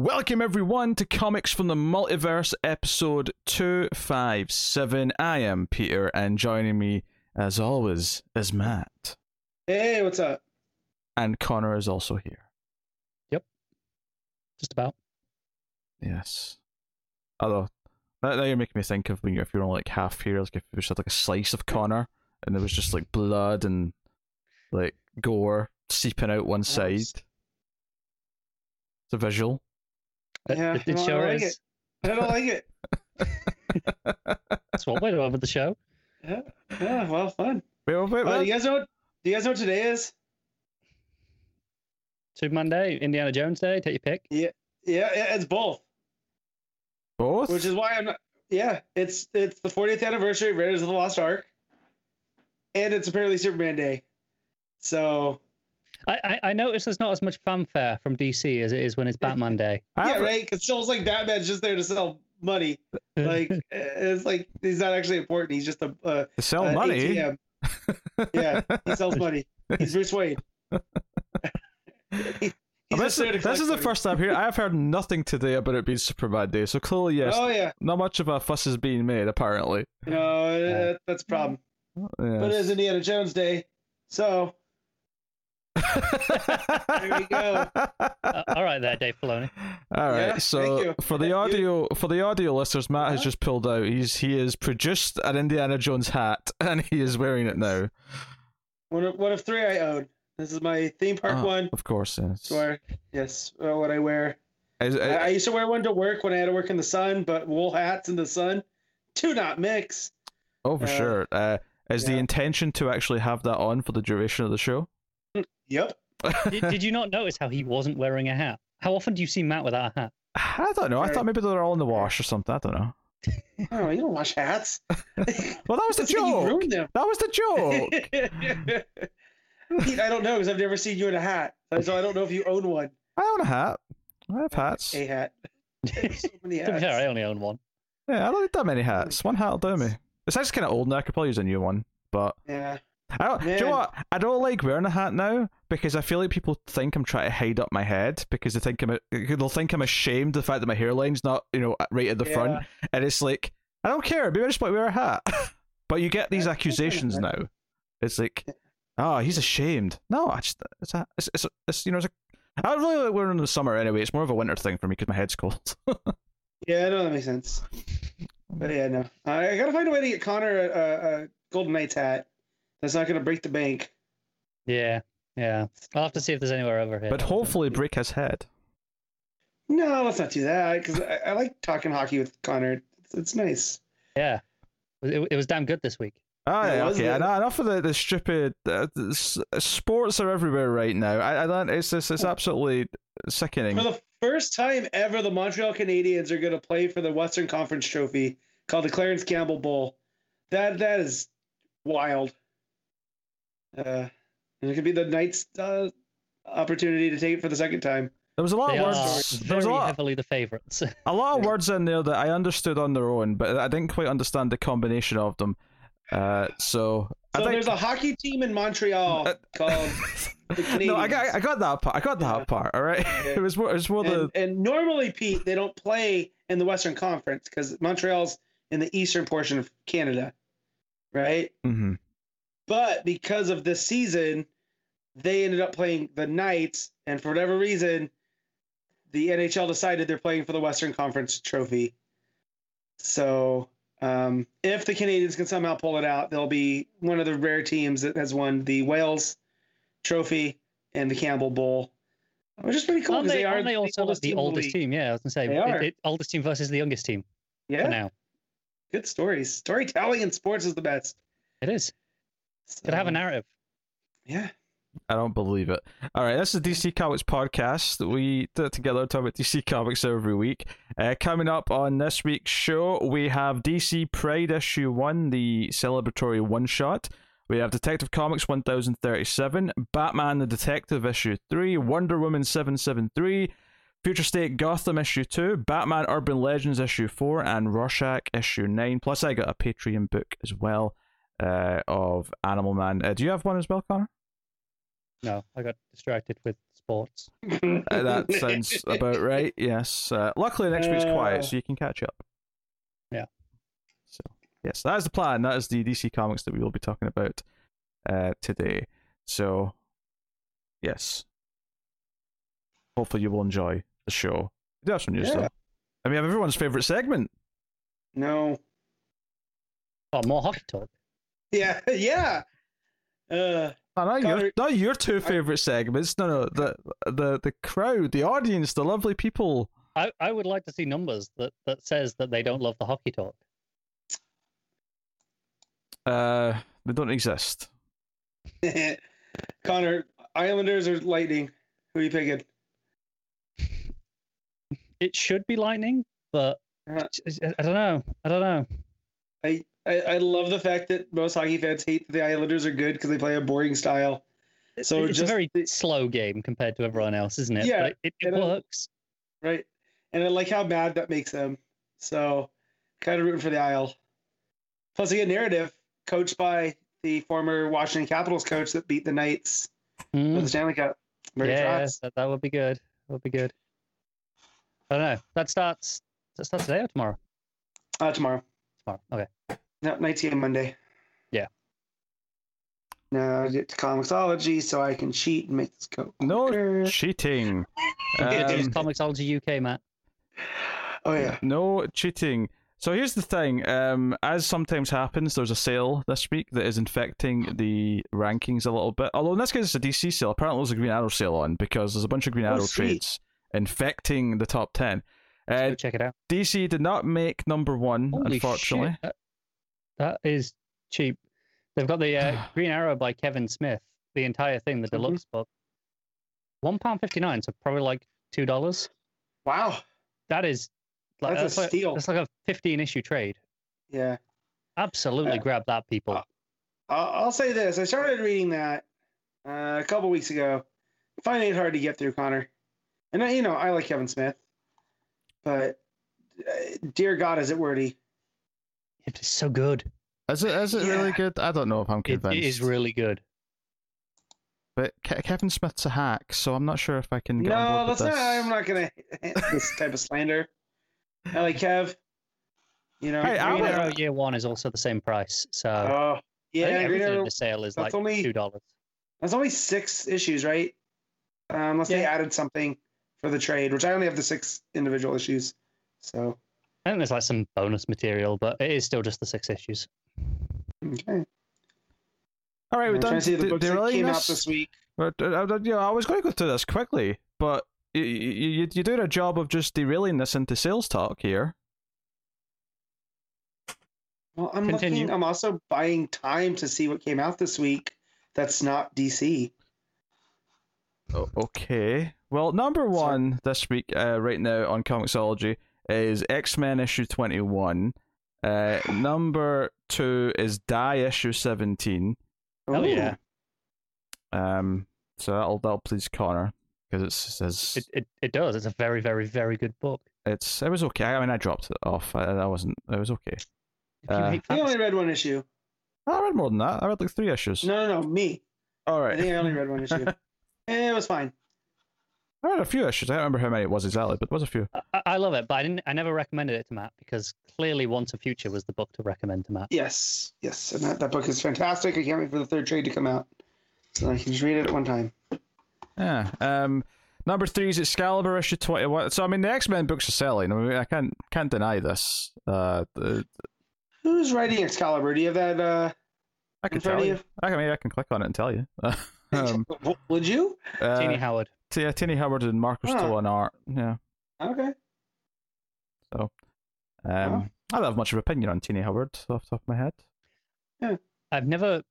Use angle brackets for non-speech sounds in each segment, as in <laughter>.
Welcome everyone to Comics from the Multiverse episode 257. I am Peter and joining me as always is Matt. Hey, what's up? And Connor is also here. Yep. Just about. Yes. Although now, now you're making me think of when you if you're only like half here, like if was just like a slice of Connor and there was just like blood and like gore seeping out one side. It's a visual. It- Yeah, it, it I sure like is. I don't like it. That's what we're doing with the show. Yeah, yeah well, fun. Wait, wait, wait, Uh, do you guys know? What, do you guys know what today is? Superman Day, Indiana Jones Day, take your pick. Yeah, yeah, it's both. Both? Which is why I'm not. Yeah, it's it's the 40th anniversary of Raiders of the Lost Ark, and it's apparently Superman Day. So I, I, I noticed there's not as much fanfare from DC as it is when it's Batman Day. Yeah, right. Because shows like Batman's just there to sell money. Like <laughs> it's like he's not actually important. He's just a uh, To sell uh, money. ATM. <laughs> Yeah, he sells money. He's Bruce Wayne. <laughs> He- this, just there to this is the first time here. I've heard nothing today about it being Superman Day, so clearly, yes, Oh yeah, not much of a fuss is being made, apparently. no, uh, that's a problem. But it is Indiana Jones Day, so There we go. Uh, all right, there, Dave Filoni. All right, Yeah, so for the Thank audio for the audio listeners, Matt has just pulled out. He's he has produced an Indiana Jones hat <laughs> and he is wearing it now. one of, one of three I own. This is my theme park Ah, one. of course. Yes. Where yes, uh, what I wear. Is- I, I used to wear one to work when I had to work in the sun, but wool hats in the sun do not mix. oh, for uh, sure. Uh, is the intention to actually have that on for the duration of the show? Yep. <laughs> Did, did you not notice how he wasn't wearing a hat? How often do you see Matt without a hat? I don't know. I thought maybe they're all in the wash or something. I don't know. Oh, you don't wash hats. <laughs> Well, that was <laughs> the That's how you joke. That was the joke. Pete, I don't know because I've never seen you in a hat, so I don't know if you own one. I own a hat. I have hats. A hat. There's so many To be fair, I only own one. Yeah, I don't need that many hats. One hat will do me. It's actually kind of old now. I could probably use a new one, but Yeah. I don't. Do you know what? I don't like wearing a hat now because I feel like people think I'm trying to hide up my head because they think I'm. A, they'll think I'm ashamed of the fact that my hairline's not, you know, right at the front, and it's like I don't care. Maybe I just want to wear a hat. <laughs> but you get these Yeah, accusations <laughs> now. It's like, oh, he's ashamed. No, I just it's a, it's, it's, it's you know, it's a, I don't really like wearing in the summer anyway. It's more of a winter thing for me because my head's cold. <laughs> Yeah, I know that makes sense. But yeah, no. I gotta find a way to get Connor a, a, a Golden Knights hat. That's not gonna break the bank. Yeah, yeah. I'll have to see if there's anywhere over here. but hopefully break his head. No, let's not do that because I, I like talking hockey with Connor. It's, it's nice. Yeah. It, it was damn good this week. Oh, Yeah, yeah, was okay. it? Enough, enough of the, the stupid. Uh, the s- sports are everywhere right now. I, I don't. It's it's, it's absolutely sickening. For the first time ever, the Montreal Canadiens are gonna play for the Western Conference Trophy called the Clarence Campbell Bowl. That that is wild. Uh, and it could be the Knights' uh, opportunity to take it for the second time. There was a lot They of words. There was a lot, heavily the favourites. <laughs> a lot of words in there that I understood on their own, but I didn't quite understand the combination of them. Uh, so I So think. there's a hockey team in Montreal Uh, called <laughs> no, I got I got that part. I got that Yeah. part. All right. Okay. <laughs> It was more. It was more and, the. and normally, Pete, they don't play in the Western Conference because Montreal's in the eastern portion of Canada, right? hmm But because of this season, they ended up playing the Knights, and for whatever reason, the NHL decided they're playing for the Western Conference trophy. So, um, if the Canadiens can somehow pull it out, they'll be one of the rare teams that has won the Wales Trophy and the Campbell Bowl, which is pretty cool aren't they, they, are they also like the team oldest team? Yeah, I was going to say, They it- are. it- oldest team versus the youngest team Yeah, for now. good stories. Storytelling in sports is the best. It is. Could have a narrative. Yeah. I don't believe it. All right, this is the DC Comics podcast. We do it together, talk about DC Comics every week. Uh, coming up on this week's show, we have DC Pride issue one, the celebratory one shot. We have Detective Comics 1037, Batman the Detective issue 3, Wonder Woman 773, Future State Gotham issue 2, Batman Urban Legends issue 4, and Rorschach issue 9. Plus, I got a Patreon book as well uh, of Animal Man. Uh, do you have one as well, Connor? No, I got distracted with sports. <laughs> Uh, that sounds about right. Yes. Uh, luckily, next week's quiet, so you can catch up. Yeah. So yes, that is the plan. That is the DC comics that we will be talking about uh, today. So yes, hopefully you will enjoy the show. We do have some news Yeah. though. And we have everyone's favorite segment. No. Oh, more hockey talk. Yeah, <laughs> yeah. Uh, Oh, not your, Connor- not your two favorite segments. No, no, the the the crowd, the audience, the lovely people. I, I would like to see numbers that, that says that they don't love the hockey talk. Uh, they don't exist. <laughs> Connor, Islanders or Lightning? Who are you picking? It should be lightning, but Uh, I I don't know. I don't know. I, I I love the fact that most hockey fans hate that the Islanders are good because they play a boring style. So it's just a very slow game compared to everyone else, isn't it? Yeah, but it, it, and I- works. right? And I like how mad that makes them. So, kind of rooting for the Isle. Plus, get narrative coached by the former Washington Capitals coach that beat the Knights for Mm, the Stanley Cup. Very yeah, that, that would be good. That would be good. I don't know. That starts. That starts today or tomorrow? Uh, tomorrow. Tomorrow. Okay. No, Knights game Monday. Yeah. Now I get to Comixology so I can cheat and make this go. No quicker. cheating. It is Um, Comixology UK, Matt. Oh yeah. No cheating. So here's the thing. Um, as sometimes happens, there's a sale this week that is infecting the rankings a little bit. Although in this case it's a DC sale. Apparently there's a Green Arrow sale on because there's a bunch of Green Oh, Arrow sweet. trades infecting the top ten. Uh, Go check it out. DC did not make number one, Holy unfortunately. shit! That, that is cheap. They've got the uh, <sighs> Green Arrow by Kevin Smith, the entire thing, the Mhm. deluxe book. One pound fifty nine, so probably like two dollars. Wow. That is like That's a like, steal. That's like a fifteen issue trade. Yeah. Absolutely Yeah. grab that, people. Uh, I'll, I'll say this. I started reading that uh, a couple weeks ago. Finding it hard to get through, Connor. And I, you know, I like Kevin Smith, but uh, dear God, is it wordy? It is so good. Is it is it really good? I don't know if I'm It, convinced. it is really good. But Ke- Kevin Smith's a hack, so I'm not sure if I can get on No, that's let's not. I'm not gonna this type of slander. I like Kev. You know, Hey, I Green would- Arrow Year One is also the same price, so Oh, I yeah, think Green everything Arrow. in the sale is like only- two dollars. That's only six issues, right? Uh, unless they added something for the trade, which I only have the six individual issues. So I think there's like some bonus material, but it is still just the six issues. okay. All right, we're trying done. see the de- books that derailing came out this? this week. But, uh, uh, you know, I was going to go through this quickly, but you, you, you're doing a job of just derailing this into sales talk here. Well, I'm Continue. looking. I'm also buying time to see what came out this week. That's not DC. O- Okay. Well, number Sorry. one this week, uh, right now on Comixology, is X Men issue 21. Uh, number two is Die issue 17. Hell yeah. Um, so that'll, that'll please Connor because it says It, it it does. It's a very very very good book. it's it was okay. I mean, I dropped it off. I, I wasn't. It was okay. You Uh, I only read one issue. I read more than that. I read like three issues. No, no, no, me. All right. I think I only read one issue. <laughs> Eh, it was fine. I read a few issues. I don't remember how many it was exactly, but it was a few. I, I love it, but I didn't. I never recommended it to Matt because clearly, Once a Future was the book to recommend to Matt. Yes, yes, and that, that book is fantastic. I can't wait for the third trade to come out, so I can just read it at one time. Yeah. Um, number three is Excalibur issue twenty one. So I mean, the X Men books are selling. I mean, I can't can't deny this. Uh, the, Who's writing Excalibur? Do you have that? Uh, I can tell you. you? I mean, I can click on it and tell you. um, <laughs> <laughs> would you? uh, Jeannie Howard. T- yeah, Tini Howard and Marcus Huh. Stoll on art. Yeah. Okay. So, um, Wow. I don't have much of an opinion on Tini Howard off the top of my head. Yeah. I've never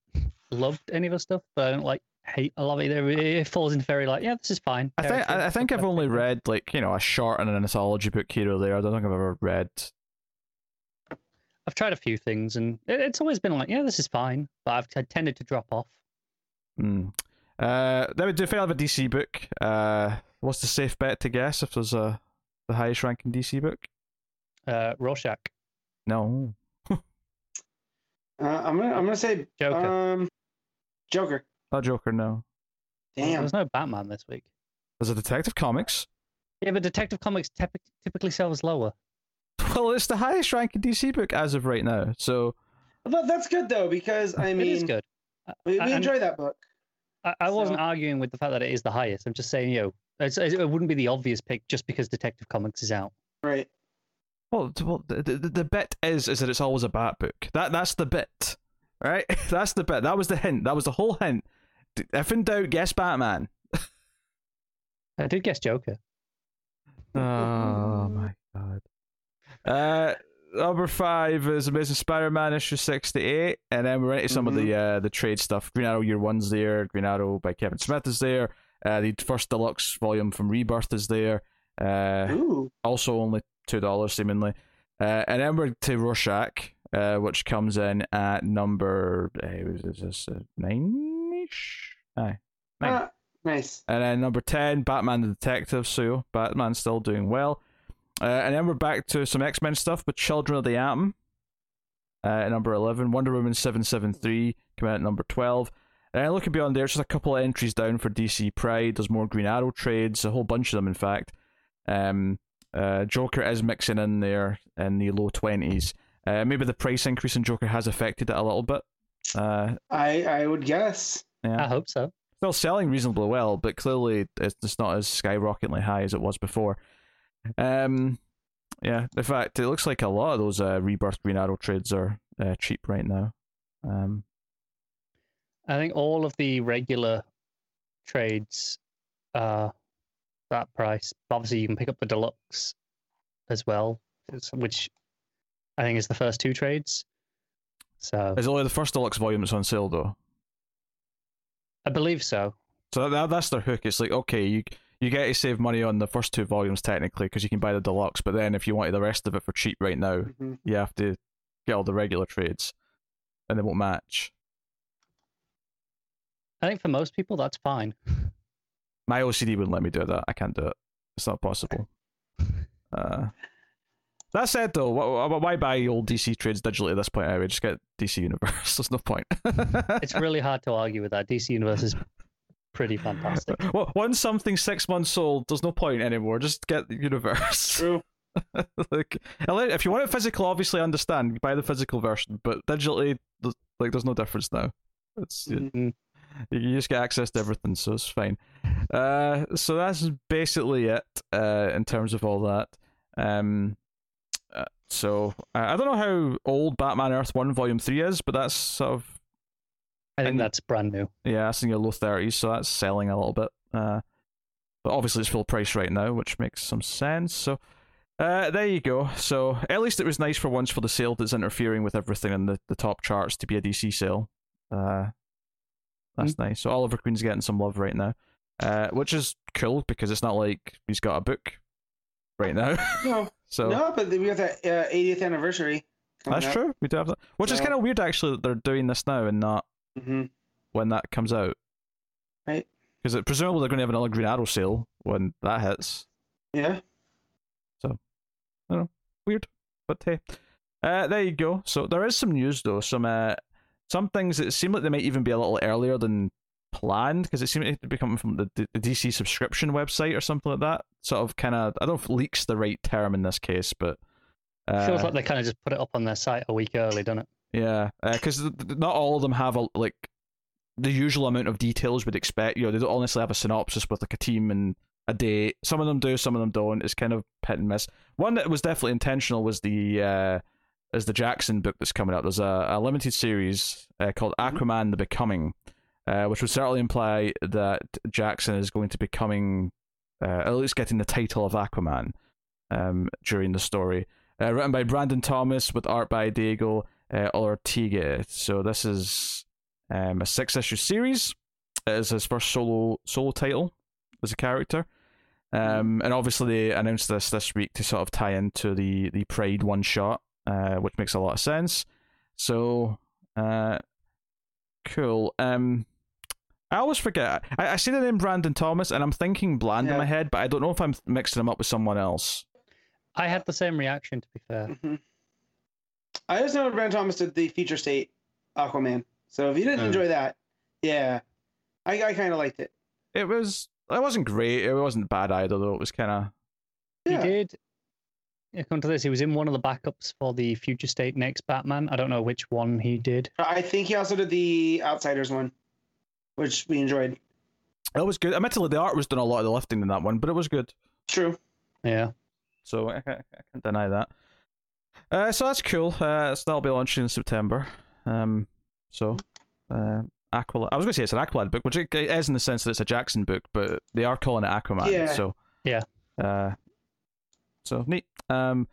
loved any of her stuff, but I don't like hate a lot of it. It falls into very like, yeah, this is fine. I think I, I think I've only read like you know a short and an anthology book here or there. I don't think I've ever read. I've tried a few things, and it, it's always been like, yeah, this is fine, but I've t- tended to drop off. Hmm. Uh, then we do fail of a DC book. Uh, what's the safe bet to guess if there's a the highest ranking DC book? Uh, Rorschach, No. <laughs> Uh, I'm gonna I'm gonna say Joker. um, Joker. Not Joker, no. Damn. There's no Batman this week. There's a Detective Comics. Yeah, but Detective Comics typ- typically sells lower. <laughs> Well, it's the highest ranking DC book as of right now. So But that's good though because I mean, it is mean good. we, we And- enjoy that book. I, I wasn't So- arguing with the fact that it is the highest. I'm just saying, you know, it's, it wouldn't be the obvious pick just because Detective Comics is out. Right. Well, well, the, the the bit is is that it's always a Bat book. That that's the bit, right? <laughs> that's the bit. That was the hint. That was the whole hint. If in doubt, guess Batman. I did guess Joker. <laughs> Oh my god. Uh, number five is Amazing Spider-Man issue sixty-eight, and then we're into some of the uh the trade stuff. Green Arrow Year One's there. Green Arrow by Kevin Smith is there. Uh, the first deluxe volume from Rebirth is there. Uh, Ooh. also only two dollars seemingly. Uh, and then we're to Rorschach, uh, which comes in at number uh, is this uh, nine ish? Aye. Nine. Ah, nice. And then number 10, Batman the Detective. So Batman's still doing well. Uh, and then we're back to some X Men stuff with Children of the Atom. Uh, at number 11, Wonder Woman 773 coming out at number 12. And looking beyond there, just a couple of entries down for DC Pride. There's more Green Arrow trades, a whole bunch of them, in fact. Um, uh, Joker is mixing in there in the low 20s. Uh, maybe the price increase in Joker has affected it a little bit. Uh, I I would guess. yeah I hope so. still selling reasonably well, but clearly it's not as skyrocketingly high as it was before. Um, yeah. In fact, it looks like a lot of those uh, Rebirth Green Arrow trades are uh, cheap right now. Um, I think all of the regular trades are that price. Obviously, you can pick up the deluxe as well, which I think is the first two trades. So is only the first deluxe volume that's on sale though? I believe so. So that, that's their hook. It's like okay, you you get to save money on the first two volumes technically because you can buy the deluxe, but then if you wanted the rest of it for cheap right now, Mhm. you have to get all the regular trades, and they won't match. I think for most people that's fine. <laughs> My OCD wouldn't let me do that. I can't do it. It's not possible. <laughs> Uh, that said, though, wh- wh- why buy old DC trades digitally at this point? Anyway, just get DC Universe. <laughs> There's no point. It's really hard to argue with that. DC Universe is pretty fantastic. <laughs> Well, once something's six months old, there's no point anymore. Just get the universe. <laughs> True. like, if you want it physical, obviously understand. You buy the physical version, but digitally, there's- like, there's no difference now. It's Mhm. Mm. you you just get access to everything, so it's fine. Uh, so that's basically it uh, in terms of all that. Um, uh, so uh, I don't know how old Batman Earth One Volume Three is, but that's sort of I think And- that's brand new. yeah, that's in your low thirties, so that's selling a little bit. Uh, but obviously it's full price right now, which makes some sense. So. Uh, there you go. So at least it was nice for once for the sale that's interfering with everything in the, the top charts to be a DC sale. Uh, that's nice. So Oliver Queen's getting some love right now, uh, which is cool because it's not like he's got a book right now. No, <laughs> so no, but we have that uh, 80th anniversary. that's true. We do have that, which is kind of weird actually that they're doing this now and not hmm when that comes out. Right. Because presumably they're going to have another Green Arrow sale when that hits. Yeah. So, that's weird, but hey, uh, there you go. So there is some news though. Some uh, some things that seem like they might even be a little earlier than planned because it seemed to be coming from the, the DC subscription website or something like that. Sort of kind of I don't know if leaks the right term in this case, but uh, Feels like they kind of just put it up on their site a week early, doesn't it? Yeah, because not all of them have a like the usual amount of details we'd expect. You know, they don't necessarily have a synopsis with like a team and a date. Some of them do, some of them don't. It's kind of hit and miss. One that was definitely intentional was the uh, is the Jackson book that's coming out. There's a, a limited series uh, called Aquaman: The Becoming, uh, which would certainly imply that Jackson is going to becoming uh, at least getting the title of Aquaman um, during the story. Uh, written by Brandon Thomas with art by Diego uh, Ortega. So this is um, a six issue series. It is his first solo solo title as a character. Um, and obviously they announced this this week to sort of tie into the the Pride one shot, uh, which makes a lot of sense. So, uh, cool. Um, I always forget. I, I see the name Brandon Thomas, and I'm thinking Bland in my head, but I don't know if I'm mixing him up with someone else. I had the same reaction, to be fair. I just know Brand Thomas did the Future State Aquaman. So if you didn't Oh. enjoy that, yeah, I, I kind of liked it. it was it wasn't great. It wasn't bad either, though. It was kind of Yeah. He did. Yeah, come to this, he was in one of the backups for the Future State next Batman. I don't know which one he did. I think he also did the Outsiders one, which we enjoyed. it was good. Admittedly, the art was doing a lot of the lifting in that one, but it was good. True. Yeah. So I <laughs> can't, I can't deny that. Uh, so that's cool. Uh, so that'll be launching in September. Um, so uh, Aqualad. I was going to say it's an Aqualad book, which it is in the sense that it's a Jackson book, but they are calling it Aquaman. Yeah. So Yeah. Uh, so neat. Um,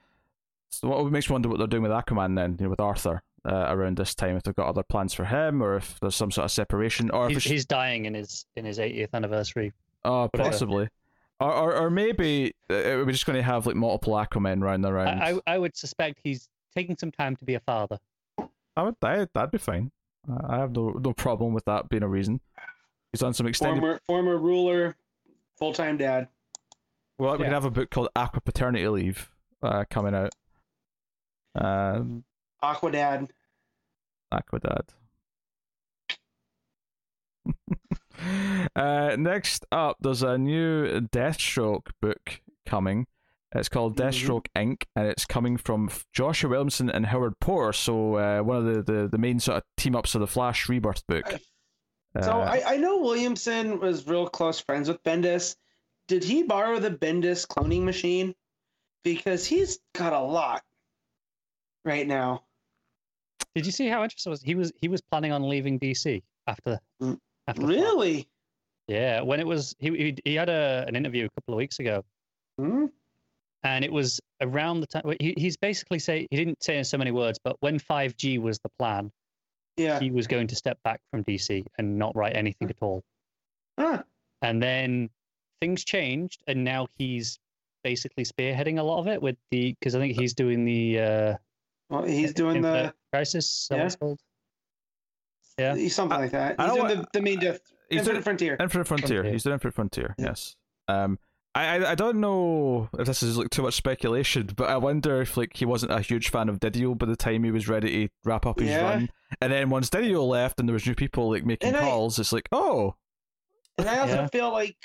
so what makes me wonder what they're doing with Aquaman then, you know, with Arthur uh, around this time? If they've got other plans for him, or if there's some sort of separation, or if He's, it's he's dying in his in his 80th anniversary. oh, whatever. possibly. Or, or, or maybe uh, we're just going to have like multiple Aquaman running around. I, I I would suspect he's taking some time to be a father. I would, I, that'd be fine. Uh, I have no no problem with that being a reason. He's on some extended. Former former ruler, full time dad. well, we can yeah. have a book called Aqua Paternity Leave uh, coming out. Um, Aqua dad. Aquadad. <laughs> <laughs> uh, next up, there's a new Deathstroke book coming. It's called Mhm. Deathstroke Inc. and it's coming from Joshua Williamson and Howard Porter. So uh, one of the, the, the main sort of team ups of the Flash Rebirth book. So Uh, I, I know Williamson was real close friends with Bendis. Did he borrow the Bendis cloning machine? Because he's got a lot right now. Did you see how interesting it was? He was he was planning on leaving DC after Mm, Really? Yeah, when it was he he, he had a, an interview a couple of weeks ago, Hmm? and it was around the time he, he's basically say he didn't say in so many words, but when 5G was the plan, Yeah. he was going to step back from DC and not write anything at all. Huh. And then things changed, and now he's basically spearheading a lot of it with the because I think he's doing the uh, Well, he's doing the Crisis. is that what Yeah. It's called? Yeah. he's something I- like that. I He's know doing what- the, the main death. he's Infinite doing Frontier. Infinite Frontier. Frontier. He's doing Infinite Frontier. Yeah. Yes. Um, I, I I don't know if this is like too much speculation, but I wonder if like he wasn't a huge fan of DiDio by the time he was ready to wrap up his Yeah. run, and then once DiDio left and there was new people like making And I- calls, it's like oh And I also Yeah. feel like,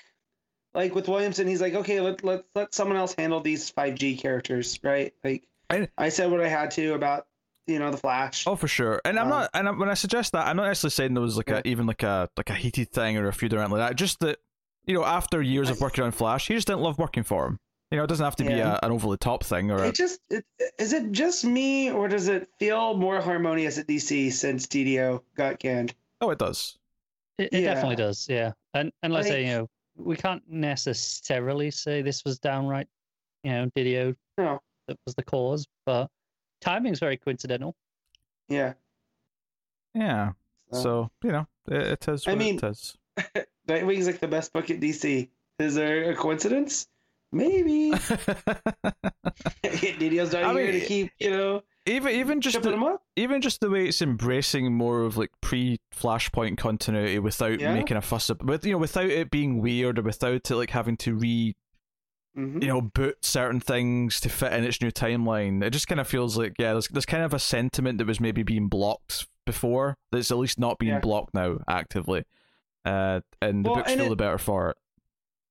like with Williamson, he's like, okay, let let let someone else handle these five G characters, right? Like, I- I said what I had to about you know the Flash. oh for sure. And I'm Um, not and I, when I suggest that, I'm not necessarily saying there was like Yeah. a even like a like a heated thing or a feud or anything like that. Just that you know after years of working on Flash, he just didn't love working for him. You know, it doesn't have to be a, an over the top thing or a, It just it, is it just me or does it feel more harmonious at DC since DiDio got canned? oh, it does. It, it Yeah. definitely does, yeah. And and let's say you know we can't necessarily say this was downright, you know, DiDio No, that was the cause, but timing's very coincidental. yeah. Yeah. So- So you know, it, it is. I what mean- it is. <laughs> Nightwing's like the best book at DC. Is there a coincidence? Maybe. <laughs> <laughs> DiDio's not I here mean, to keep you know even even just the, even just the way it's embracing more of like pre Flashpoint continuity without Yeah. making a fuss ab- with you know without it being weird or without it like having to re Mhm. you know boot certain things to fit in its new timeline. It just kind of feels like yeah, there's there's kind of a sentiment that was maybe being blocked before that's at least not being Yeah. blocked now actively. Uh, and the Well, books and feel it- the better for it.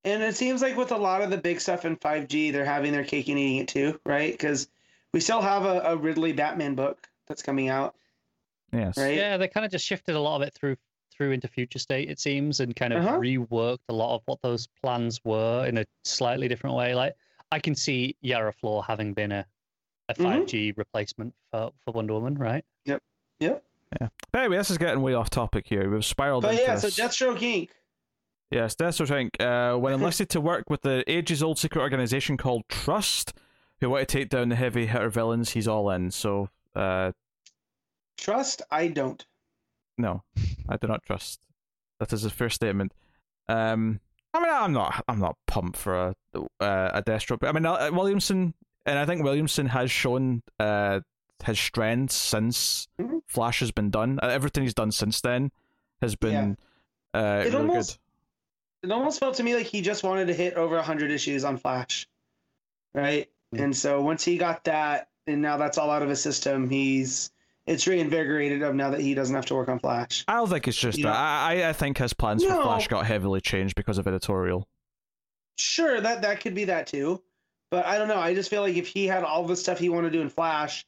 And it seems like with a lot of the big stuff in 5G, they're having their cake and eating it too, right? Because we still have a, a Ridley Batman book that's coming out, Yes. right? Yeah, they kind of just shifted a lot of it through through into future state, it seems, and kind of Uh-huh. reworked a lot of what those plans were in a slightly different way. Like I can see Yara Flor having been a a Mhm. 5G replacement for, for Wonder Woman, right? Yep. Yep. But anyway, this is getting way off topic here. We've spiraled But into yeah, so this. Deathstroke Inc. Yes, Deathstroke Inc. Uh, when <laughs> enlisted to work with the ages-old secret organization called Trust, who want to take down the heavy hitter villains, he's all in. So, uh, Trust, I don't. No, I do not trust. That is a first statement. Um, I mean, I'm not, I'm not pumped for a uh, a Deathstroke. But I mean, uh, Williamson, and I think Williamson has shown uh his strengths since Mhm. Flash has been done. Uh, everything he's done since then has been uh It really almost- good. It almost felt to me like he just wanted to hit over 100 issues on Flash, right? Mhm. And so once he got that, and now that's all out of his system, he's it's reinvigorated him now that he doesn't have to work on Flash. I don't think it's just You that. know- I, I think his plans for Flash got heavily changed because of editorial. Sure, that that could be that too, but I don't know. I just feel like if he had all the stuff he wanted to do in Flash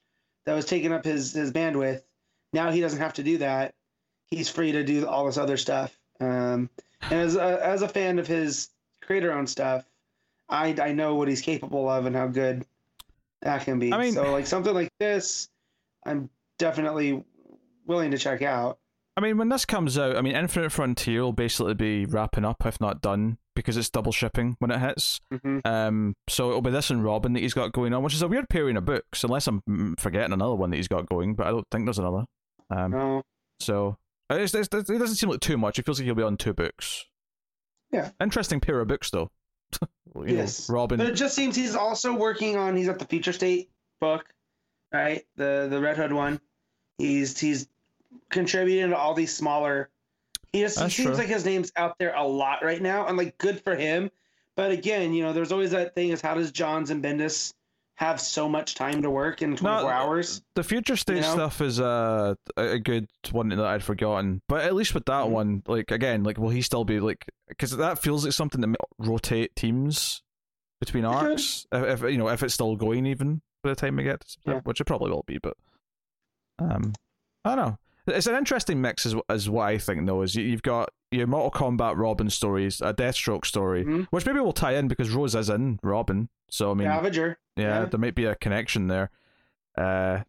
that was taking up his his bandwidth, now he doesn't have to do that. He's free to do all this other stuff. Um, and as a, as a fan of his creator owned stuff, I I know what he's capable of and how good that can be. I mean- so like something like this, I'm definitely willing to check out. I mean, when this comes out, I mean, Infinite Frontier will basically be wrapping up, if not done, because it's double shipping when it hits. hmm Um, so it'll be this and Robin that he's got going on, which is a weird pairing of books, unless I'm forgetting another one that he's got going, but I don't think there's another. Um, No, so uh, it's, it's, it doesn't seem like too much. It feels like he'll be on two books. Yeah. Interesting pair of books, though. <laughs> Yes. know, Robin. But it just seems he's also working on. He's at the Future State book, right? The the Red Hood one. He's he's contributing to all these smaller. He just That's seems true. like his name's out there a lot right now, and like good for him. But again, you know, there's always that thing: is how does Johns and Bendis have so much time to work in 24 hours? The future state You know? stuff is uh, a a good one that I'd forgotten, but at least with that Mhm. one, like again, like will he still be like? Because that feels like something that may rotate teams between arcs. If, if you know if it's still going even by the time we get, to Yeah. which it probably will be, but um, I don't know. It's an interesting mix, is is what I think. Though, is you, you've got your Mortal Kombat Robin stories, a Deathstroke story, Mhm. which maybe will tie in because Rose is in Robin. So I mean, Ravager. yeah, Yeah. there might be a connection there. Uh,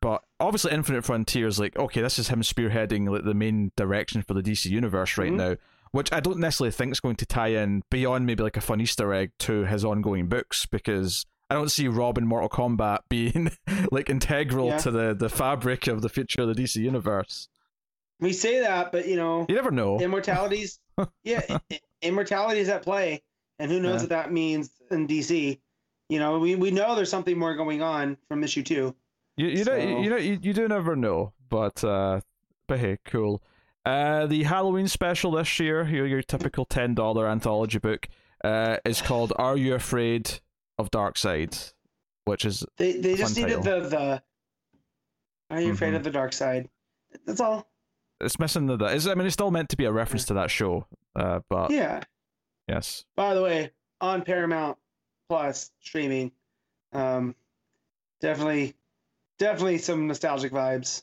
but obviously, Infinite Frontier is like, okay, this is him spearheading like the main direction for the DC universe right Mhm. now, which I don't necessarily think is going to tie in beyond maybe like a fun Easter egg to his ongoing books because I don't see Robin Mortal Kombat being <laughs> like integral Yeah. to the the fabric of the future of the DC universe. We say that, but you know, You never know. immortality's <laughs> yeah, i- i- immortality is at play, and who knows Yeah. what that means in DC. You know, we, we know there's something more going on from issue two. You you know you know you, you do never know, but uh, but hey, cool. Uh, the Halloween special this year, your your typical ten dollar anthology book, uh, is called "Are You Afraid of Darkseid," which is They they just needed the the. Are you afraid Mhm. of the dark side? That's all. it's missing the. It's, I mean, it's still meant to be a reference to that show, uh, but Yeah. yes, By the way, on Paramount Plus streaming, um, definitely, definitely some nostalgic vibes.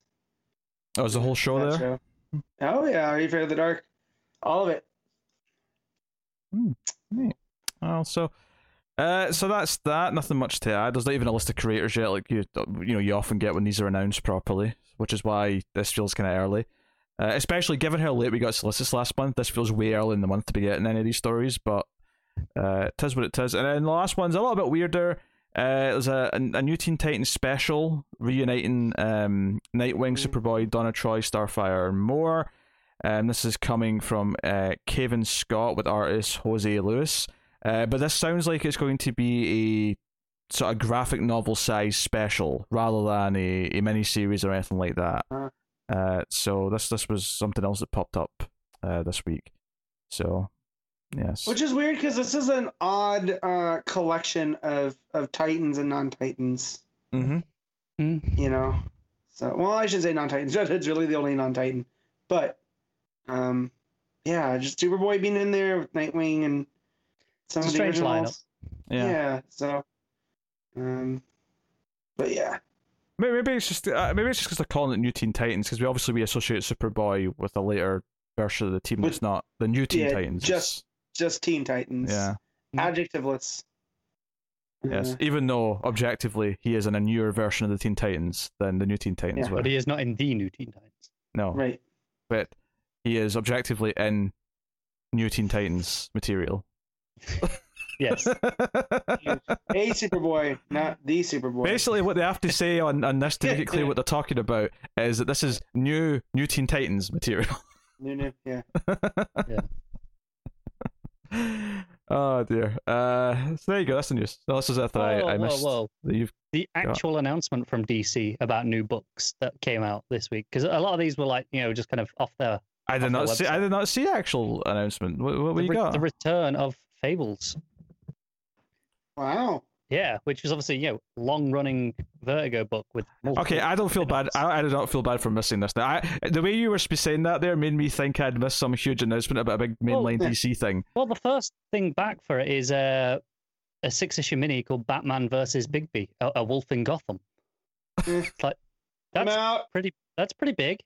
oh, is the whole show that there? show. Oh yeah, Are you afraid of the dark? All of it. Oh, so. Uh, so that's that. Nothing much to add. There's not even a list of creators yet, like you, you know, you often get when these are announced properly, which is why this feels kind of early. Uh, especially given how late we got Solicits last month, this feels way early in the month to be getting any of these stories. But uh, it is what it is. And then the last one's a little bit weirder. Uh, there's a, a a new Teen Titans special reuniting um, Nightwing, Mm. Superboy, Donna Troy, Starfire, and more. Um, this is coming from uh, Cavan Scott with artist Jose Luis. Uh, but this sounds like it's going to be a sort of graphic novel size special rather than a, a mini series or anything like that. Uh. So this this was something else that popped up uh, this week. So yes, Which is weird because this is an odd uh, collection of of Titans and non Titans. mm-hmm. Mm. You know, so well, I should say non Titans. Red Hood's <laughs> really the only non Titan, but um, yeah, just Superboy being in there with Nightwing and some It's of a the strange lineup. yeah. Yeah. So, um, but yeah, Maybe, maybe it's just uh, maybe it's just because they're calling it New Teen Titans because we obviously we associate Superboy with a later version of the team With- that's not the New Teen yeah, Titans. just just Teen Titans. yeah, Adjectiveless. yes. Uh, Even though objectively he is in a newer version of the Teen Titans than the New Teen Titans Yeah. were. But he is not in the new Teen Titans. No, right. but he is objectively in New Teen Titans material. <laughs> Yes. A Superboy, not the Superboy. Basically, what they have to say on, on this to make it clear what they're talking about is that this is new New Teen Titans material. <laughs> New, new, yeah. <laughs> oh dear. Uh, so there you go. That's the news. No, this is it that I, Whoa, I whoa, missed. whoa. That you've The actual announcement from DC about new books that came out this week, because a lot of these were like, you know, just kind of off their I did not see. I did not see actual announcement. What, what, what the, you re- got? the return of Fables. Wow. Yeah, which was obviously you know long running Vertigo book with multiple Okay, I don't feel bad. I, I do not feel bad for missing this. Now, I, the way you were saying that there made me think I'd missed some huge announcement about a big mainline yeah. DC thing. Well, the first thing back for it is uh, a six issue mini called Batman versus Bigby, a, a Wolf in Gotham. Eh. It's like I'm that's out. pretty. That's pretty big.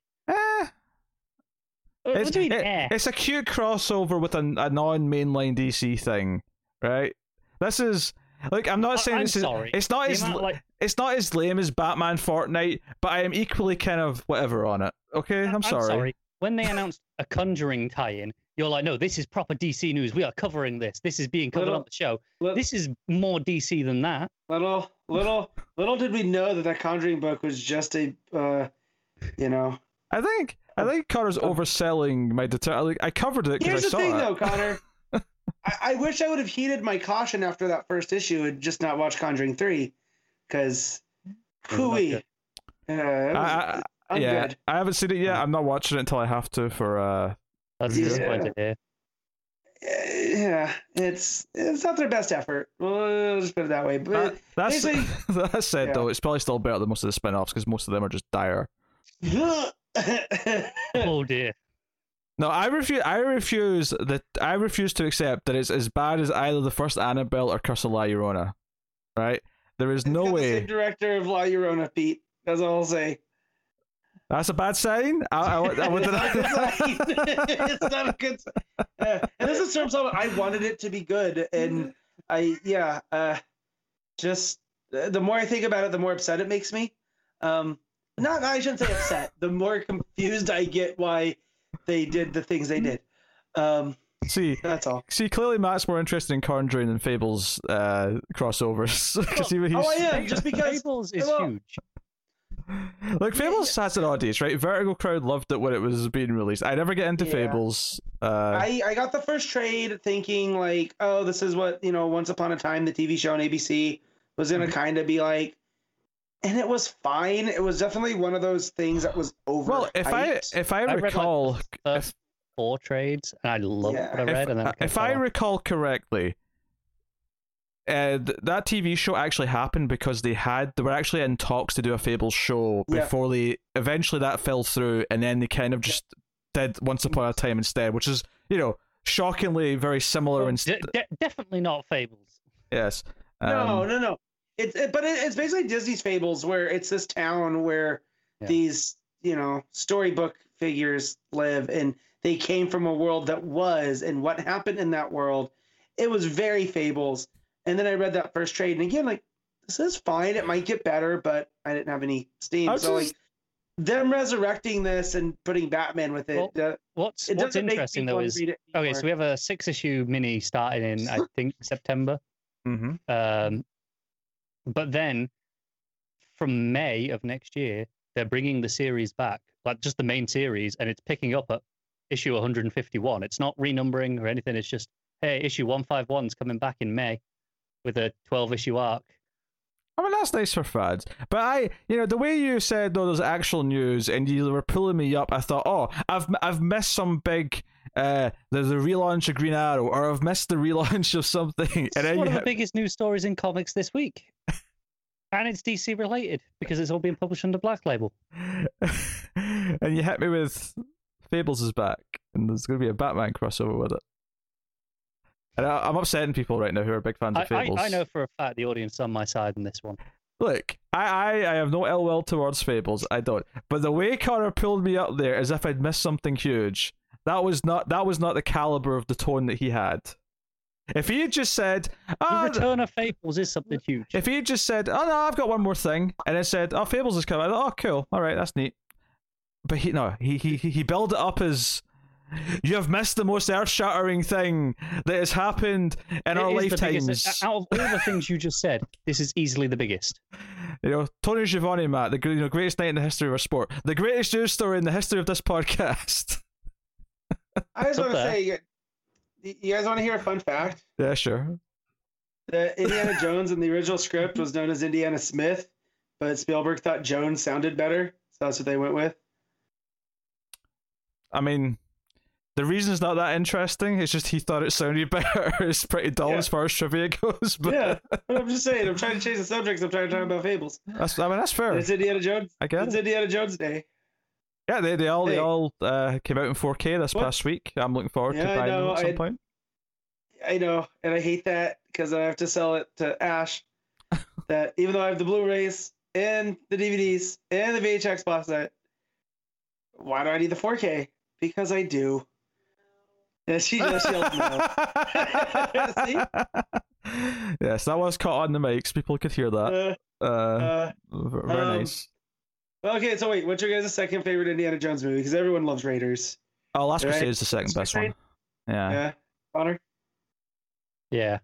Uh, What it's, do you mean? it- eh? it's a cute crossover with a, a non-mainline DC thing, right? This is like I'm not I- saying I'm it's sorry. it's not The as amount, like, it's not as lame as Batman Fortnite, but I am equally kind of whatever on it. Okay, I'm, sorry. When they announced a Conjuring tie-in, you're like, no, this is proper DC news. We are covering this. This is being covered Little- on the show. Li- This is more DC than that. Little, little, little did we know that that Conjuring book was just a, uh, you know. I think I think Connor's overselling my deter. Like, I covered it Here's because I the saw thing, it. though, Connor. <laughs> I, I wish I would have heeded my caution after that first issue and just not watched Conjuring three, because, not hooey, uh, good. it was, I, I, yeah, good. I haven't seen it yet. I'm not watching it until I have to for. uh That's Yeah. disappointing here. Uh, yeah, it's it's not their best effort. Well, let's put it that way. But Uh, That's <laughs> that said Yeah. though, it's probably still better than most of the spin-offs because most of them are just dire. <laughs> <laughs> Oh dear. No, I refuse. I refuse that. I refuse to accept that it's as bad as either the first Annabelle or Curse of La Llorona. Right? There is no Got the way. same director of La Llorona, Pete. That's all I'll say. That's a bad sign. I, I, I, I, <laughs> it's, not a good sign. it's not a good sign. Uh, and this is terms of I wanted it to be good, and I yeah. Uh, just uh, the more I think about it, the more upset it makes me. Um, not I shouldn't say upset. The more confused I get why they did the things they did. Um, see, that's all. see. Clearly, Matt's more interested in Conjuring than Fables uh, crossovers. <laughs> Because he, he's, Oh, I am just because. Fables is well, huge. like Fables has an audience, right? Vertigo crowd loved it when it was being released. I never get into Yeah. Fables. Uh, I, I got the first trade thinking like, oh, this is what you know. Once upon a time, the TV show on ABC was gonna Mm-hmm. kind of be like, and it was fine. It was definitely one of those things that was over. well, if I if I, I read, like, recall, four trades, and I love Yeah. what I read. if, and then if I off. recall correctly, uh, th- that TV show actually happened because they had they were actually in talks to do a Fables show Yeah. before they eventually that fell through, and then they kind of just did Once Upon a Time instead, which is you know shockingly very similar. Well, in de- de- definitely not Fables. yes, no, Um, no, no. It's it, but it, it's basically Disney's Fables, where it's this town where Yeah. these you know storybook figures live, and they came from a world that was, and what happened in that world, it was very Fables. And then I read that first trade, and again, like this is fine. It might get better, but I didn't have any steam. So just- like them resurrecting this and putting Batman with it, uh, What's it What's doesn't interesting though is okay. So we have a six issue mini starting in I <laughs> think September. mhm. Um, but then from May of next year, they're bringing the series back, like just the main series, and it's picking up at issue 151. It's not renumbering or anything. It's just hey, issue 151 is coming back in May with a 12 issue arc. I mean that's nice for fans, but I, you know, the way you said though, there's actual news, and you were pulling me up. I thought, oh, I've I've missed some big, uh, there's a relaunch of Green Arrow, or I've missed the <laughs> relaunch of something, and It's then one of the hit- biggest news stories in comics this week. And it's DC related because it's all being published under Black Label. <laughs> and you hit me with Fables is back, and there's going to be a Batman crossover with it. And I, I'm upsetting people right now who are big fans I, of Fables. I know for a fact the audience on my side in this one. Look, I, I, I have no ill will towards Fables. I don't. But the way Connor pulled me up there as if I'd missed something huge, that was not that was not the caliber of the tone that he had. If he had just said, The oh, th- return of Fables is something huge. if he had just said, oh no, I've got one more thing, and it said, oh, Fables is coming, I thought, oh, cool, all right, that's neat. But he no, he he he he built it up as. You have missed the most earth-shattering thing that has happened in our It is the biggest- lifetimes. Out of all the things you just said, this is easily the biggest. You know, Tony Giovanni, Matt, the you know, greatest night in the history of our sport, the greatest news story in the history of this <laughs> podcast. I just Up want to say, you- guys want to hear a fun fact? yeah, sure. The Indiana Jones in the original script was known as Indiana Smith, but Spielberg thought Jones sounded better, so that's what they went with. I mean, the reason's not that interesting. It's just he thought it sounded <laughs> better. it's pretty dull Yeah. as far as trivia goes. But yeah, I'm just saying. I'm trying to change the subject. I'm trying to talk about fables. that's I mean that's fair. It's Indiana Jones. I get It's it. Indiana Jones Day. Yeah, they, they all they all uh, came out in 4K this What? past week. I'm looking forward Yeah, to buying them at some I- point. I know, and I hate that because I have to sell it to Ash. <laughs> that even though I have the Blu-rays and the DVDs and the VHS box set, why do I need the 4K? Because I do. And she just yelled no. <laughs> See? <laughs> yes, that was caught on the mics. People could hear that. Uh, Uh, uh, very um, nice. Okay, so wait, what's your guys' second favorite Indiana Jones movie? Because everyone loves Raiders. Oh, Last right. Crusade is the second Last best one. Yeah. Yeah, Connor. Yeah.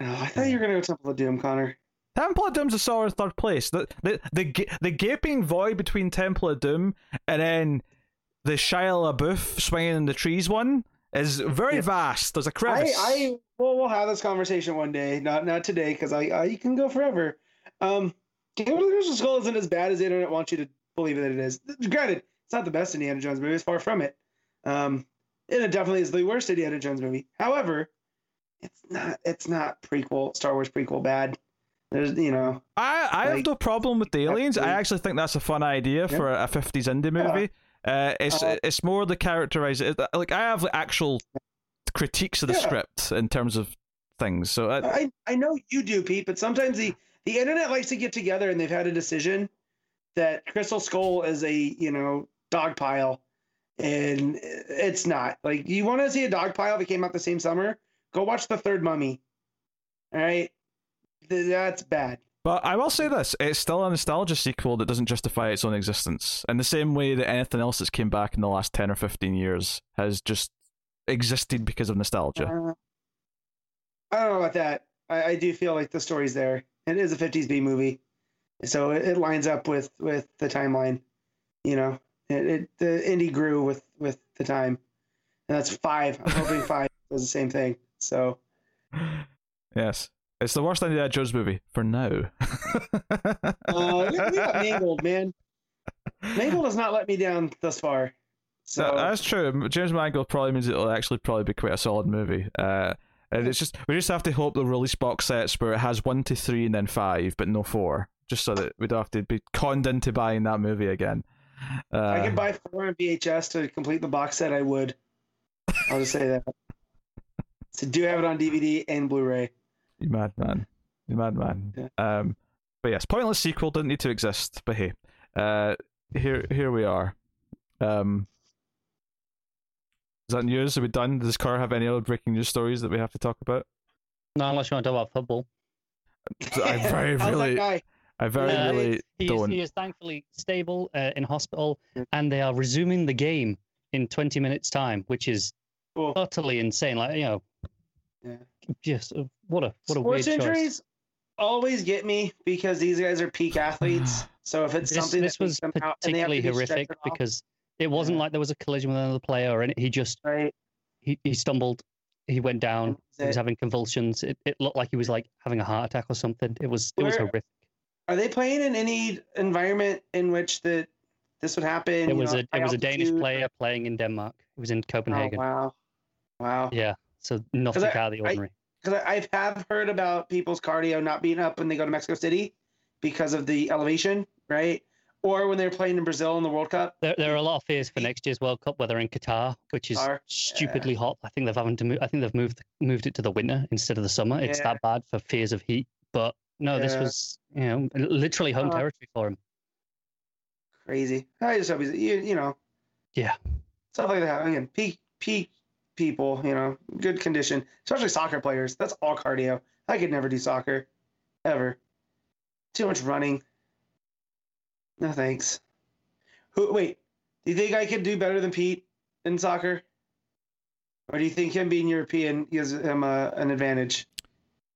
Oh, I thought you were gonna go Temple of Doom, Connor. Temple of Doom's a solid third place. The the the the gaping void between Temple of Doom and then the Shia LaBeouf swinging in the trees one is very Yeah. vast. There's a crevice. I well, we'll have this conversation one day, not not today, because I, I you can go forever. Um, Kingdom of the Crystal Skull isn't as bad as the internet wants you to believe that it is. Granted, it's not the best Indiana Jones movie; it's far from it. Um, and it definitely is the worst Indiana Jones movie. However, it's not it's not prequel Star Wars prequel bad. There's you know I, I have Like, no problem with the aliens. I actually think that's a fun idea for a 50s indie movie. Uh, it's Uh, it's more the characterization. Like I have actual critiques of the Yeah. script in terms of things. So I, I I know you do, Pete, but sometimes the the internet likes to get together and they've had a decision that Crystal Skull is a you know dog pile, and it's not. Like you want to see a dog pile that came out the same summer? Go watch the third Mummy. All right, Th- that's bad. but I will say this: it's still a nostalgia sequel that doesn't justify its own existence. In the same way that anything else that's came back in the last ten or fifteen years has just existed because of nostalgia. Uh, I don't know about that. I, I do feel like the story's there. It is a 50s B movie, so it, it lines up with with the timeline. You know, it, it the indie grew with with the time, and that's five. I'm hoping five <laughs> does the same thing. So yes, it's the worst Indiana Jones movie for now. uh, we, got Mangold, man. Mangold has not let me down thus far. So That- that's true. James Mangold probably means it'll actually probably be quite a solid movie. Uh, and it's just we just have to hope they'll release box sets where it has one to three and then five, but no four, just so that we don't have to be conned into buying that movie again. if Uh, I could buy four on VHS to complete the box set, I would. I'll just say that. <laughs> So do have it on DVD and Blu-ray. you madman, you madman. Yeah. Um, but yes, pointless sequel didn't need to exist. But hey, uh, here here we are. Um, is that news? Are we done? Does Car have any other breaking news stories that we have to talk about? No, unless you want to talk about football. I <laughs> very really. I very Uh, really He is, don't. he is thankfully stable uh, in hospital, and they are resuming the game in 20 minutes' time, which is Cool. utterly insane. Like you know, Yeah. just uh, what a what a weird Sports choice. injuries always get me because these guys are peak athletes. <sighs> So if it's This, something this that was makes out and they have particularly to get horrific off, because it wasn't Yeah. like there was a collision with another player or any, he just right, he, he stumbled, he went down, he was having convulsions. It, it looked like he was like having a heart attack or something. It was it was horrific. are they playing in any environment in which that this would happen? It was know, a it was a Danish player playing in Denmark. It was in Oh Copenhagen. wow, wow. Yeah, so nothing out of the ordinary. Because I have heard about people's cardio not being up when they go to Mexico City because of the elevation, right? Or when they're playing in Brazil in the World Cup. There, there are a lot of fears for next year's World Cup, whether in Qatar, which is Qatar, stupidly hot. I think they've having to move. I think they've moved moved it to the winter instead of the summer. It's Yeah. that bad for fears of heat. But no, this was you know literally home Uh, territory for him. Crazy. I just hope he's you, you know Yeah, stuff like that. Again, peak peak people, you know, good condition, especially soccer players. That's all cardio. I could never do soccer, ever. Too much running. No thanks. Who? Wait, do you think I could do better than Pete in soccer, or do you think him being European gives him a, an advantage?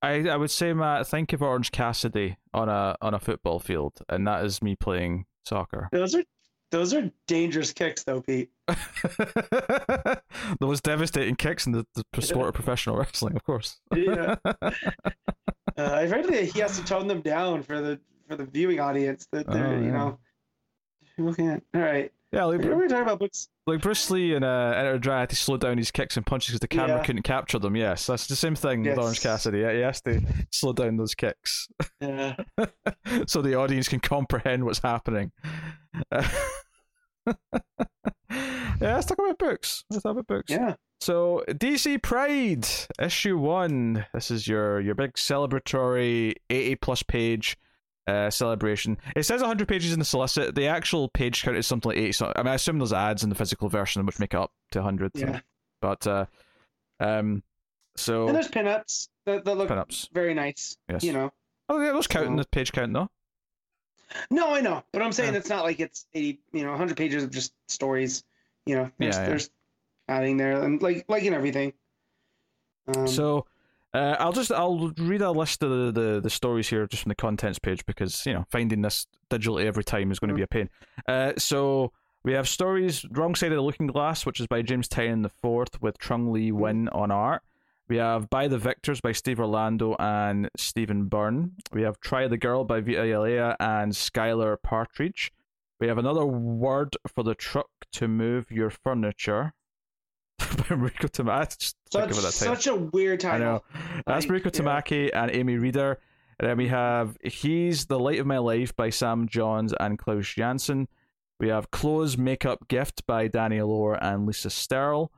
I, I would say, Matt, think of Orange Cassidy on a on a football field, and that is me playing soccer. Those are those are dangerous kicks, though, Pete. <laughs> Those devastating kicks in the, the sport of professional wrestling, of course. Yeah. <laughs> Uh, I've heard that he has to tone them down for the for the viewing audience. That they're Oh, you know people can't. All right. Yeah, like, are talking about books? like Bruce Lee and uh, Enter Dragon had to slow down his kicks and punches because the camera Yeah. couldn't capture them. Yes, that's the same thing with Orange Cassidy. Yeah, he has to slow down those kicks Yeah. <laughs> so the audience can comprehend what's happening. Uh, <laughs> yeah, let's talk about books. Let's talk about books. Yeah. So DC Pride issue one. This is your your big celebratory eighty plus page uh, celebration. It says hundred pages in the solicit. The actual page count is something like eighty. So I mean, I assume there's ads in the physical version which make it up to hundred. Yeah. But uh, um, so And there's pinups that, that look pinups. very nice. Yes. You know. Oh yeah, those count in So- the page count though. No, I know, but I'm saying Yeah. it's not like it's 80, you know, 100 pages of just stories. You know, there's, Yeah, yeah. there's adding there, and like like in everything. Um, So uh, I'll just I'll read a list of the, the, the stories here just from the contents page because you know finding this digitally every time is going to be a pain. Uh, so we have stories Wrong Side of the Looking Glass, which is by James Tynion the fourth with Trung Le Nguyen on art. We have By the Victors by Steve Orlando and Stephen Byrne. We have Try the Girl by Vita Ayala and Skylar Patridge. We have another word for the truck to move your furniture <laughs> Tamaki. Just such, about that title. such a weird I title. know. That's Like, Mariko yeah. Tamaki and Amy Reeder. And then we have He's the Light of My Life by Sam Johns and Klaus Janson. We have Clothes Makeup Gift by Danny Allure and Lisa Sterle.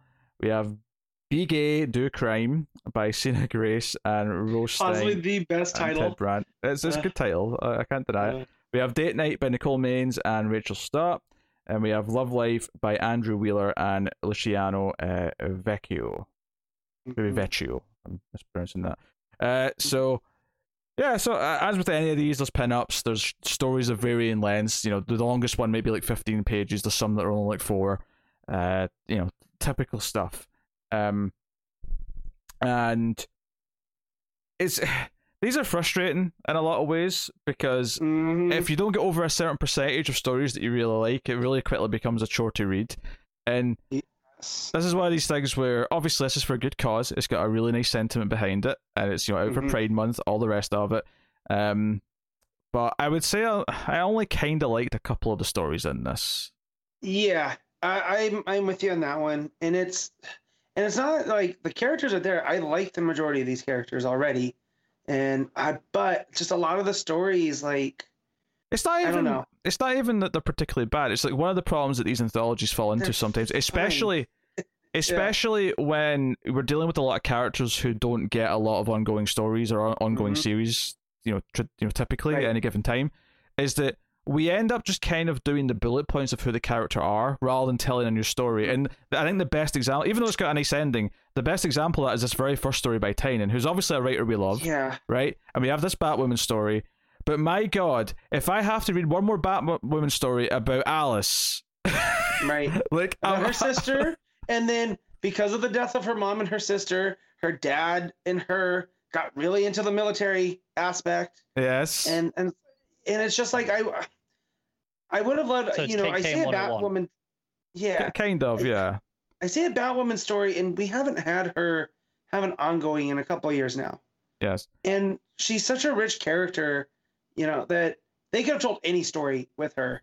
We have Be Gay, Do Crime by Sina Grace and Ro Stein Possibly the best title. Ted Brandt. It's, it's a Uh, good title. I, I can't deny it. Uh, We have Date Night by Nicole Maines and Rachel Stott. And we have Love Life by Andrew Wheeler and Luciano uh, Vecchio. Maybe mhm. Vecchio. I'm mispronouncing that. Uh, so yeah, so uh, as with any of these, there's pin-ups. There's stories of varying lengths. You know, the longest one may be like 15 pages. There's some that are only like four. Uh, you know, typical stuff. Um, and it's these are frustrating in a lot of ways because Mhm. if you don't get over a certain percentage of stories that you really like, it really quickly becomes a chore to read. And Yes. this is one of these things where obviously this is for a good cause. It's got a really nice sentiment behind it, and it's you know out for Mhm. Pride Month, all the rest of it. Um, but I would say I, I only kind of liked a couple of the stories in this. Yeah, I, I'm I'm with you on that one, and it's and it's not like the characters are there. I like the majority of these characters already, and I but just a lot of the stories like It's not I even. don't know. It's not even that they're particularly bad. It's like one of the problems that these anthologies fall into They're sometimes, especially. <laughs> Especially when we're dealing with a lot of characters who don't get a lot of ongoing stories or on- ongoing Mhm. series, you know, tr- you know, typically Right. at any given time, is that we end up just kind of doing the bullet points of who the character are rather than telling a new story. And I think the best example, even though it's got a nice ending, the best example of that is this very first story by Tynion, who's obviously a writer we love yeah, right? And we have this Batwoman story. But my God, if I have to read one more Batwoman story about Alice, <laughs> right. like her sister, and then because of the death of her mom and her sister, her dad and her got really into the military aspect, yes, and and and it's just like I I would have loved So you know I see a KK 101. Batwoman, yeah, kind of, yeah. I see a Batwoman story, and we haven't had her have an ongoing in a couple of years now. Yes, And she's such a rich character, you know, that they could have told any story with her.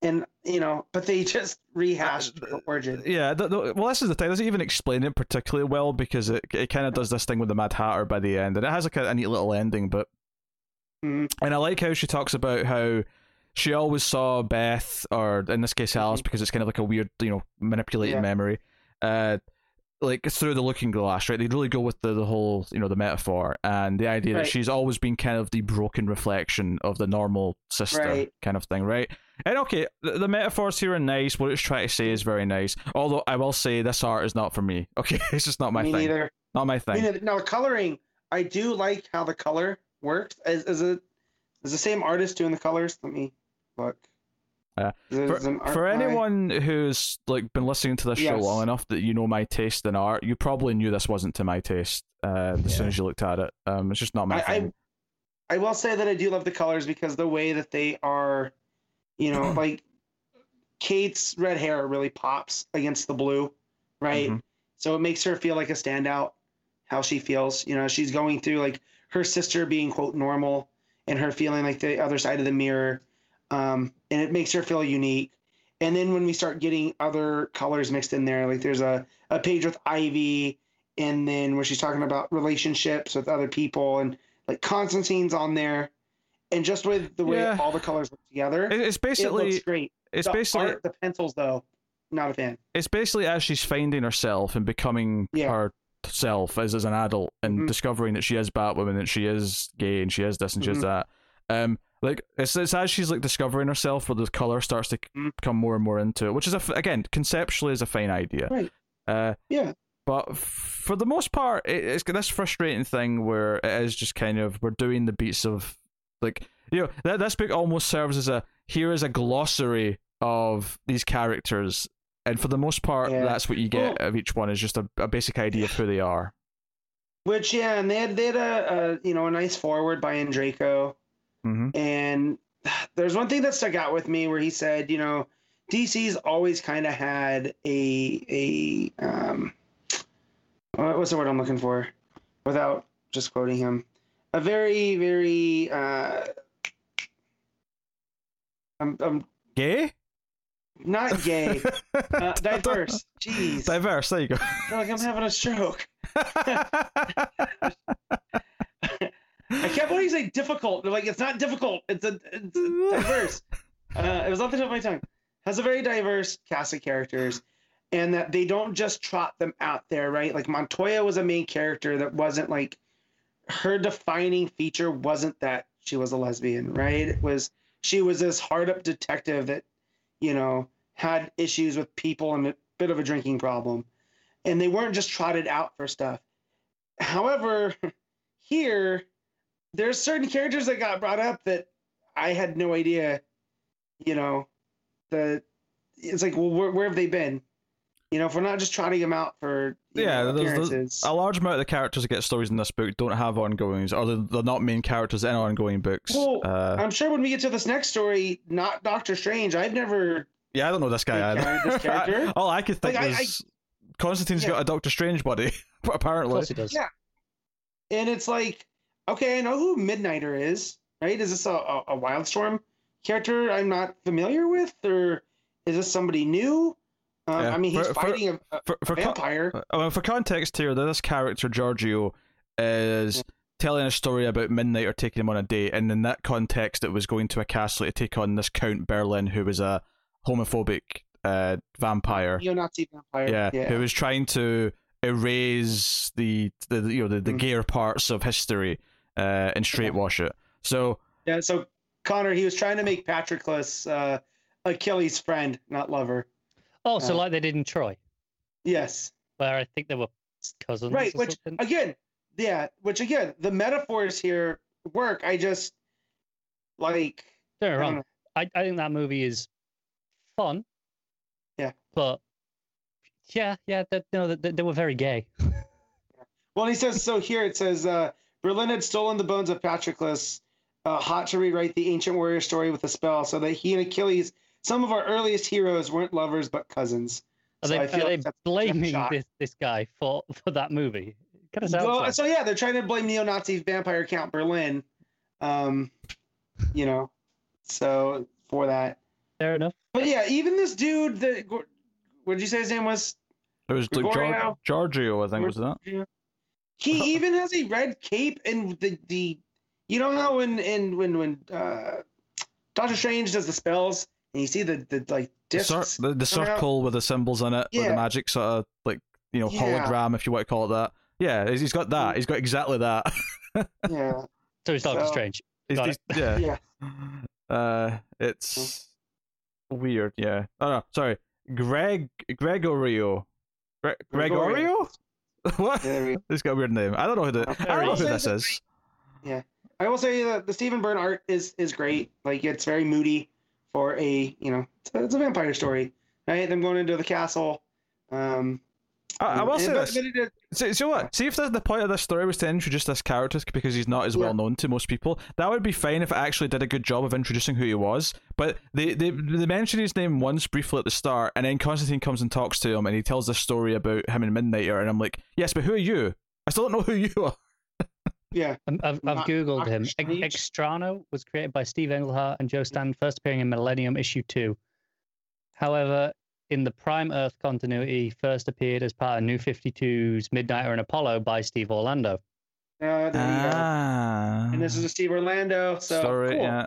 And, you know, but they just rehashed her origin. yeah. th- th- well, this is the thing. It doesn't even explain it particularly well because it it kind of does this thing with the Mad Hatter by the end, and it has like a, a neat little ending. But Mhm. and I like how she talks about how she always saw Beth, or in this case Alice, because it's kind of like a weird, you know, manipulated Yeah. memory. Uh, like through the looking glass, right? They really go with the, the whole, you know, the metaphor and the idea that she's always been kind of the broken reflection of the normal sister, Right. kind of thing, right? And okay, the, the metaphors here are nice. What it's trying to say is very nice. Although I will say this art is not for me. <laughs> Okay, it's just not my Me thing. neither. Not my thing. Now, the coloring, I do like how the color works. Is, is it is the same artist doing the colors? Let me look. Yeah. Is For, for by- anyone who's like been listening to this show long enough that you know my taste in art, you probably knew this wasn't to my taste uh, as soon as you looked at it. Um, it's just not my I, thing. I, I will say that I do love the colors because the way that they are, you know, <clears throat> like Kate's red hair really pops against the blue, right? Mhm. So it makes her feel like a standout. How she feels, you know, she's going through like her sister being quote normal and her feeling like the other side of the mirror, um, and it makes her feel unique. And then when we start getting other colors mixed in there, like there's a, a page with Ivy, and then where she's talking about relationships with other people, and like Constantine's on there, and just with the way Yeah. all the colors look together, It- It's it basically looks great. it's the basically art, the pencils though, not a fan. it's basically as she's finding herself and becoming Yeah. herself as as an adult and Mhm. discovering that she is Batwoman and she is gay and she is this and she is that. Um, like it's, it's as she's like discovering herself where the color starts to come more and more into it, which is a again conceptually is a fine idea. Right. Uh, Yeah. but for the most part, it, it's this frustrating thing where it is just kind of we're doing the beats of like you know that this book almost serves as a here is a glossary of these characters, and for the most part, Yeah. that's what you get Well- of each one is just a, a basic idea of who they are. Which yeah, and they had they had a, a you know a nice forward by Draco. Hmm And there's one thing that stuck out with me where he said, you know, DC's always kind of had a a um, what's the word I'm looking for, without just quoting him, a very very uh, I'm I'm Um, Gay, not gay, <laughs> uh, diverse. Jeez, diverse. There you go. I feel like I'm having a stroke. <laughs> I can't believe you say difficult. Like, it's not difficult. It's a it's diverse. Uh, it was off the top of my tongue. Has a very diverse cast of characters, and that they don't just trot them out there, right? Like Montoya was a main character that wasn't like her defining feature wasn't that she was a lesbian, right? It was she was this hard up detective that, you know, had issues with people and a bit of a drinking problem, and they weren't just trotted out for stuff. However, <laughs> here there's certain characters that got brought up that I had no idea, you know, the it's like, well, where, where have they been? You know, if we're not just trotting them out for Yeah, know, there's- there's- a large amount of the characters that get stories in this book don't have ongoings, or they're, they're not main characters in ongoing books. Well, uh, I'm sure when we get to this next story, not Doctor Strange. I've never yeah, I don't know this guy either. carried this character? <laughs> All I could think Like, I- I- is Constantine's Yeah. got a Doctor Strange buddy, <laughs> Of apparently. course he does. Yeah. and it's like, okay, I know who Midnighter is, right? Is this a, a, a Wildstorm character I'm not familiar with, or is this somebody new? Um, Yeah, I mean, he's for- for- fighting a, a For, for, con- vampire. Uh, well, for context here, this character Giorgio is telling a story about Midnighter taking him on a date, and in that context, it was going to a castle to take on this Count Berlin, who was a homophobic uh, vampire. neo-Nazi vampire. Yeah, yeah. who was trying to erase the the you know the, the Mhm. gayer parts of history uh, and straightwash it. So Yeah, so Connor, he was trying to make Patroclus uh, Achilles' friend, not lover. Oh, so Uh, like they did in Troy, Yes. where I think they were cousins. Right, or which something. again, yeah, which again, the metaphors here work. I just like Don't get me I wrong. know. I, I think that movie is fun. Yeah. But yeah, yeah, that no, they, they were very gay. <laughs> Well, he says so here. It says uh, Berlin had stolen the bones of Patroclus, uh, hot to rewrite the ancient warrior story with a spell, so that he and Achilles, some of our earliest heroes, weren't lovers but cousins. Are So they, I feel are like that's a blaming this, this guy for, for that movie? Kind of sounds Well, like. so yeah, they're trying to blame neo-Nazi vampire Count Berlin. Um, you know, so for that. Fair enough. But yeah, even this dude that what did you say his name was? it was like Gior- Giorgio, I think was that. He <laughs> even has a red cape and the the you know how when in when when uh Doctor Strange does the spells and you see the the like The, discs. cir- the, the coming out? circle with the symbols in it, with Yeah. the magic sort of like you know Yeah. hologram, if you want to call it that. Yeah, he's he's got that. He's got exactly that. Yeah, <laughs> So he's Doctor So- Strange. He's- he's- yeah. <laughs> yeah. Uh, it's weird. Yeah. Oh no, sorry. Greg Gregorio. Gre- Gregorio. What? He's got a weird name. I don't know who the, I don't know who this is. Yeah. I will say that the Stephen Byrne art is is great. Like it's very moody for a you know it's a, it's a vampire story, right? Them going into the castle. Um, I, I will say but- this. but it is- So, so what? See if the, the point of this story was to introduce this character because he's not as Yeah. well known to most people. That would be fine if it actually did a good job of introducing who he was. But they they, they mention his name once briefly at the start, and then Constantine comes and talks to him, and he tells this story about him and Midnighter, and I'm like, yes, but who are you? I still don't know who you are. yeah, I'm- I've, I've googled him. Extrano was created by Steve Englehart and Joe Stan, first appearing in Millennium issue two. However, in the Prime Earth continuity, first appeared as part of New 52's Midnighter and Apollo by Steve Orlando. Uh, there you go. Ah. And this is a Steve Orlando. So story. cool. Yeah.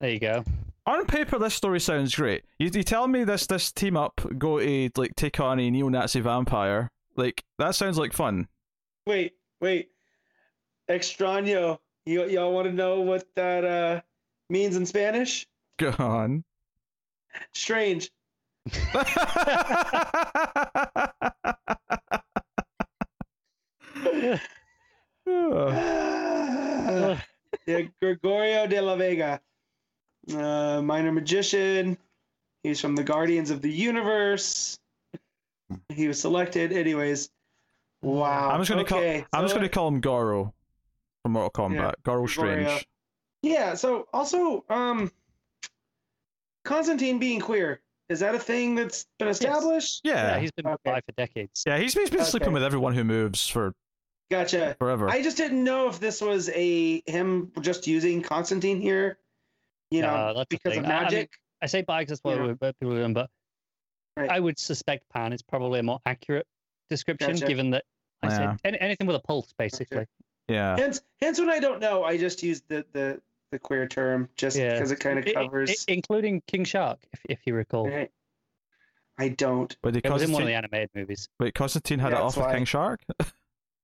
There you go. On paper, this story sounds great. You, you tell me this this team up go to like take on a neo-Nazi vampire. Like that sounds like fun. Wait, wait. Extraño. You y'all want to know what that uh means in Spanish? Go on. Strange. Yeah, Gregorio de la Vega, uh, minor magician. He's from the Guardians of the Universe. He was selected, anyways. Wow. I'm just gonna okay, call. I'm just gonna call him Goro from Mortal Kombat. Yeah, Goro Gregorio. Strange. Yeah. So also, um, Constantine being queer is that a thing that's been established? Yeah. Yeah, he's been Okay. by for decades. Yeah, he's, he's been sleeping with everyone who moves for Gotcha. forever. I just didn't know if this was a him just using Constantine here, you know, No, that's because of thing. I- I mean, magic. I say by because that's what Yeah. we're what people are doing, but Right. I would suspect Pan is probably a more accurate description, Gotcha. given that I Yeah. said any, anything with a pulse, basically. yeah. Hence, hence when I don't know, I just use the the the queer term just Yeah. because it kind of I- I- covers. including King Shark, if, if you recall. Right. I don't. But It was in one of the animated movies. wait, Constantine had Yeah, it off with. King Shark. <laughs>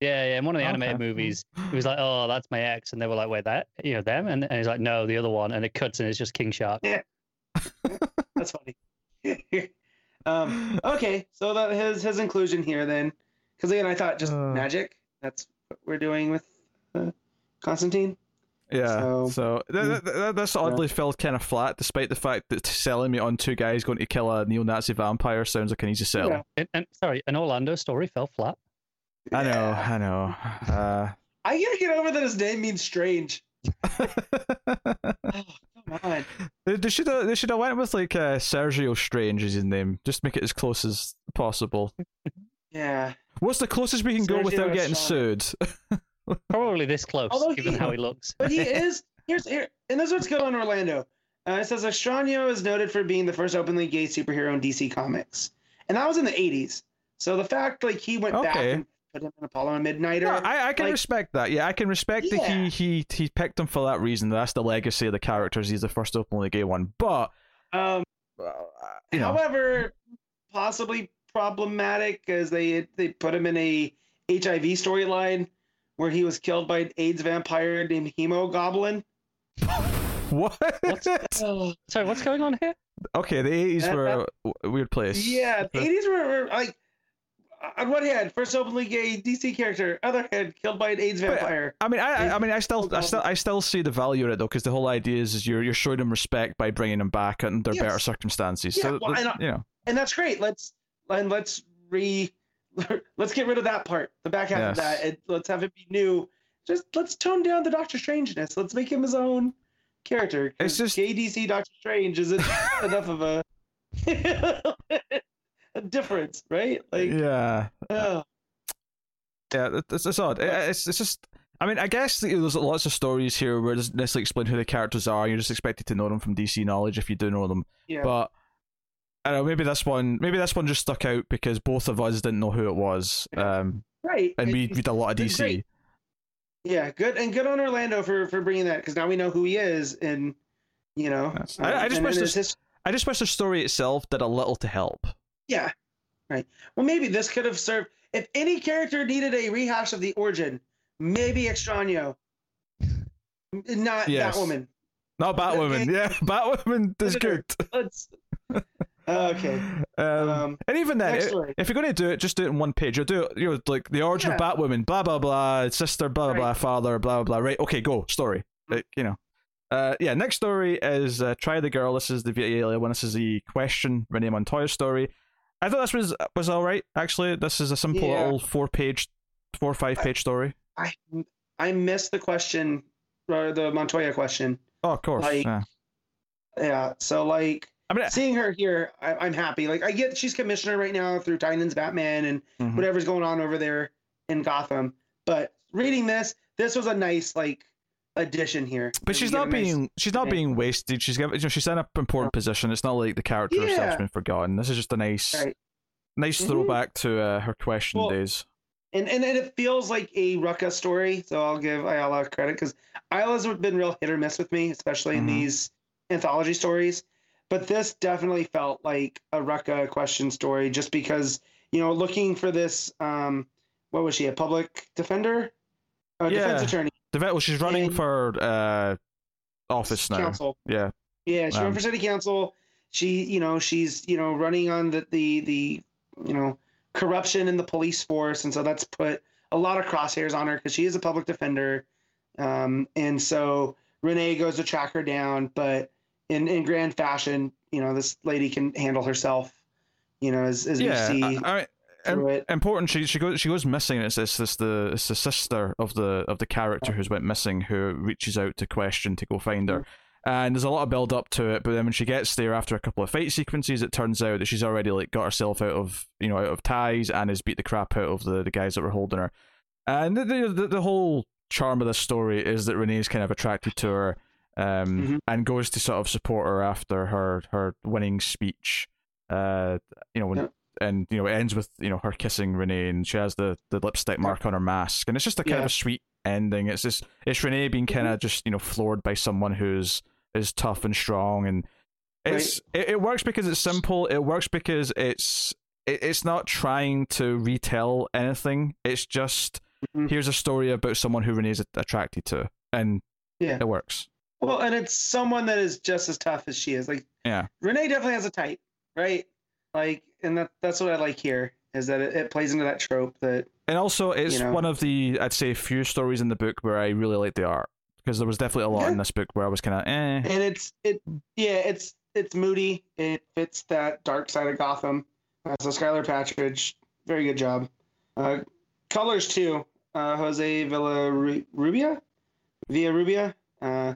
Yeah, yeah, in one of the Okay. animated movies, he was like, "Oh, that's my ex," and they were like, "Wait, that you know them?" And, and he's like, "No, the other one," and it cuts and it's just King Shark. Yeah, <laughs> that's funny. <laughs> um, okay, so that his his inclusion here then, because again, I thought just Uh. magic. That's what we're doing with uh, Constantine. Yeah. So, So- th- th- th- this oddly felt kind of flat, despite the fact that selling me on two guys going to kill a neo-Nazi vampire sounds like an easy sell. Yeah. And, and sorry, an Orlando story fell flat. I know, Yeah. I know. Uh, I gotta get over that his name means strange. <laughs> Oh, come on. they, they should have they should have went with like uh, Sergio Strange is his name. Just make it as close as possible. <laughs> Yeah. What's the closest we can go without getting Estrada. sued? <laughs> Probably this close, Although given he- how he looks. But he <laughs> is here's here and this is what's good on Orlando. Uh, it says Estrano is noted for being the first openly gay superhero in DC Comics, and that was in the '80s. So the fact like he went back and put him in Apollo and Midnighter, No, I, I can like- respect that. Yeah, I can respect that he he he picked him for that reason. That's the legacy of the characters. He's the first openly gay one. But um, uh, you know, however, possibly problematic as they they put him in a HIV storyline where he was killed by an AIDS vampire named Hemo Goblin. what? What's- Oh, Sorry, what's going on here? okay, the eighties That- were a w- weird place. Yeah, the '80s were, were like on one hand, first openly gay DC character, other hand, killed by an AIDS But- uh, vampire. I mean, I, I- I mean, I still, I still, I still see the value in it though, because the whole idea is, is you're, you're showing them respect by bringing them back under Yes. better circumstances. Yeah, so, well, uh, and I- you know, and that's great. Let's and let's re <laughs> let's get rid of that part, the back half of that, and let's have it be new. Just let's tone down the Doctor Strangeness. Let's make him his own character. It's just- gay DC Doctor Strange isn't <laughs> enough of a <laughs> a difference, right? Like, yeah, oh, yeah, it's, it's odd. It- It's, it's just. I mean, I guess there's lots of stories here where it doesn't necessarily explain who the characters are. You're just expected to know them from DC knowledge if you do know them. yeah. But I don't know. Maybe this one, maybe this one just stuck out because both of us didn't know who it was. Um, right. and we read a lot of DC. great. Yeah, good and good on Orlando for for bringing that because now we know who he is and you know. Yes. uh, I- I just wish this- his- I just wish the story itself did a little to help. Yeah, right. Well, maybe this could have served. If any character needed a rehash of the origin, maybe Extraño, not Yes. Batwoman. Not Batwoman. Yeah, <laughs> Batwoman is good. Let's. <laughs> okay. Um, Um, and even then, if you're going to do it, just do it in one page. You'll do it, you know, like the origin of Batwoman, blah blah blah, sister, blah blah Right. blah, father, blah blah blah. Right? Okay, go story. Like, you know. Uh, yeah. Next story is uh, try the girl. This is the Vita one. This is the question Renee Montoya story. I thought this was was all right. Actually, this is a simple Yeah. little four page, four or five page story. I I missed the question, or the Montoya question. Oh, of course. Like, yeah. Yeah. So like I mean, seeing her here, I, I'm happy. Like I get she's commissioner right now through Tynion's Batman and mhm. whatever's going on over there in Gotham. But reading this, this was a nice like addition here. But she's not a nice- being she's not being wasted. She's given you know, she's in an important position. It's not like the character herself's Yeah. been forgotten. This is just a nice Right. nice Mhm. throwback to uh, her question Well, days. and, and and it feels like a Rucka story. So I'll give Ayala credit because Ayala's been real hit or miss with me, especially in Mhm. these anthology stories. But this definitely felt like a Rucka question story, just because you know, looking for this. Um, what was she? A public defender, a defense attorney, The vet, well, she's running and- for uh, office now. counsel. Yeah, Yeah, she Um, ran for city council. She, you know, she's, you know, running on the, the, the, you know, corruption in the police force, and so that's put a lot of crosshairs on her because she is a public defender, um, and so Renee goes to track her down, but in in grand fashion, you know, this lady can handle herself, you know, as as yeah. we see I, I, through it. important. She she goes she goes missing. It's it's, it's the it's the sister of the of the character who's went missing who reaches out to question to go find her. And there's a lot of build up to it, but then when she gets there after a couple of fight sequences, it turns out that she's already like got herself out of you know out of ties and has beat the crap out of the, the guys that were holding her. And the, the the the whole charm of this story is that Renee's kind of attracted to her, um, Mhm. and goes to sort of support her after her her winning speech. Uh, you know when Yeah. and you know it ends with you know her kissing Renee and she has the the lipstick mark on her mask and it's just a kind of a sweet ending. It's just it's Renee being kind Mm-hmm. of just you know floored by someone who's is tough and strong and it's it, it works because it's simple. It works because it's it, it's not trying to retell anything. It's just Mhm. here's a story about someone who Renee's attracted to and Yeah. it works. Well, and it's someone that is just as tough as she is. Like Yeah. Renee definitely has a type, right? Like, and that that's what I like here is that it, it plays into that trope that And also, it's You know. one of the I'd say few stories in the book where I really like the art because there was definitely a lot Yeah. in this book where I was kind of eh. and it's it yeah it's it's moody it fits that dark side of gotham uh, so skylar patridge very good job uh colors too uh jose villarrubia via rubia uh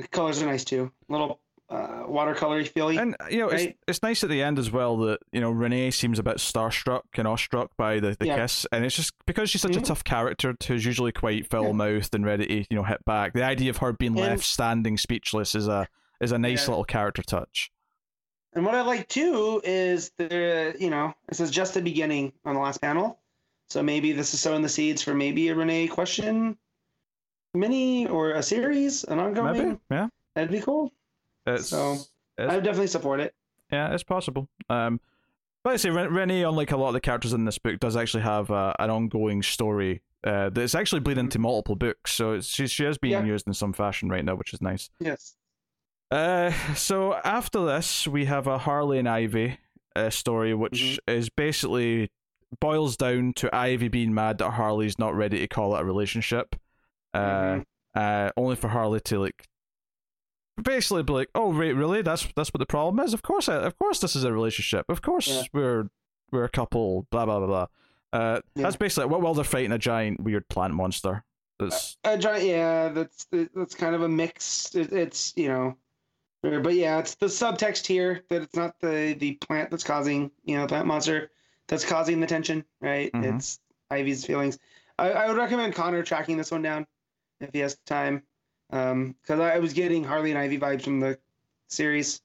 the colors are nice too A little uh watercolory feely And you know, it's Right. it's nice at the end as well that you know Renee seems a bit starstruck and awestruck by the, the Yeah. kiss, and it's just because she's such a Mhm. tough character who's usually quite foul mouthed and ready to you know hit back. The idea of her being And- left standing speechless is a is a nice Yeah. little character touch. and what i like too is the you know this is just the beginning on the last panel so maybe this is sowing the seeds for maybe a renee question mini or a series an ongoing Maybe, yeah. that'd be cool It's, So, I would definitely support it. yeah, it's possible. Um, but I say Ren- Renee, unlike a lot of the characters in this book, does actually have uh, an ongoing story uh, that's actually bleeding into multiple books. So it's, she she is being Yeah. used in some fashion right now, which is nice. Yes. Uh, so after this, we have a Harley and Ivy uh, story, which Mm-hmm. is basically boils down to Ivy being mad that Harley's not ready to call it a relationship. Uh, Mhm. uh, only for Harley to like basically be like, "Oh, wait, really? That's that's what the problem is. Of course, I, of course, this is a relationship. Of course, Yeah. we're we're a couple. Blah blah blah blah." Uh, Yeah. that's basically well, while they're fighting a giant weird plant monster. That's A giant, yeah, that's that's kind of a mix. It, it's you know, but yeah, it's the subtext here that it's not the the plant that's causing you know plant monster that's causing the tension, right? Mhm. It's Ivy's feelings. I, I would recommend Connor tracking this one down if he has time, because I, I was getting Harley and Ivy vibes from the series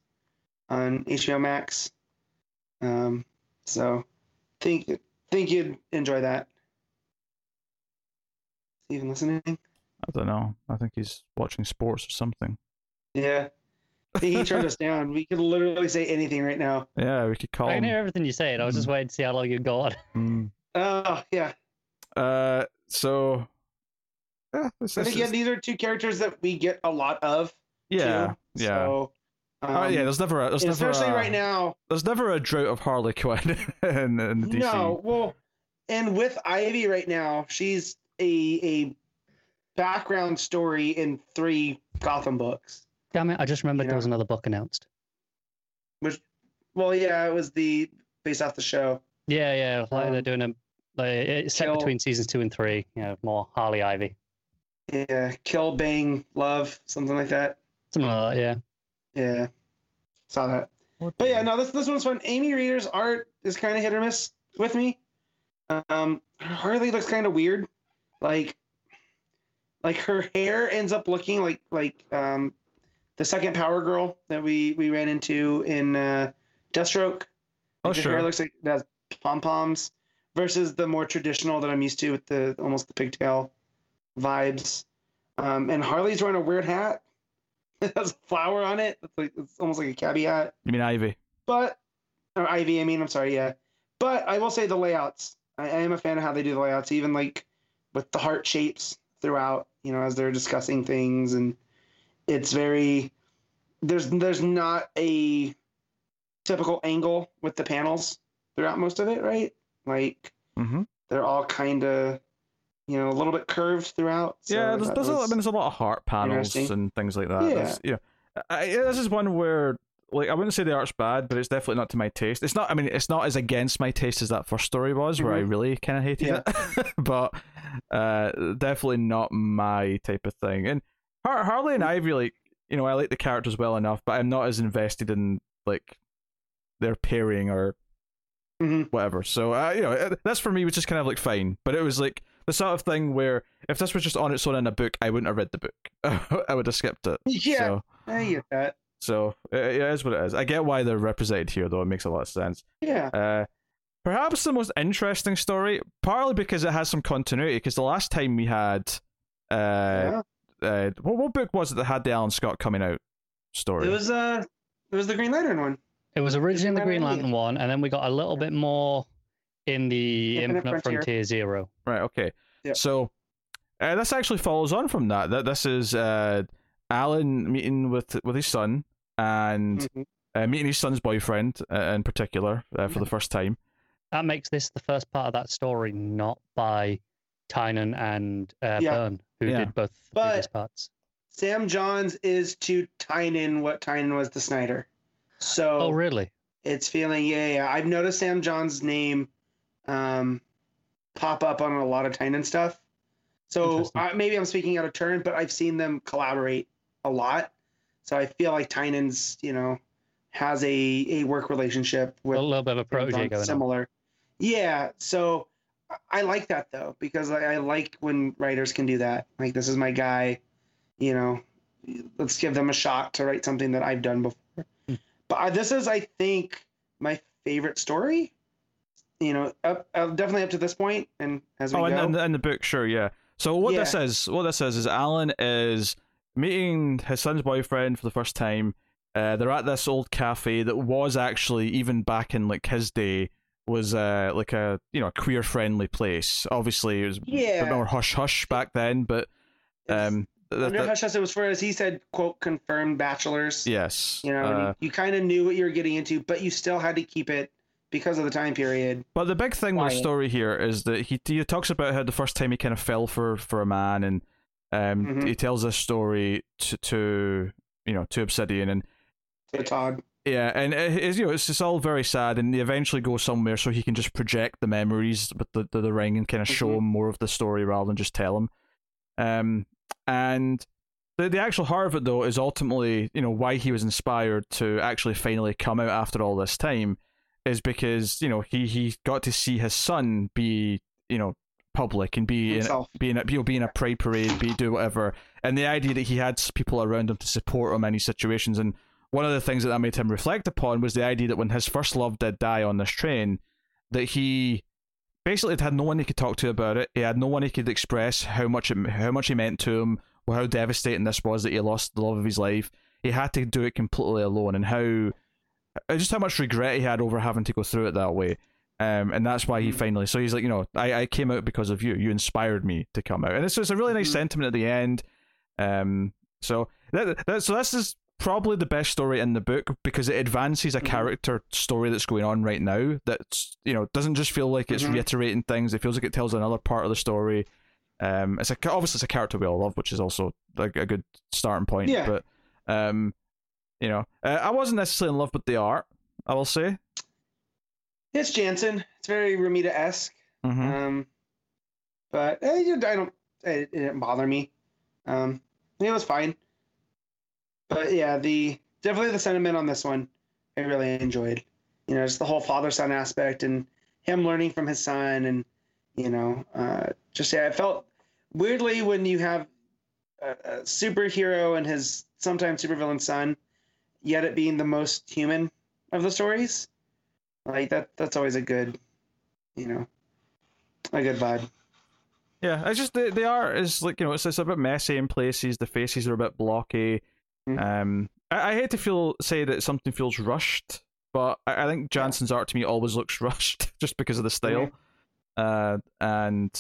on HBO Max. Um, so think think you'd enjoy that. Even listening? I don't know. I think he's watching sports or something. Yeah. I think he turned us down. We could literally say anything right now. Yeah, we could call I can him. hear everything you say, and I was just waiting to see how long you got. Mm. Oh, yeah. Uh, so yeah, this, And this again, is- these are two characters that we get a lot of. yeah, too. yeah. So, um, oh yeah, there's never a, there's and never especially a, right now. there's never a drought of Harley Quinn <laughs> in, in the DC. No, well, and with Ivy right now, she's a a background story in three Gotham books. Damn it! I just remembered You there know. was another book announced. Which, well, yeah, it was the based off the show. Yeah, yeah, like they're Um, doing a like, it's set Kill- between seasons two and three. You know, more Harley Ivy, Yeah, kill, bang, love, something like that. something like that. Yeah. Yeah, saw that. But yeah, no, this this one's fun. Amy Reeder's art is kind of hit or miss with me. Um, Harley looks kind of weird, like like her hair ends up looking like like um the second Power Girl that we we ran into in uh, Deathstroke. Oh, Like, the sure. hair looks like it has pom poms versus the more traditional that I'm used to with the almost the pigtail vibes. Um, and Harley's wearing a weird hat. <laughs> It has a flower on it. It's like it's almost like a cabbie hat. You mean Ivy? But or Ivy, I mean, I'm sorry, yeah. But I will say the layouts. I, I am a fan of how they do the layouts, even like with the heart shapes throughout. You know, as they're discussing things, and it's very there's there's not a typical angle with the panels throughout most of it, right? Like Mm-hmm. they're all kind of you know a little bit curved throughout. so yeah, there's, there's, a, I mean, there's a lot of heart panels and things like that. Yeah. Yeah. I, I- this is one where, like, I wouldn't say the art's bad, but it's definitely not to my taste. It's not. I mean, it's not as against my taste as that first story was, where I Mhm. really kind of hated Yeah. it. <laughs> but uh, definitely not my type of thing. And Har- Harley and Ivy, like, you know, I like the characters well enough, but I'm not as invested in like their pairing or Mhm. whatever. So uh, you know, uh, that's for me was just kind of like fine. But it was like the sort of thing where if this was just on its own in a book, I wouldn't have read the book. <laughs> I would have skipped it. <laughs> Yeah, So, I get that. so it, it is what it is. I get why they're represented here, though. It makes a lot of sense. Yeah. Uh, perhaps the most interesting story, partly because it has some continuity. Because the last time we had, uh, yeah. uh, what, what book was it that had the Alan Scott coming out story? It was uh, it was the Green Lantern one. It was originally the Green? Lantern one, and then we got a little bit more in the Infinite Infinite, Frontier. Frontier. Zero. Right. Okay. Yep. So uh, this actually follows on from that. That this is uh, Alan meeting with with his son and Mhm. uh, meeting his son's boyfriend uh, in particular uh, for the first time. That makes this the first part of that story, not by Tynion and uh, Yeah. Byrne, who Yeah. did both the But- previous parts. Sam Johns is to Tynion what Tynion was to Snyder. So Oh, really? it's feeling yeah, yeah. I've noticed Sam Johns' name um, pop up on a lot of Tynion stuff. So uh, maybe I'm speaking out of turn, but I've seen them collaborate a lot. So I feel like Tynion's, you know, has a, a work relationship with a little bit of a protege going on. similar. Yeah, so I- like that though because I, I like when writers can do that. Like this is my guy, you know. Let's give them a shot to write something that I've done before. Hmm. But I, this is, I think, my favorite story. You know, up, uh, definitely up to this point, and as we Oh, go, and, and, the book, sure, yeah. So what this Yeah. is, what this is, is Alan is meeting his son's boyfriend for the first time. Uh, they're at this old cafe that was actually even back in like his day was uh like a you know a queer friendly place. Obviously, it was a bit yeah, more hush hush back then, but um, th- under th- hush hush, it was for as he said, "quote confirmed bachelors." yes, You know, uh, you, you kind of knew what you were getting into, but you still had to keep it because of the time period. But the big thing with the story here is that he he talks about how the first time he kind of fell for for a man, and um, Mhm. he tells this story to, to you know to Obsidian, and To Todd, yeah, and it's you know it's, it's all very sad, and they eventually go somewhere so he can just project the memories with the the, the ring and kind of show Mhm. him more of the story rather than just tell him. Um, and the the actual heart of it though is ultimately you know why he was inspired to actually finally come out after all this time is because you know he he got to see his son be you know public and be in, himself. being a you know, being a pride parade, be do whatever, and the idea that he had people around him to support him in any situations. And one of the things that that made him reflect upon was the idea that when his first love did die on this train, that he basically had no one he could talk to about it. He had no one he could express how much it, how much he meant to him, or how devastating this was that he lost the love of his life. He had to do it completely alone, and how just how much regret he had over having to go through it that way. Um, and that's why he Mhm. finally. So he's like, you know, I, I came out because of you. You inspired me to come out, and it's, it's a really nice Mhm. sentiment at the end. Um, so that, that so this is probably the best story in the book because it advances a Mhm. character story that's going on right now. That's you know doesn't just feel like it's Mhm. reiterating things. It feels like it tells another part of the story. Um, it's a obviously it's a character we all love, which is also like a good starting point. Yeah. But um, you know, uh, I wasn't necessarily in love with the art. I will say. It's Janson. It's very Romita esque. hmm Um, but eh, you- I don't. It, it didn't bother me. Um, it was fine. But yeah, the definitely the sentiment on this one, I really enjoyed. You know, just the whole father son aspect and him learning from his son, and you know, uh, just yeah, it felt weirdly when you have a, a superhero and his sometimes supervillain son, yet it being the most human of the stories. Like that that's always a good, you know, a good vibe. Yeah, it's just the the art is like you know it's, it's a bit messy in places. The faces are a bit blocky. Mhm. Um, I, I hate to feel say that something feels rushed, but I, I think Janson's art to me always looks <laughs> rushed just because of the style. Uh, and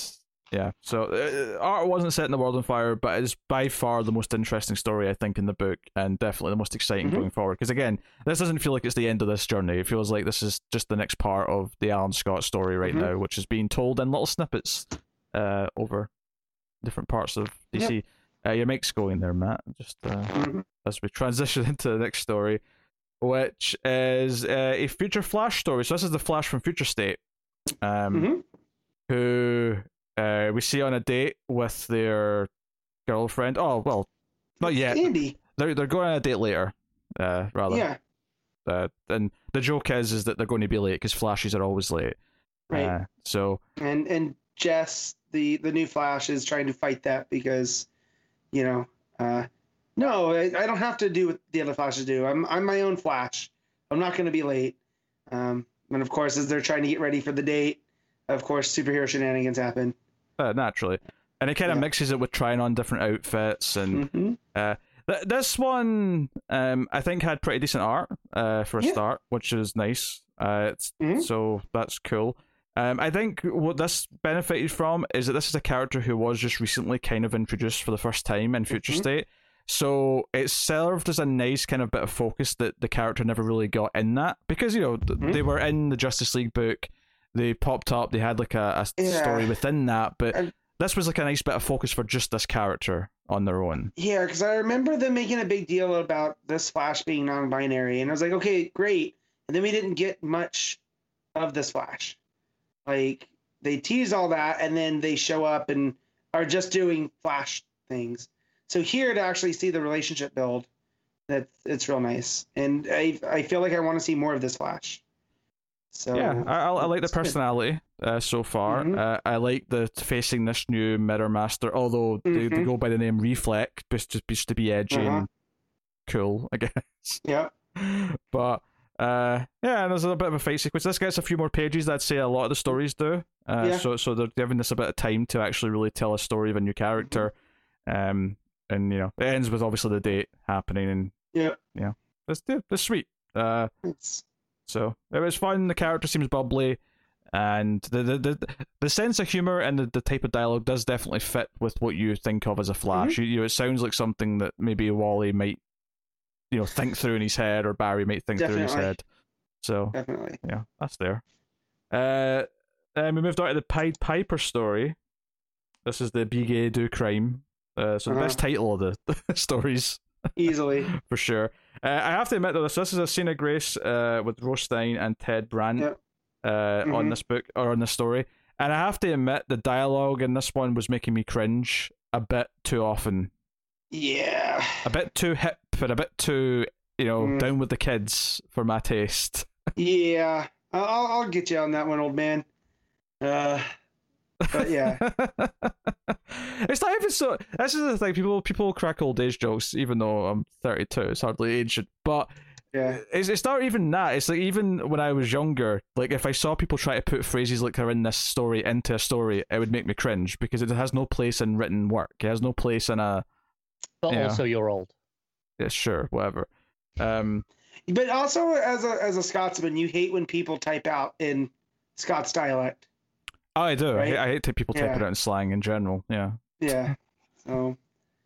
yeah, so uh, art wasn't set in the world on fire, but it's by far the most interesting story I think in the book, and definitely the most exciting Mhm. going forward. Because again, this doesn't feel like it's the end of this journey. It feels like this is just the next part of the Alan Scott story right Mhm. now, which is being told in little snippets uh, over different parts of DC. Uh, your mic's going there, Matt. Just uh, Mhm. as we transition <laughs> into the next story, which is uh, a future Flash story. So this is the Flash from Future State, um, Mhm. who uh, we see on a date with their girlfriend. Oh well, not yet. Andy. They're they're going on a date later, uh, rather. Yeah. Uh, and the joke is is that they're going to be late because Flashes are always late. Right. Uh, so and and Jess, the the new Flash, is trying to fight that because, you know, uh, no, I, I don't have to do what the other Flashes do. I'm I'm my own Flash. I'm not going to be late. Um, and of course, as they're trying to get ready for the date, of course, superhero shenanigans happen. Uh, naturally, and it kind of Yeah. mixes it with trying on different outfits and. hmm Th- this one, um, I think had pretty decent art uh, for a Yeah. start, which is nice. Uh, it's, Mhm. So that's cool. Um, I think what this benefited from is that this is a character who was just recently kind of introduced for the first time in Future Mhm. State. So it served as a nice kind of bit of focus that the character never really got in that because you know th- Mhm. they were in the Justice League book, they popped up, they had like a, a Yeah. story within that, but this was like a nice bit of focus for just this character on their own. Yeah, because I remember them making a big deal about this Flash being non-binary, and I was like, okay, great. And then we didn't get much of this Flash. Like they tease all that, and then they show up and are just doing Flash things. So here to actually see the relationship build, that it's real nice, and I I feel like I want to see more of this Flash. So yeah, I, I, like the personality uh, so far. Mhm. Uh, I like the facing this new Mirror Master, although they, they Mhm. go by the name Reflect, just just, just to be edgy Uh-huh. and cool, I <laughs> guess. yeah, but uh, yeah, and there's a bit of a fight sequence. This gets a few more pages. I'd say a lot of the stories do. Uh, Yeah. So so they're giving this a bit of time to actually really tell a story of a new character. Um, and you know it ends with obviously the date happening, and yeah, yeah, it's that's sweet. Uh. it's So it was fun. The character seems bubbly, and the the the, the sense of humor and the, the type of dialogue does definitely fit with what you think of as a Flash. You, you know, it sounds like something that maybe Wally might, you know, think through in his head, or Barry might think through in his head. So definitely. yeah, that's there. Uh, then we moved on to the Pied Piper story. This is the Be Gay Do Crime. Uh, so the Uh-huh. best title of the <laughs> stories Easily. <laughs> for sure. Uh, I have to admit though, this this is a Sina Grace uh, with Ro Stein and Ted Brandt Yep. uh, on Mhm. this book or on this story, and I have to admit the dialogue in this one was making me cringe a bit too often, Yeah. a bit too hip and a bit too you know Mm. down with the kids for my taste. <laughs> Yeah, I'll I'll I'll get you on that one, old man. Uh, but yeah, <laughs> it's not even so. This is the thing. People people crack old age jokes, even though I'm 32. It's hardly ancient, but yeah, it's, it's not even that. It's like even when I was younger, like if I saw people try to put phrases like they're in this story into a story, it would make me cringe because it has no place in written work. It has no place in a But Yeah. also, you're old. yeah, sure, whatever. Um, but also as a as a Scotsman, you hate when people type out in Scots dialect. Oh, I do. I, Right? hate, I hate people type Yeah. it out in slang in general. Yeah, Yeah, so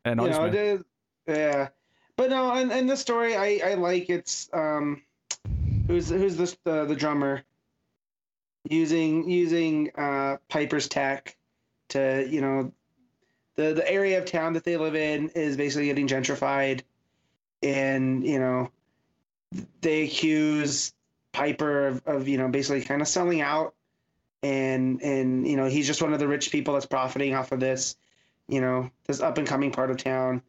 it you know, me. it is, yeah, but no, and, and the story I I like it's um, who's who's this the the drummer using using uh Piper's tech to you know the the area of town that they live in is basically getting gentrified and you know they accuse Piper of, of you know basically kind of selling out and and you know he's just one of the rich people that's profiting off of this you know this up and coming part of town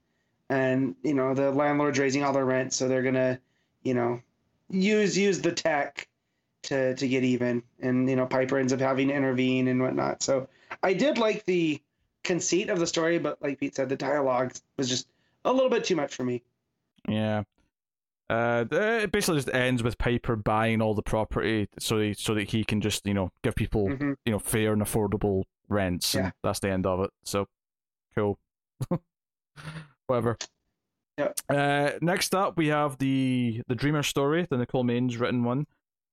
and you know the landlord's raising all their rent so they're gonna you know use use the tech to to get even and you know Piper ends up having to intervene and whatnot so I did like the conceit of the story, but like Pete said, the dialogue was just a little bit too much for me. Yeah. Uh, it basically just ends with Piper buying all the property so he, so that he can just you know give people Mhm. you know fair and affordable rents, and that's the end of it. So cool. <laughs> Whatever. Yeah. Uh, next up, we have the the Dreamer story, the Nicole Maines written one,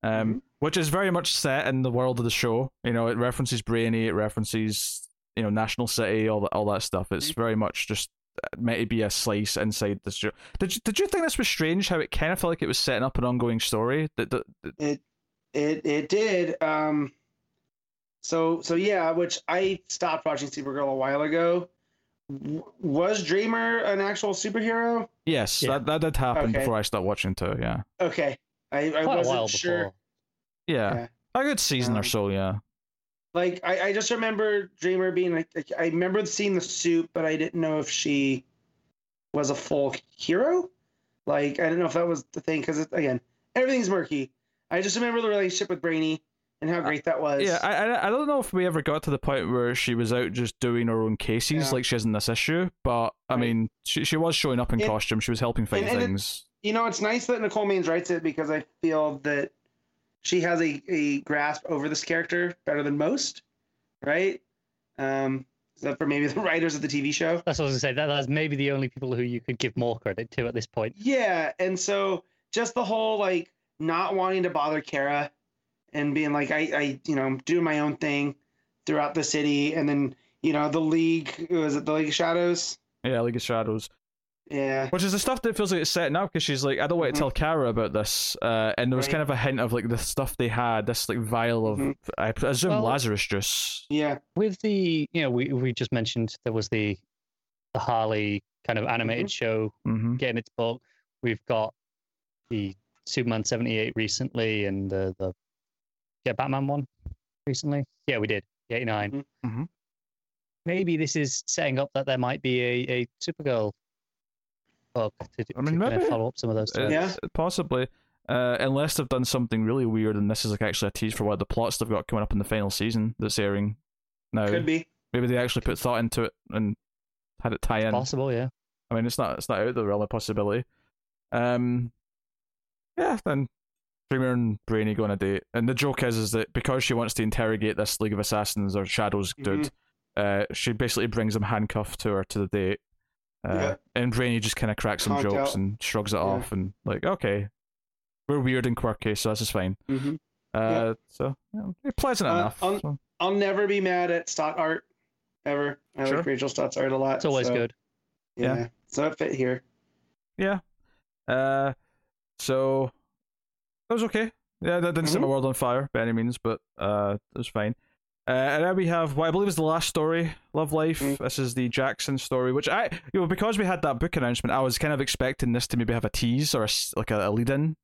um, Mhm. which is very much set in the world of the show. You know, it references Brainy, it references you know National City, all that all that stuff. It's Mm-hmm. very much just uh, meant to be a slice inside the show. Did you did you think this was strange? How it kind of felt like it was setting up an ongoing story. That, that, that- It it it did. Um, so so yeah, which I stopped watching Supergirl a while ago. W- Was Dreamer an actual superhero? yes, Yeah. that that did happen Okay. before I stopped watching too. Yeah, Okay, I, I Quite a wasn't sure. before. yeah, Yeah. a good season or Um, so. Yeah, Like I, I just remember Dreamer being like, like I remember seeing the suit, but I didn't know if she was a full hero. Like I didn't know if that was the thing because again everything's murky. I just remember the relationship with Brainy and how great that was. Yeah. I, I I don't know if we ever got to the point where she was out just doing her own cases Yeah. like she is in this issue. But I Right. mean, she she was showing up in And- costume. She was helping fight and- and it- things. you know it's nice that Nicole Maines writes it because I feel that she has a, a grasp over this character better than most, right? Um, except for maybe the <laughs> writers of the TV show. That's what I was gonna say. That, that's maybe the only people who you could give more credit to at this point. Yeah, and so just the whole like not wanting to bother Kara and being like I, I you know, I'm doing my own thing throughout the city and then, you know, the league was it the League of Shadows? yeah, League of Shadows. Yeah. Which is the stuff that feels like it's setting up because she's like, I don't want to Mhm. tell Kara about this. Uh, and there was Right. kind of a hint of like the stuff they had, this like vial of, Mhm. I presume, Well- Lazarus juice. Yeah. With the, you know, we we just mentioned there was the the Harley kind of animated show Mm-hmm. getting its book. We've got the Superman seventy eight recently, and the the yeah Batman one recently. Yeah, we did eighty nine. Mhm. Mhm. Maybe this is setting up that there might be a, a Supergirl book to, I mean, to kind of maybe. follow up some of those. stories. Yeah. Possibly. Uh, unless they've done something really weird and this is like actually a tease for one of the plots they've got coming up in the final season that's airing now. Could be. Maybe they actually put thought into it and had it tie in. Possible, yeah. I mean, it's not it's not out of the realm of possibility. Um, yeah, then Dreamer and Brainy go on a date, and the joke is is that because she wants to interrogate this League of Assassins or Shadows dude, uh, she basically brings him handcuffed to her to the date. Uh, Yeah. And Brainy just kind of cracks some Conked jokes out. and shrugs it Yeah. off, and like, okay, we're weird and quirky, so this is fine. hmm Uh, so yeah, pleasant Uh, enough. on- so. I'll never be mad at Stott art ever. I Sure. like Rachel Stott's art a lot. It's always so, good. Yeah. Yeah. So it fit here. Yeah. Uh, so that was okay. Yeah, that didn't set my Mhm. world on fire by any means, but uh, it was fine. Uh, and then we have what I believe is the last story, Love Life. Mm. This is the Jackson story, which I, you know, because we had that book announcement, I was kind of expecting this to maybe have a tease or a like a, a lead in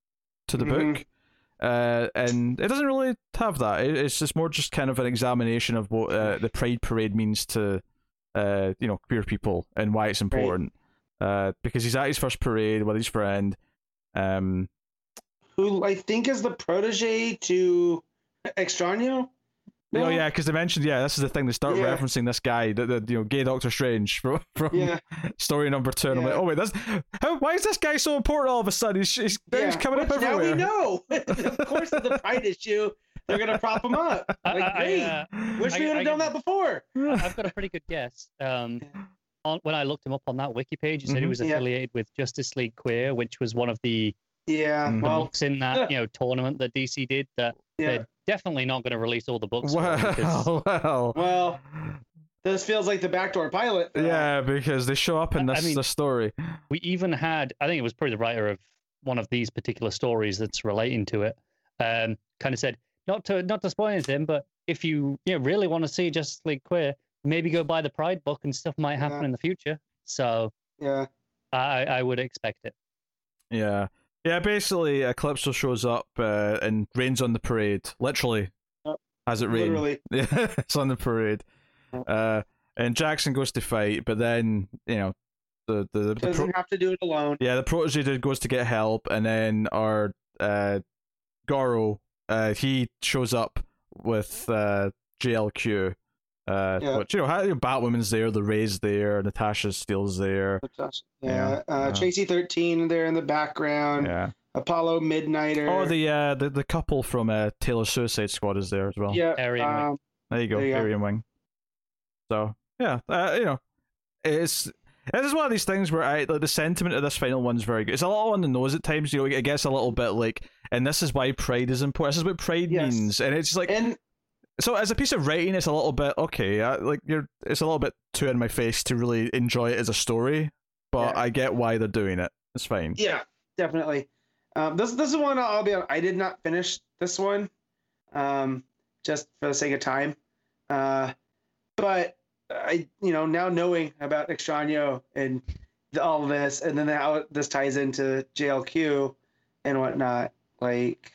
to the Mhm. book. Uh, and it doesn't really have that. It, it's just more just kind of an examination of what uh, the Pride Parade means to, uh, you know, queer people and why it's important. Uh, because he's at his first parade with his friend. Um, Who I think is the protege to Extraño. Oh yeah, because they mentioned yeah, this is the thing. They start Yeah. referencing this guy, the, the you know, gay Doctor Strange from <laughs> from Yeah. story number two. And I'm like, oh wait, that's how, why is this guy so important all of a sudden? He's he's, Yeah. he's coming up Which now we know. <laughs> of course, it's a pride issue. They're gonna prop him up. I- Like, I- I, uh, Wish I- we would have done that before. I've got a pretty good guess. Um, <laughs> on, when I looked him up on that wiki page, he said he Mhm. was Yeah. affiliated with Justice League Queer, which was one of the Yeah. Mhm. Well. books in that you know tournament that DC did. That Yeah. they're definitely not going to release all the books. for because Well, <laughs> well, Well, This feels like the backdoor pilot. for that. yeah, because they show up in I- I this mean- this story. we even had i think it was probably the writer of one of these particular stories that's relating to it um kind of said not to not to spoil anything but if you you know, really want to see justice league queer maybe go buy the pride book and stuff might happen Yeah. in the future so Yeah. i i would expect it Yeah. Yeah, basically, Eclipso shows up uh, and rains on the parade. Literally, Yep. has it rained? Literally. Yeah, <laughs> it's on the parade. Yep. Uh, and Jackson goes to fight, but then, you know, the the, the, Doesn't pro- have to do it alone. yeah, the protege dude goes to get help, and then our uh, Goro, uh, he shows up with uh, JLQ, Uh, Yeah. which you know, how- Batwoman's there, the Ray's there, Natasha Steele's there. Yeah, Yeah, uh, yeah. Tracy Thirteen there in the background. Yeah. Apollo Midnighter. Oh, the uh, the the couple from uh, Taylor Suicide Squad is there as well. yeah, Aerie and Wink. um, There you go, There you go. Aerie and Wink. So yeah, uh, you know, it's this is one of these things where I like the sentiment of this final one's very good. It's a little on the nose at times. You know, it gets a little bit like, and this is why pride is important. This is what pride Yes. means, and it's like and so as a piece of writing, it's a little bit okay. I, like you're, it's a little bit too in my face to really enjoy it as a story, but Yeah. I get why they're doing it. It's fine. yeah, definitely. Um, this this is one I'll be. I did not finish this one, um, just for the sake of time. Uh, but I, you know, now knowing about Extraño and all of this, and then how this ties into JLQ and whatnot, like,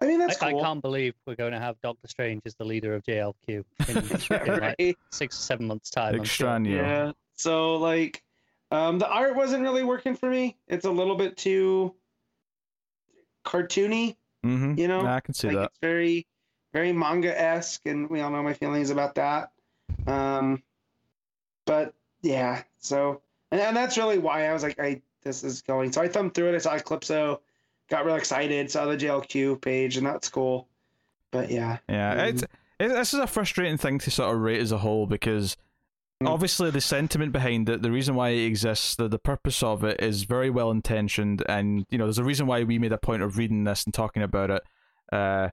I mean, that's I, I can't believe we're going to have Doctor Strange as the leader of JLQ in, in <laughs> like six or seven months' time. I'm sure. Yeah. So like, um, the art wasn't really working for me. It's a little bit too cartoony. Mm-hmm. You know, I can see like that. it's very, very manga esque, and we all know my feelings about that. Um, but yeah, so and, and that's really why I was like, I this is going. So I thumbed through it. I saw Eclipso, got real excited. Saw the JLQ page, and that's cool. But yeah, Yeah, Mhm. it's it, this is a frustrating thing to sort of rate as a whole because Mm. obviously the sentiment behind it, the reason why it exists, the the purpose of it is very well intentioned, and you know there's a reason why we made a point of reading this and talking about it. Uh,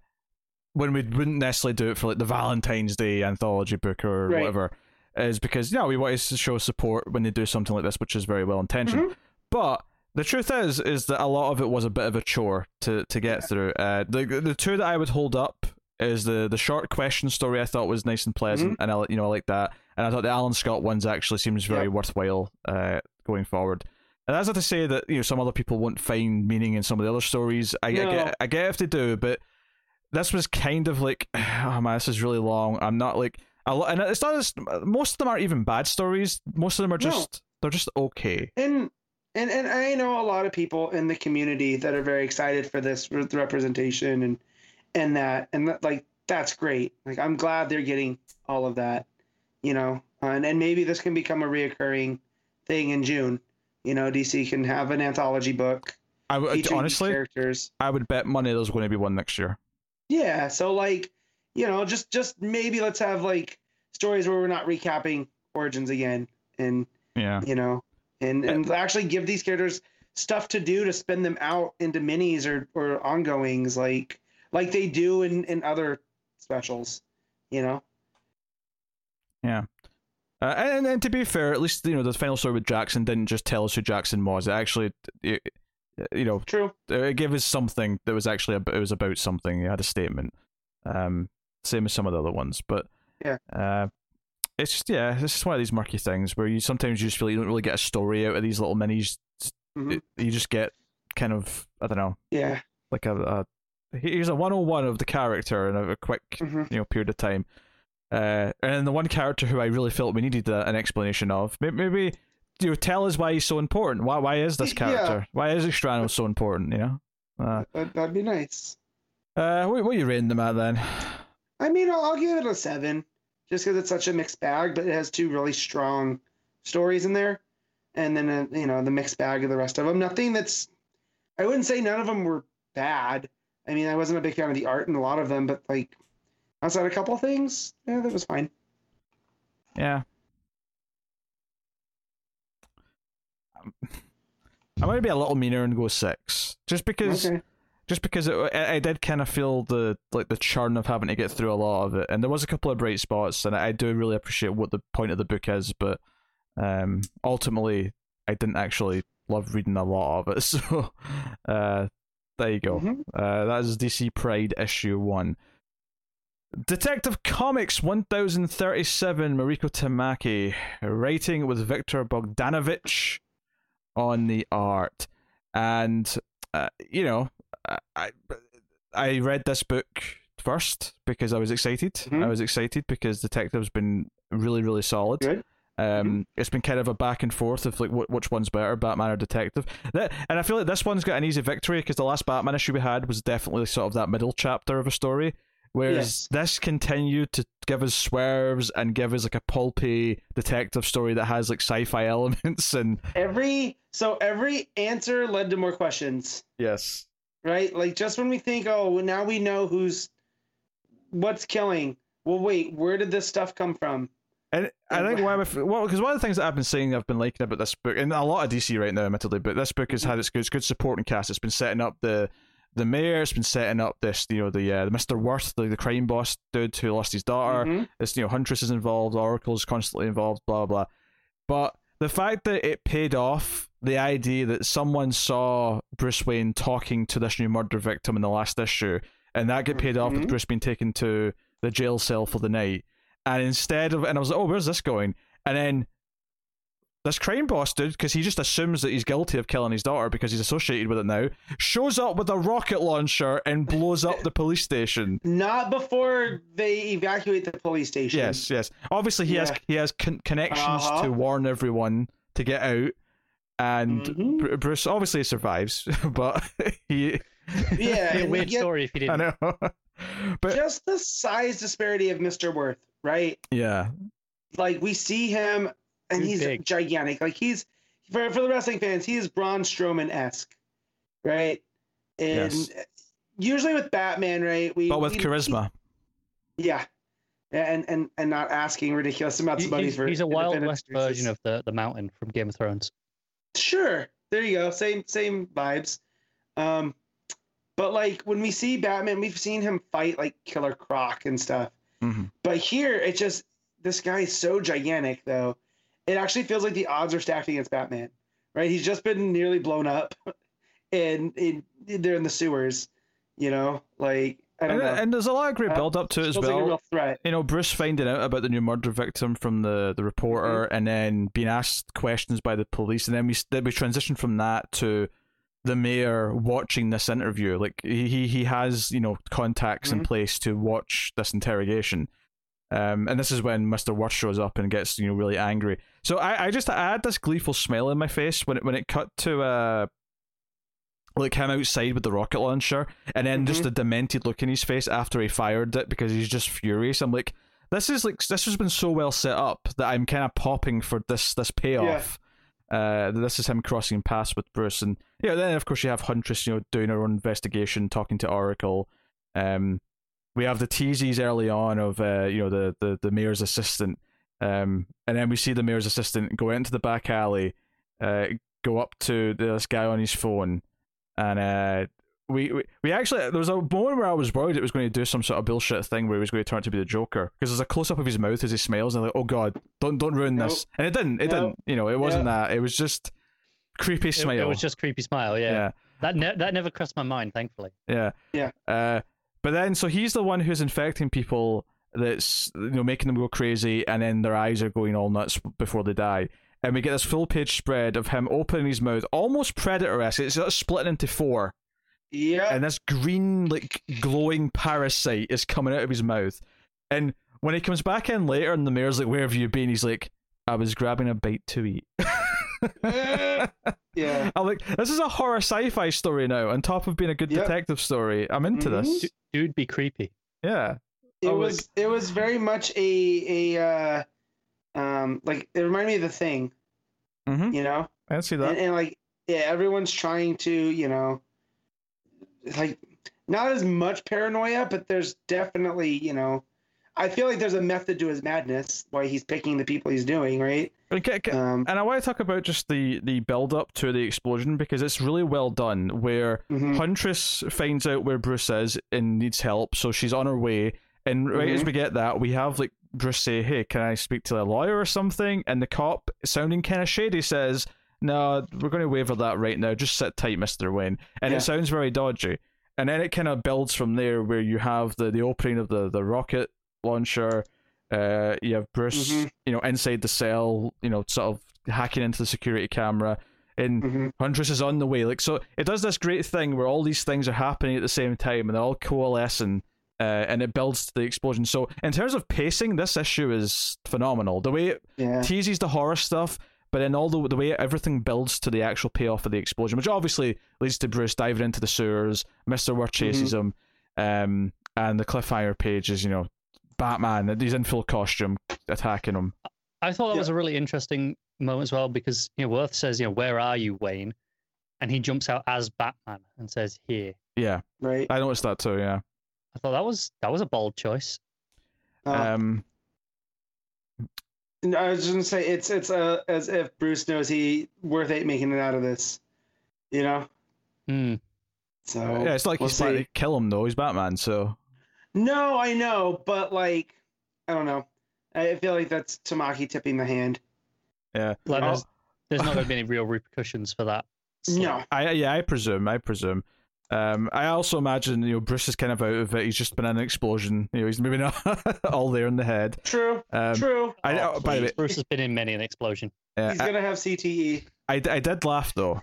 when we wouldn't necessarily do it for like the Valentine's Day anthology book or Right. whatever, is because yeah, we want to show support when they do something like this, which is very well intentioned. Mhm. But the truth is, is that a lot of it was a bit of a chore to to get through. Uh, the the two that I would hold up is the the short question story. I thought was nice and pleasant, and I you know I like that. And I thought the Alan Scott ones actually seems very Yep. worthwhile uh, going forward. And that's not to say that you know some other people won't find meaning in some of the other stories. I, I get I get if they do, but this was kind of like <sighs> oh man, this is really long. I'm not like a lo- and it's not as most of them aren't even bad stories. Most of them are No. just they're just okay. and and and I know a lot of people in the community that are very excited for this re- representation and and that and that, like that's great. Like I'm glad they're getting all of that, you know. Uh, and and maybe this can become a reoccurring thing in June. You know, DC can have an anthology book I would honestly, characters. I would bet money there's going to be one next year. Yeah, so like, you know, just just maybe let's have like stories where we're not recapping origins again and Yeah. you know, and and actually give these characters stuff to do to spin them out into minis or or ongoings like like they do in in other specials, you know. Uh, and, and to be fair, at least you know the final story with Jackson didn't just tell us who Jackson was. It actually, it, you know, True. it gave us something that was actually ab- it was about something. It had a statement. Um, same as some of the other ones, but Yeah. uh, it's just yeah, it's just one of these murky things where you sometimes you just feel you don't really get a story out of these little minis. Mhm. You just get kind of I don't know, Yeah. like a, a here's a 101 of the character in a, a quick hmm you know period of time. Uh, and the one character who I really felt we needed a, an explanation of, maybe, maybe you know, tell us why he's so important. Why why is this <laughs> Yeah. character? Why is Extrano so important? You know. Uh, That, that'd be nice. uh, what, what are you rating them at then? I mean, I'll, I'll give it a seven, just because it's such a mixed bag, but it has two really strong stories in there, and then uh, you know the mixed bag of the rest of them. Nothing that's, I wouldn't say none of them were bad. I mean, I wasn't a big fan of the art in a lot of them, but like outside a couple things, yeah, that was fine. Yeah. I'm going to be a little meaner and go six, just because. Okay. Just because it, I, did kind of feel the like the churn of having to get through a lot of it, and there was a couple of bright spots, and I do really appreciate what the point of the book is, but um, ultimately, I didn't actually love reading a lot of it. <laughs> So, uh, there you go. Mhm. Uh, that is DC Pride issue one. Detective Comics 1037, Mariko Tamaki, writing with Viktor Bogdanovic on the art. And, uh, you know, I, I read this book first because I was excited. Mhm. I was excited because Detective's been really, really solid. Good. Um, it's been kind of a back and forth of like wh- which one's better, Batman or Detective. That, and I feel like this one's got an easy victory because the last Batman issue we had was definitely sort of that middle chapter of a story, Whereas Yes. this continued to give us swerves and give us like a pulpy detective story that has like sci-fi <laughs> elements and Every so every answer led to more questions, yes, right? Like just when we think, oh, now we know who's what's killing. Well, wait, where did this stuff come from? And I think one of well, because one of the things that I've been saying, I've been liking about this book, and a lot of DC right now, admittedly, but this book has Mm-hmm. had its good, it's good supporting cast. It's been setting up the the mayor. It's been setting up this, you know, the uh, the Mister Worth, the, the crime boss dude who lost his daughter. Mhm. This, you know, Huntress is involved. Oracle's constantly involved. Blah blah. But the fact that it paid off, the idea that someone saw Bruce Wayne talking to this new murder victim in the last issue, and that get paid off with Mhm. Bruce being taken to the jail cell for the night. And instead of, and I was like, oh, where's this going? And then this crime boss dude, because he just assumes that he's guilty of killing his daughter because he's associated with it now, shows up with a rocket launcher and blows up the police station. Not before they evacuate the police station. Yes, yes. Obviously, he has he has con- connections Uh-huh. to warn everyone to get out, and Mhm. Br- Bruce obviously survives, <laughs> but <laughs> he. Yeah, a weird yet- story if you I didn't. I know, <laughs> but Just the size disparity of Mr. Worth, right? yeah, Like we see him and Too he's big. gigantic. Like he's for for the wrestling fans, he is Braun Strowman esque, right? And Yes. usually with Batman, right? We but with we- charisma. yeah, and and and not asking ridiculous amounts of money he's, for he's a Wild West version of the, the mountain from Game of Thrones. Sure, there you go. Same same vibes. Um, but like when we see Batman, we've seen him fight like Killer Croc and stuff. Mhm. But here, it just this guy is so gigantic, though. It actually feels like the odds are stacked against Batman, right? He's just been nearly blown up, <laughs> and, and they're in the sewers. You know, like I don't And, know. and there's a lot of great Uh, build up to it as well. you know, Bruce finding out about the new murder victim from the, the reporter, Mm-hmm. and then being asked questions by the police, and then we then we transition from that to the mayor watching this interview. Like he he, he has you know contacts in Mhm. place to watch this interrogation. Um, and this is when Mister Worth shows up and gets you know really angry. So I, I just I had this gleeful smile in my face when it when it cut to uh like him outside with the rocket launcher, and then just Mhm. a demented look in his face after he fired it because he's just furious. I'm like, this is like this has been so well set up that I'm kind of popping for this this payoff. Uh, this is him crossing paths with Bruce, and yeah, then of course you have Huntress, you know, doing her own investigation, talking to Oracle. Um, we have the teases early on of uh, you know, the the the mayor's assistant, um, and then we see the mayor's assistant go into the back alley, uh, go up to this guy on his phone, and uh, we, we we actually there was a moment where I was worried it was going to do some sort of bullshit thing where he was going to turn out to be the Joker because there's a close up of his mouth as he smiles and I'm like, oh god, don't don't ruin this, and it didn't, it Nope. didn't, you know, it wasn't that, it was just creepy It, smile. it was just creepy smile. Yeah, yeah. that ne- that never crossed my mind. Thankfully, Yeah. Yeah. Uh, but then, so he's the one who's infecting people. That's you know making them go crazy, and then their eyes are going all nuts before they die. And we get this full page spread of him opening his mouth, almost predator esque. It's sort of splitting into four, Yeah, and this green, like glowing parasite is coming out of his mouth. And when he comes back in later, and the mayor's like, "Where have you been?" He's like, "I was grabbing a bite to eat." <laughs> yeah. <laughs> I'm like, this is a horror sci-fi story now. On top of being a good Yep. detective story, I'm into Mhm. this. Dude, be creepy. Yeah. It Oh, was it was very much a a uh, um like it reminded me of the thing, Mm-hmm. you know, I see that. and, and like yeah, everyone's trying to you know, like not as much paranoia, but there's definitely you know, I feel like there's a method to his madness why he's picking the people he's doing right. And, ca- ca- Um, and I want to talk about just the the build up to the explosion because it's really well done. Where mhm. Huntress finds out where Bruce is and needs help, so she's on her way. And right as Mhm. we get that, we have like Bruce say, "Hey, can I speak to a lawyer or something?" And the cop, sounding kind of shady, says, "No, we're going to waiver that right now. Just sit tight, Mister Wayne." And Yeah. it sounds very dodgy. And then it kind of builds from there, where you have the the opening of the the rocket launcher. Uh, you have Bruce, Mhm. you know, inside the cell, you know, sort of hacking into the security camera. And Mhm. Huntress is on the way. Like so, it does this great thing where all these things are happening at the same time and they're all coalescing, uh, and it builds to the explosion. So, in terms of pacing, this issue is phenomenal. The way it Yeah. teases the horror stuff, but then all the the way everything builds to the actual payoff of the explosion, which obviously leads to Bruce diving into the sewers. Mister Worth chases him, um, and the cliffhanger page is you know Batman. He's in full costume attacking him. I thought that Yeah. was a really interesting moment as well because you know Worth says, you know, where are you, Wayne? And he jumps out as Batman and says, "Here." Yeah, right? I noticed that too. Yeah. I thought that was that was a bold choice. Uh, Um. I was just gonna say it's it's uh, as if Bruce knows he worth eight making it out of this, you know. Hmm. So Yeah, it's like we'll he's trying to kill him though. He's Batman, so No, I know, but like, I don't know. I feel like that's Tamaki tipping the hand. yeah. Like Oh. there's, there's not going to be <laughs> any real repercussions for that. slip. No, I yeah, I presume. I presume. Um, I also imagine you know Bruce is kind of out of it. He's just been in an explosion. You know, he's maybe not <laughs> all there in the head. true, Um, true. I, Oh, oh, by the way. Bruce has been in many an explosion. uh, He's gonna have. CTE. I, I did laugh though.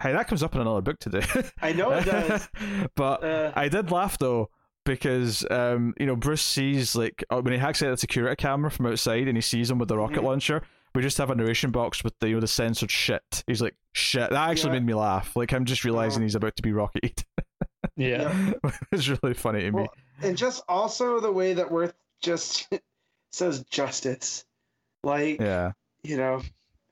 Hey, that comes up in another book today. I know it does. <laughs> but Uh, I did laugh though because um, you know Bruce sees like uh, when he hacks out the security camera from outside and he sees him with the rocket Mhm. launcher. We just have a narration box with the you know the censored shit. He's like shit. That actually Yeah. made me laugh. Like I'm just realizing Uh-huh. he's about to be rocketed. <laughs> Yeah. <laughs> it's really funny to me. Well, and just also the way that Worth just <laughs> says justice, like yeah. you know,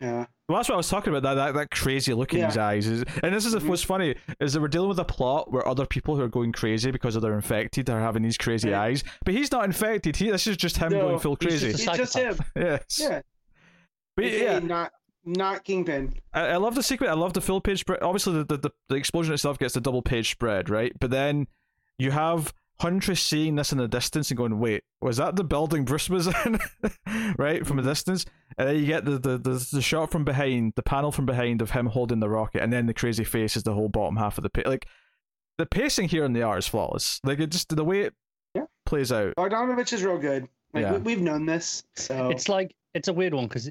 yeah, Well, that's what I was talking about. That that, that crazy look in Yeah. his eyes, is, and this is Mhm. what's funny is that we're dealing with a plot where other people who are going crazy because they're infected are having these crazy Right. eyes, but he's not infected. He this is just him No, going full crazy. just it's just him. yes. Yeah, But AKA yeah, not not Kingpin. I, I love the sequence. I love the full page spread. Obviously, the, the, the, the explosion itself gets the double page spread, right? But then you have Huntress seeing this in the distance and going, "Wait, was that the building Bruce was in?" <laughs> right from a mm-hmm. distance, and then you get the, the the the shot from behind, the panel from behind of him holding the rocket, and then the crazy face is the whole bottom half of the page. Like the pacing here in the art is flawless. Like it just the way it Yeah. plays out. Bogdanovic is real good. Like Yeah. we, we've known this, so It's like it's a weird one because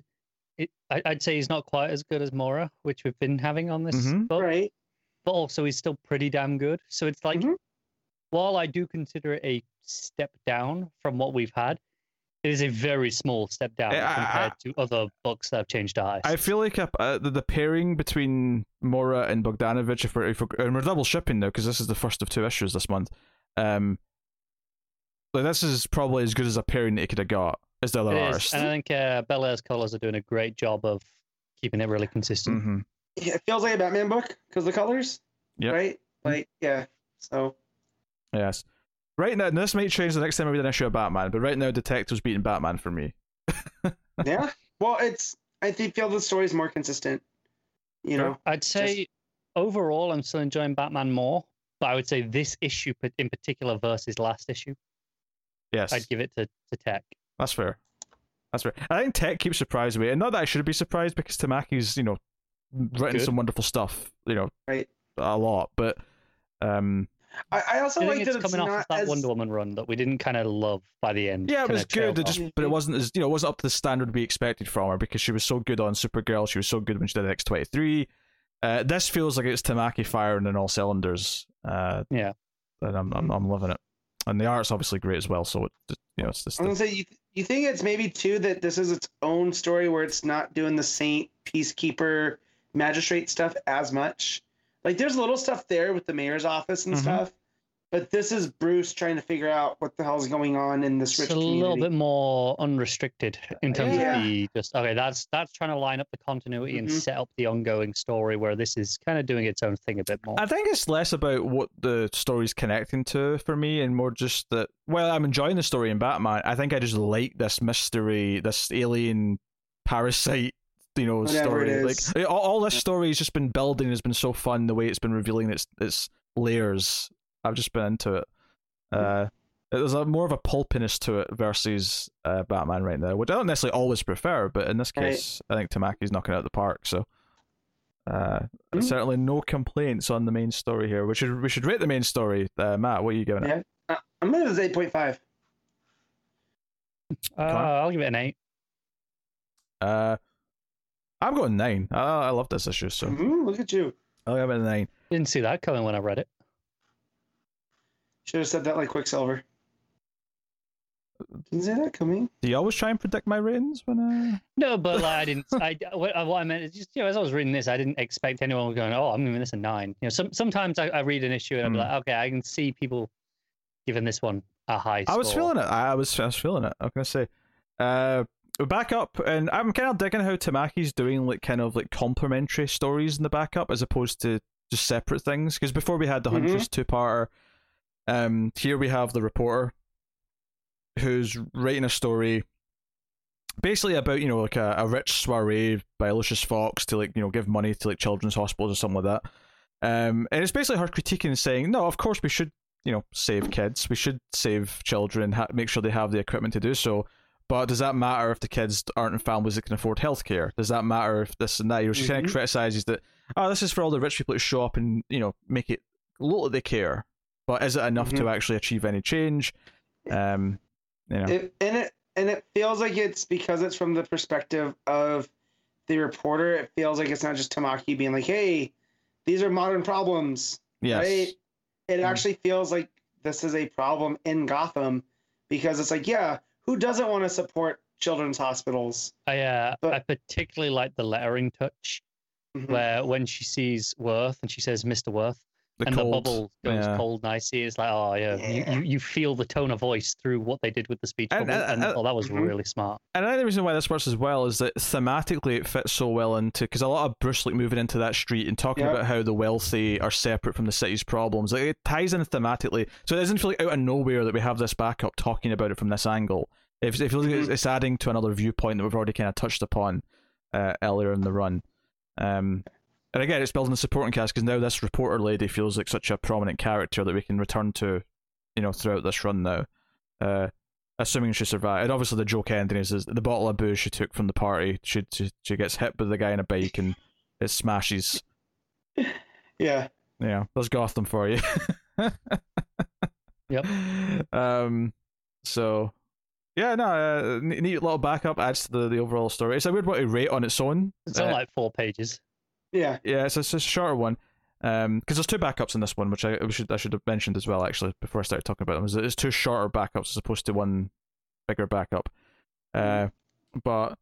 it, it I, I'd say he's not quite as good as Mora, which we've been having on this Mhm. book, right. but also he's still pretty damn good. So it's like Mhm. while I do consider it a step down from what we've had, it is a very small step down Yeah, I- compared to other books that have changed eyes. I feel like a, uh, the, the pairing between Mora and Bogdanovic, if we're, if we're and we're double shipping now because this is the first of two issues this month. Um, like this is probably as good as a pairing that he could have got as the other It is, artist. and I think uh, Bellaire's colors are doing a great job of keeping it really consistent. hmm Yeah, it feels like a Batman book because the colors. Yep. Right. Like yeah. So Yes. Right now, and this might change the next time I read an issue of Batman, but right now, Detective's beating Batman for me. <laughs> yeah. Well, it's I think feel the story is more consistent. You know. I'd say overall, I'm still enjoying Batman more, but I would say this issue in particular versus last issue, Yes, I'd give it to, to Tech. That's fair. That's fair. I think Tech keeps surprising me, and not that I should be surprised because Tamaki's, you know, written Good. some wonderful stuff, you know, Right. a lot, but um. I, I also I like think that it's it's coming off not of that as Wonder Woman run that we didn't kind of love by the end. Yeah, it was good. It just, but it wasn't as you know, it wasn't up to the standard we expected from her because she was so good on Supergirl. She was so good when she did X twenty three. Uh, this feels like it's Tamaki firing in all cylinders. Uh, Yeah. and I'm, I'm I'm loving it, and the art's obviously great as well. So it, you know, it's just I'm gonna say you you think it's maybe too that this is its own story where it's not doing the saint peacekeeper magistrate stuff as much. Like there's little stuff there with the mayor's office and Mhm. stuff, but this is Bruce trying to figure out what the hell's going on in this rich It's a little community. bit more unrestricted in terms Yeah. of the just okay. That's that's trying to line up the continuity and Mhm. set up the ongoing story where this is kind of doing its own thing a bit more. I think it's less about what the story's connecting to for me, and more just that. Well, I'm enjoying the story in Batman. I think I just like this mystery, this alien parasite, you know, Whatever story. it is. Like all, all this story has just been building. Has been so fun the way it's been revealing its its layers. I've just been into it. Uh, there's a more of a pulpiness to it versus uh, Batman right now, which I don't necessarily always prefer, but in this Right. case, I think Tamaki's knocking it out of the park. So. Uh, Mm. certainly no complaints on the main story here. We should we should rate the main story. Uh, Matt, what are you giving it? Yeah. Uh, I'm gonna give it eight point five. Uh, I'll give it an eight. Uh, I'm going nine. I, I love this issue, so Mhm, look at you. I'll give it a nine. Didn't see that coming when I read it. Should have said that like Quicksilver. Didn't see that coming. Do you always try and predict my ratings when I? No, but like, I <laughs> didn't. I what, what I meant is just you know, as I was reading this, I didn't expect anyone going, "Oh, I'm giving this a nine. You know, some sometimes I, I read an issue and I'm Hmm. like, okay, I can see people giving this one a high. I was feeling it. I was I was feeling it. I'm gonna say. Uh, we're back up, and I'm kind of digging how Tamaki's doing like kind of like complementary stories in the backup as opposed to just separate things. Because before we had the Mhm. Huntress two parter, um, here we have the reporter who's writing a story basically about you know like a, a rich soiree by Lucius Fox to like you know give money to like children's hospitals or something like that. Um, and it's basically her critiquing and saying, no, of course we should you know save kids, we should save children, ha- make sure they have the equipment to do so. But does that matter if the kids aren't in families that can afford healthcare? Does that matter if this and that? You know, she kind Mhm. of criticizes that. Oh, this is for all the rich people to show up and you know make it look like they care, but is it enough to actually achieve any change? Um, you know, It, and it and it feels like it's because it's from the perspective of the reporter. It feels like it's not just Tamaki being like, "Hey, these are modern problems." yes, right? It Mm. actually feels like this is a problem in Gotham because it's like, yeah, who doesn't want to support children's hospitals? I uh, But- I particularly like the lettering touch Mhm. where when she sees Worth and she says Mr. Worth the and cold, the bubble goes yeah. cold nicely. It's like, oh yeah, Yeah. You, you you feel the tone of voice through what they did with the speech And- bubble, and- and, and- oh, that was Mhm. really smart. And I think the reason why this works as well is that thematically it fits so well into because a lot of Bruce like moving into that street and talking Yeah. about how the wealthy are separate from the city's problems. Like it ties in thematically, so it doesn't feel like out of nowhere that we have this backup talking about it from this angle. If it feels like it's, Mhm. it's adding to another viewpoint that we've already kind of touched upon uh, earlier in the run. Um, and again, it's building the supporting cast because now this reporter lady feels like such a prominent character that we can return to, you know, throughout this run now. Uh, assuming she survived. And obviously, the joke ending is, is the bottle of booze she took from the party. She, she she gets hit by the guy in a bike and it smashes. <laughs> yeah, Yeah, there's Gotham for you. Yep. <laughs> Um. So. Yeah, no, uh, neat neat little backup adds to the, the overall story. It's a weird one to rate on its own. It's only Uh, like four pages. Yeah, Yeah, it's a, it's a shorter one. Um, because there's two backups in this one, which I should I should have mentioned as well actually before I started talking about them. Is It's two shorter backups as opposed to one bigger backup. Uh, but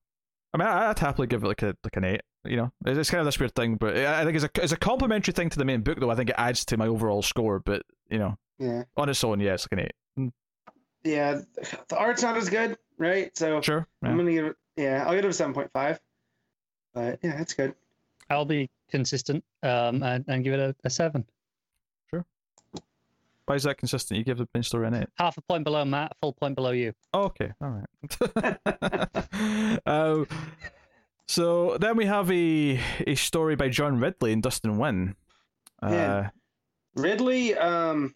I mean, I, I'd happily give it like a like an eight. You know, it's, it's kind of this weird thing, but I I think it's a it's a complimentary thing to the main book, though. I think it adds to my overall score, but you know, yeah, on its own, yeah, it's like an eight. yeah. The art's not as good, right? So Sure. I'm gonna give it. Yeah, I'll give it a seven point five. But yeah, it's good. I'll be consistent um, and, and give it a, a seven. Why is that consistent? You give the main story an eight. Half a point below Matt, full point below you. Oh, okay, all right. uh, <laughs> so then we have a a story by John Ridley and Dustin Nguyen. Uh, Yeah. Ridley, um,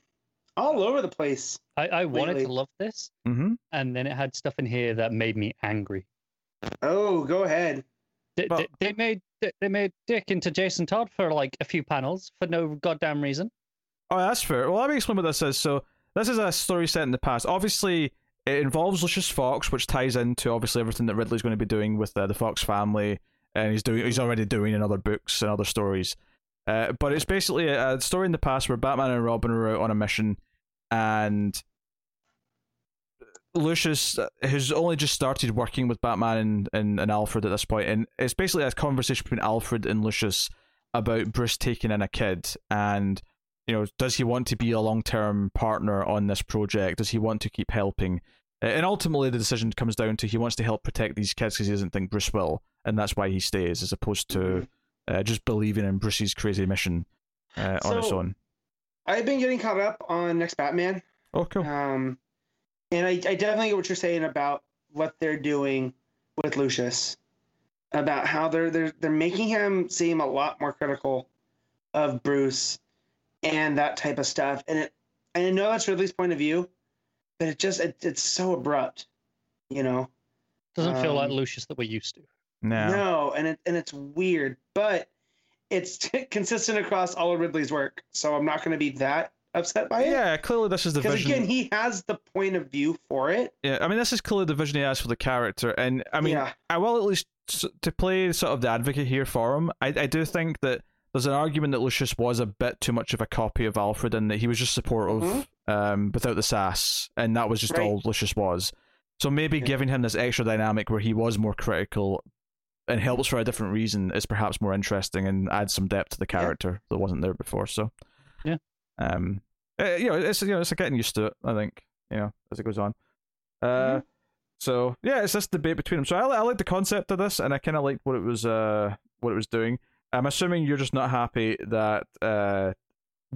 all over the place. I, I wanted to love this, mm-hmm. and then it had stuff in here that made me angry. Oh, go ahead. They, Well- they, they made they- made Dick into Jason Todd for like a few panels for no goddamn reason. Oh, that's fair. Well, let me explain what this is. So, this is a story set in the past. Obviously, it involves Lucius Fox, which ties into obviously everything that Ridley's going to be doing with uh, the Fox family, and he's doing. He's already doing in other books and other stories. Uh, but it's basically a, a story in the past where Batman and Robin are out on a mission, and Lucius, uh, who's only just started working with Batman and, and, and Alfred at this point, and it's basically a conversation between Alfred and Lucius about Bruce taking in a kid and you know, does he want to be a long term partner on this project? Does he want to keep helping? Uh, And ultimately, the decision comes down to he wants to help protect these kids because he doesn't think Bruce will, and that's why he stays, as opposed to uh, just believing in Bruce's crazy mission uh, on its So- own. I've been getting caught up on Next Batman. Oh, cool. Um, and I, I definitely get what you're saying about what they're doing with Lucius, about how they're they're they're making him seem a lot more critical of Bruce and that type of stuff. And it, and I know that's Ridley's point of view, but it just it, it's so abrupt, you know. Doesn't feel like Um, Lucius that we're used to. No. No, and it and it's weird, but it's <laughs> consistent across all of Ridley's work. So I'm not going to be that upset by it. Yeah, clearly this is the Because vision. again, he has the point of view for it. yeah, I mean, this is clearly the vision he has for the character, and I mean, yeah, I will at least to play sort of the advocate here for him. I, I do think that there's an argument that Lucius was a bit too much of a copy of Alfred, and that he was just supportive Mhm. um, without the sass, and that was just Right. all Lucius was. So maybe Yeah. giving him this extra dynamic where he was more critical and helps for a different reason is perhaps more interesting and adds some depth to the Yeah. character that wasn't there before. So Yeah. Um, uh, you know, it's you know, it's getting used to it. I think you know as it goes on. Uh, Mhm. so yeah, it's this debate between them. So I, I like the concept of this, and I kind of liked what it was uh what it was doing. I'm assuming you're just not happy that uh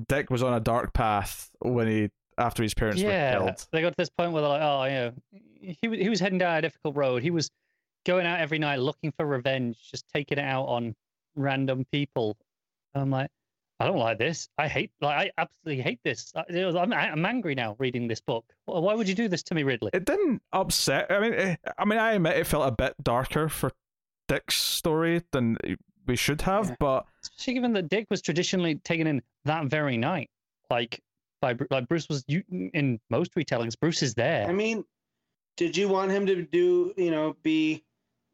Dick was on a dark path when he after his parents yeah, were killed. they got to this point where they're like, oh, you know, he was he was heading down a difficult road. He was going out every night looking for revenge, just taking it out on random people. And I'm like, I don't like this. I hate, like, I absolutely hate this. I- you know, I'm, I'm angry now reading this book. Why would you do this to me, Ridley? It didn't upset. I mean, eh, I mean, I admit it felt a bit darker for Dick's story than we should have, Yeah. but Especially given that Dick was traditionally taken in that very night, like by like Bruce was you, in most retellings. Bruce is there. I mean, did you want him to do, you know, be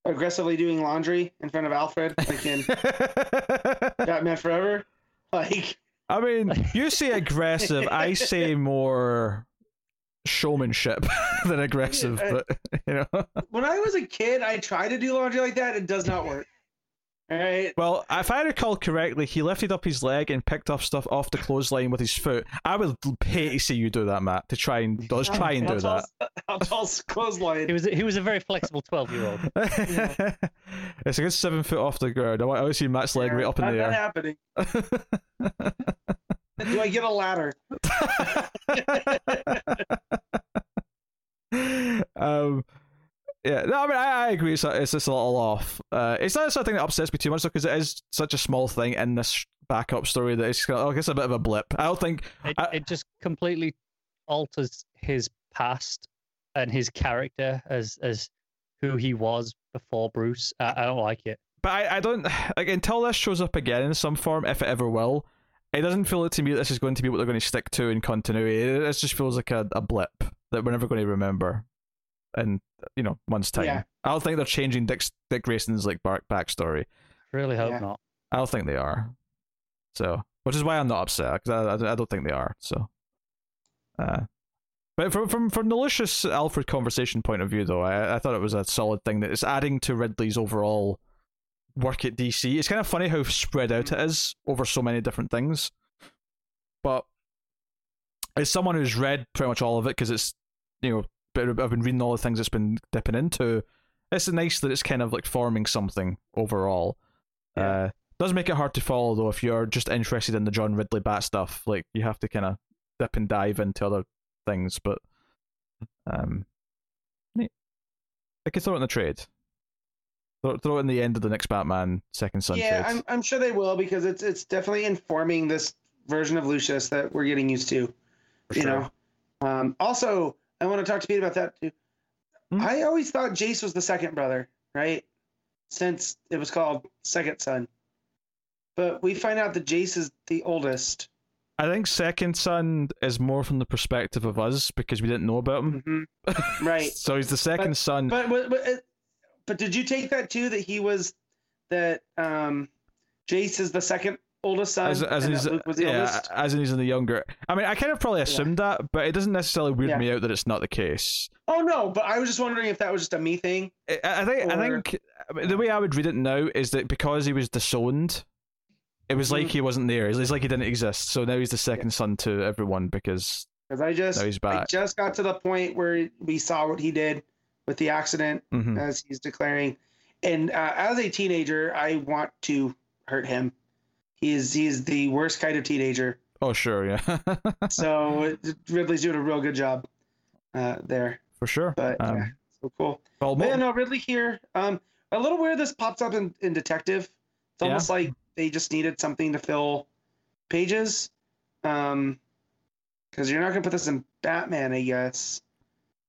aggressively doing laundry in front of Alfred, like in <laughs> Batman Forever? Like, I mean, you <laughs> say aggressive, I say more showmanship <laughs> than aggressive, but <laughs> you know. when I was a kid, I tried to do laundry like that. It does not work. All right. Well, if I recall correctly, he lifted up his leg and picked up stuff off the clothesline with his foot. I would pay to see you do that, Matt. To try and let's try and do that. tall's- How tall's clothesline? He was he was a very flexible twelve year old. <laughs> it's a good seven foot off the ground. I want, I want to see Matt's leg right up in Not- the not air. happening. <laughs> Do I get a ladder? <laughs> um, yeah, no, I mean, I, I agree. It's, it's just a little off. Uh, it's not something that upsets me too much, though, because it is such a small thing in this backup story that it's oh, it's a bit of a blip. I don't think. It, I- it just completely alters his past and his character as as who he was before Bruce. I, I don't like it. But I, I don't <sighs> like until this shows up again in some form, if it ever will. It doesn't feel to me that this is going to be what they're going to stick to in continuity. It, it just feels like a, a blip that we're never going to remember in you know months time. Yeah. I don't think they're changing Dick's, Dick Grayson's like back backstory. Really hope Yeah. not. I don't think they are. So, which is why I'm not upset because I, I, I don't think they are. So, uh, but from from from the Lucius Alfred conversation point of view, though, I I thought it was a solid thing that it's adding to Ridley's overall work at DC. It's kind of funny how spread out it is over so many different things, but as someone who's read pretty much all of it because it's you know bit- I've been reading all the things it's been dipping into. It's nice that it's kind of like forming something overall. Yeah. Uh, does make it hard to follow though if you're just interested in the John Ridley Bat stuff. Like you have to kind of dip and dive into other things, but um, neat. I could throw it in the trade. Throw, throw it in the end of the next Batman Second Son yeah, trade. I'm, I'm sure they will because it's it's definitely informing this version of Lucius that we're getting used to. For you sure. know. Um, also, I want to talk to Pete about that too. Hmm? I always thought Jace was the second brother, right? Since it was called Second Son. But we find out that Jace is the oldest. I think Second Son is more from the perspective of us because we didn't know about him. hmm <laughs> Right. so he's the second son. But but but, but did you take that too that he was that um Jace is the second oldest son as as he's was the yeah, oldest? as in he's in the younger. I mean, I kind of probably assumed that, but it doesn't necessarily weird Yeah. me out that it's not the case. Oh no, but I was just wondering if that was just a me thing. I, I think I Or- think I mean, the way I would read it now is that because he was disowned, it was like Mhm. he wasn't there. It's like he didn't exist. So now he's the second son to everyone because Because I just now he's back. I just got to the point where we saw what he did with the accident Mhm. as he's declaring. And uh, as a teenager, I want to hurt him. He is he's the worst kind of teenager. Oh sure, yeah, <laughs> So Ridley's doing a real good job uh, there. for sure. But Um, yeah, so cool. well, But yeah, no, Ridley here. Um, a little weird. This pops up in, in Detective. It's Yeah. almost like they just needed something to fill pages. Um, because you're not gonna put this in Batman, I guess.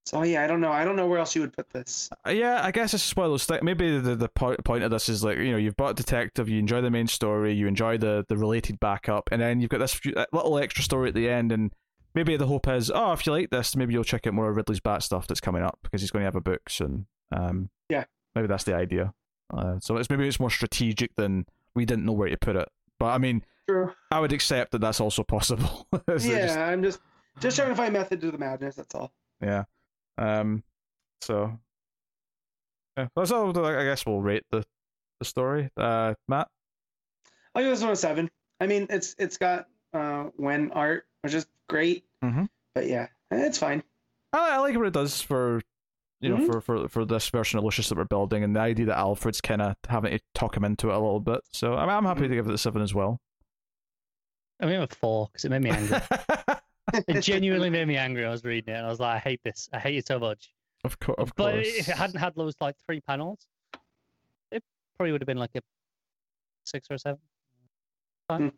So yeah, I don't know. I don't know where else you would put this. Uh, Yeah, I guess it's one of those things. Maybe the the po- point of this is like you know you've bought detective, you enjoy the main story, you enjoy the the related backup, and then you've got this few, uh, little extra story at the end, and maybe the hope is, oh, if you like this, maybe you'll check out more of Ridley's Bat stuff that's coming up because he's going to have a book soon. Um, Yeah. maybe that's the idea. Uh, so it's maybe it's more strategic than we didn't know where to put it. But I mean, True. I would accept that that's also possible. <laughs> Yeah, just- I'm just just trying to find method to the madness. That's all. yeah. Um. So. Yeah. That's all. I guess we'll rate the the story. Uh, Matt. I'll give this one a seven. I mean, it's it's got uh when art, which is great. Mhm. But yeah, it's fine. I, I like what it does for you know Mhm. for, for for this version of Lucius that we're building, and the idea that Alfred's kind of having to talk him into it a little bit. So I'm I'm happy to give it a seven as well. I mean, a four because it made me angry. <laughs> <laughs> it genuinely made me angry. I was reading it, and I was like, I hate this. I hate it so much. of course, of But course. if it hadn't had those like three panels, it probably would have been like a six or a seven.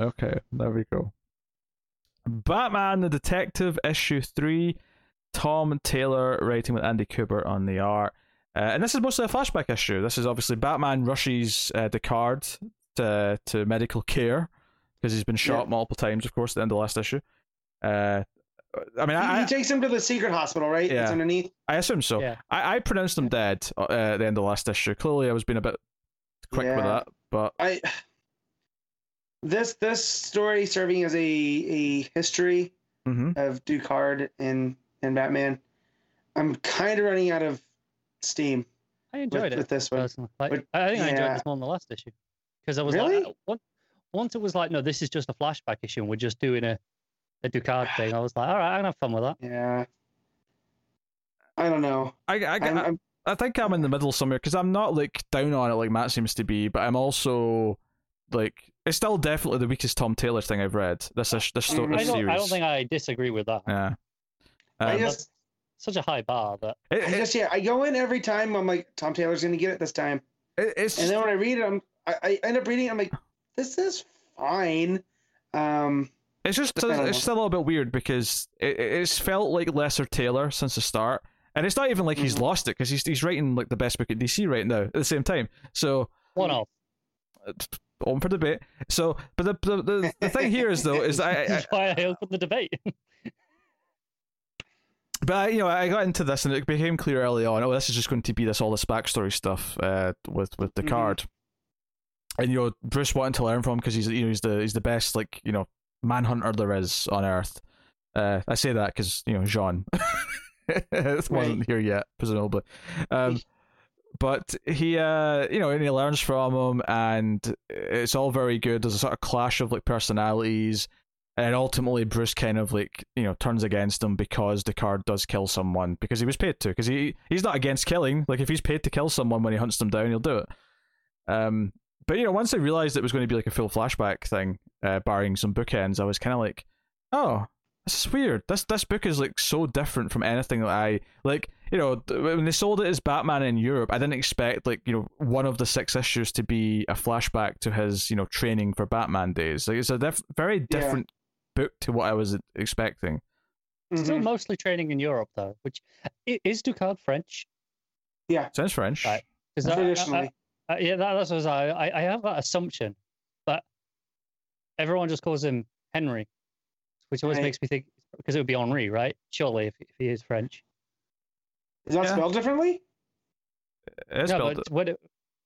Okay, there we go. Batman the Detective, issue three. Tom Taylor writing with Andy Kubert on the art. Uh, and this is mostly a flashback issue. This is obviously Batman rushes uh, Ducard to, to medical care because he's been shot Yeah. multiple times, of course, at the end of the last issue. Uh, I mean, He, I, he takes him to the secret hospital, right? Yeah. It's underneath. I assume so. Yeah. I, I pronounced him dead uh, at the end of the last issue. Clearly, I was being a bit quick with that, but I this this story serving as a a history mhm. of Ducard and and Batman. I'm kind of running out of steam I with, enjoyed it with this one. Like, But- I think I enjoyed yeah. this more than the last issue because I was Really? like, once, once it was like, no, this is just a flashback issue, and we're just doing a a Ducard thing. I was like, all right, I'm gonna have fun with that. Yeah. I don't know. I, I, I'm, I, I'm, I think I'm in the middle somewhere because I'm not like down on it like Matt seems to be, but I'm also like it's still definitely the weakest Tom Taylor thing I've read. This is this, sto- Mhm. this I don't, series. I don't think I disagree with that. Yeah. I Um, just Such a high bar that it- I just yeah, I go in every time. I'm like, Tom Taylor's gonna get it this time, it- it's and then when I read it, I'm I, I end up reading. it, I'm like, this is fine. Um, It's just I it's know. still a little bit weird because it, it's felt like lesser Taylor since the start, and it's not even like he's Mhm. lost it because he's he's writing like the best book at DC right now at the same time. So one off. it's open for debate. So, but the the, the, the thing here is though is <laughs> I, I That's why I opened the debate. <laughs> but I, you know I got into this and it became clear early on. Oh, this is just going to be this all this backstory stuff uh, with with the Mhm. card, and you know Bruce wanting to learn from him because he's you know he's the he's the best like you know manhunter there is on Earth. Uh, I say that because you know Jean <laughs> wasn't here yet, presumably. Um, <laughs> but he, uh, you know, and he learns from him, and it's all very good. There's a sort of clash of like personalities, and ultimately Bruce kind of like you know turns against him because Ducard does kill someone because he was paid to. Because he he's not against killing. Like if he's paid to kill someone when he hunts them down, he'll do it. Um, but you know, once I realized it was going to be like a full flashback thing, uh, barring some bookends, I was kind of like, oh, this is weird. This this book is like so different from anything that I like. You know, when they sold it as Batman in Europe, I didn't expect like you know one of the six issues to be a flashback to his you know training for Batman days. Like it's a diff- very Yeah. different book to what I was expecting. Still mhm. mostly training in Europe though, which is Ducard French? Yeah, sounds French. Right. 'Cause I- I- traditionally. Uh, yeah, that, that's what I, was- I, I I have that assumption, but everyone just calls him Henry, which always Right. makes me think because it would be Henri, right? Surely, if, if he is French. Is that Yeah. spelled differently? It's no, spelled- but what it,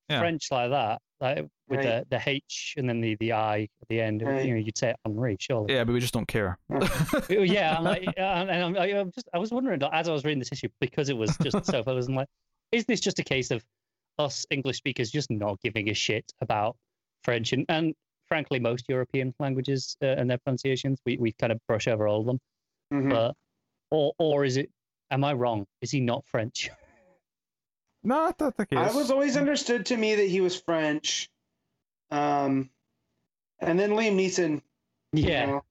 Yeah. French like that, like with Right. the, the H and then the, the I at the end, Right. you know, you'd say Henri, surely. yeah, but we just don't care. <laughs> Yeah, <laughs> yeah I'm like, and I'm, I- I'm just, I was wondering as I was reading this issue because it was just so. <laughs> I was like, is this just a case of us English speakers just not giving a shit about French and, and frankly most European languages uh, and their pronunciations? We we kind of brush over all of them, Mhm. but or or is it? Am I wrong? Is he not French? <laughs> no, I don't think he I was always understood to me that he was French. Um, and then Liam Neeson, you Yeah, know,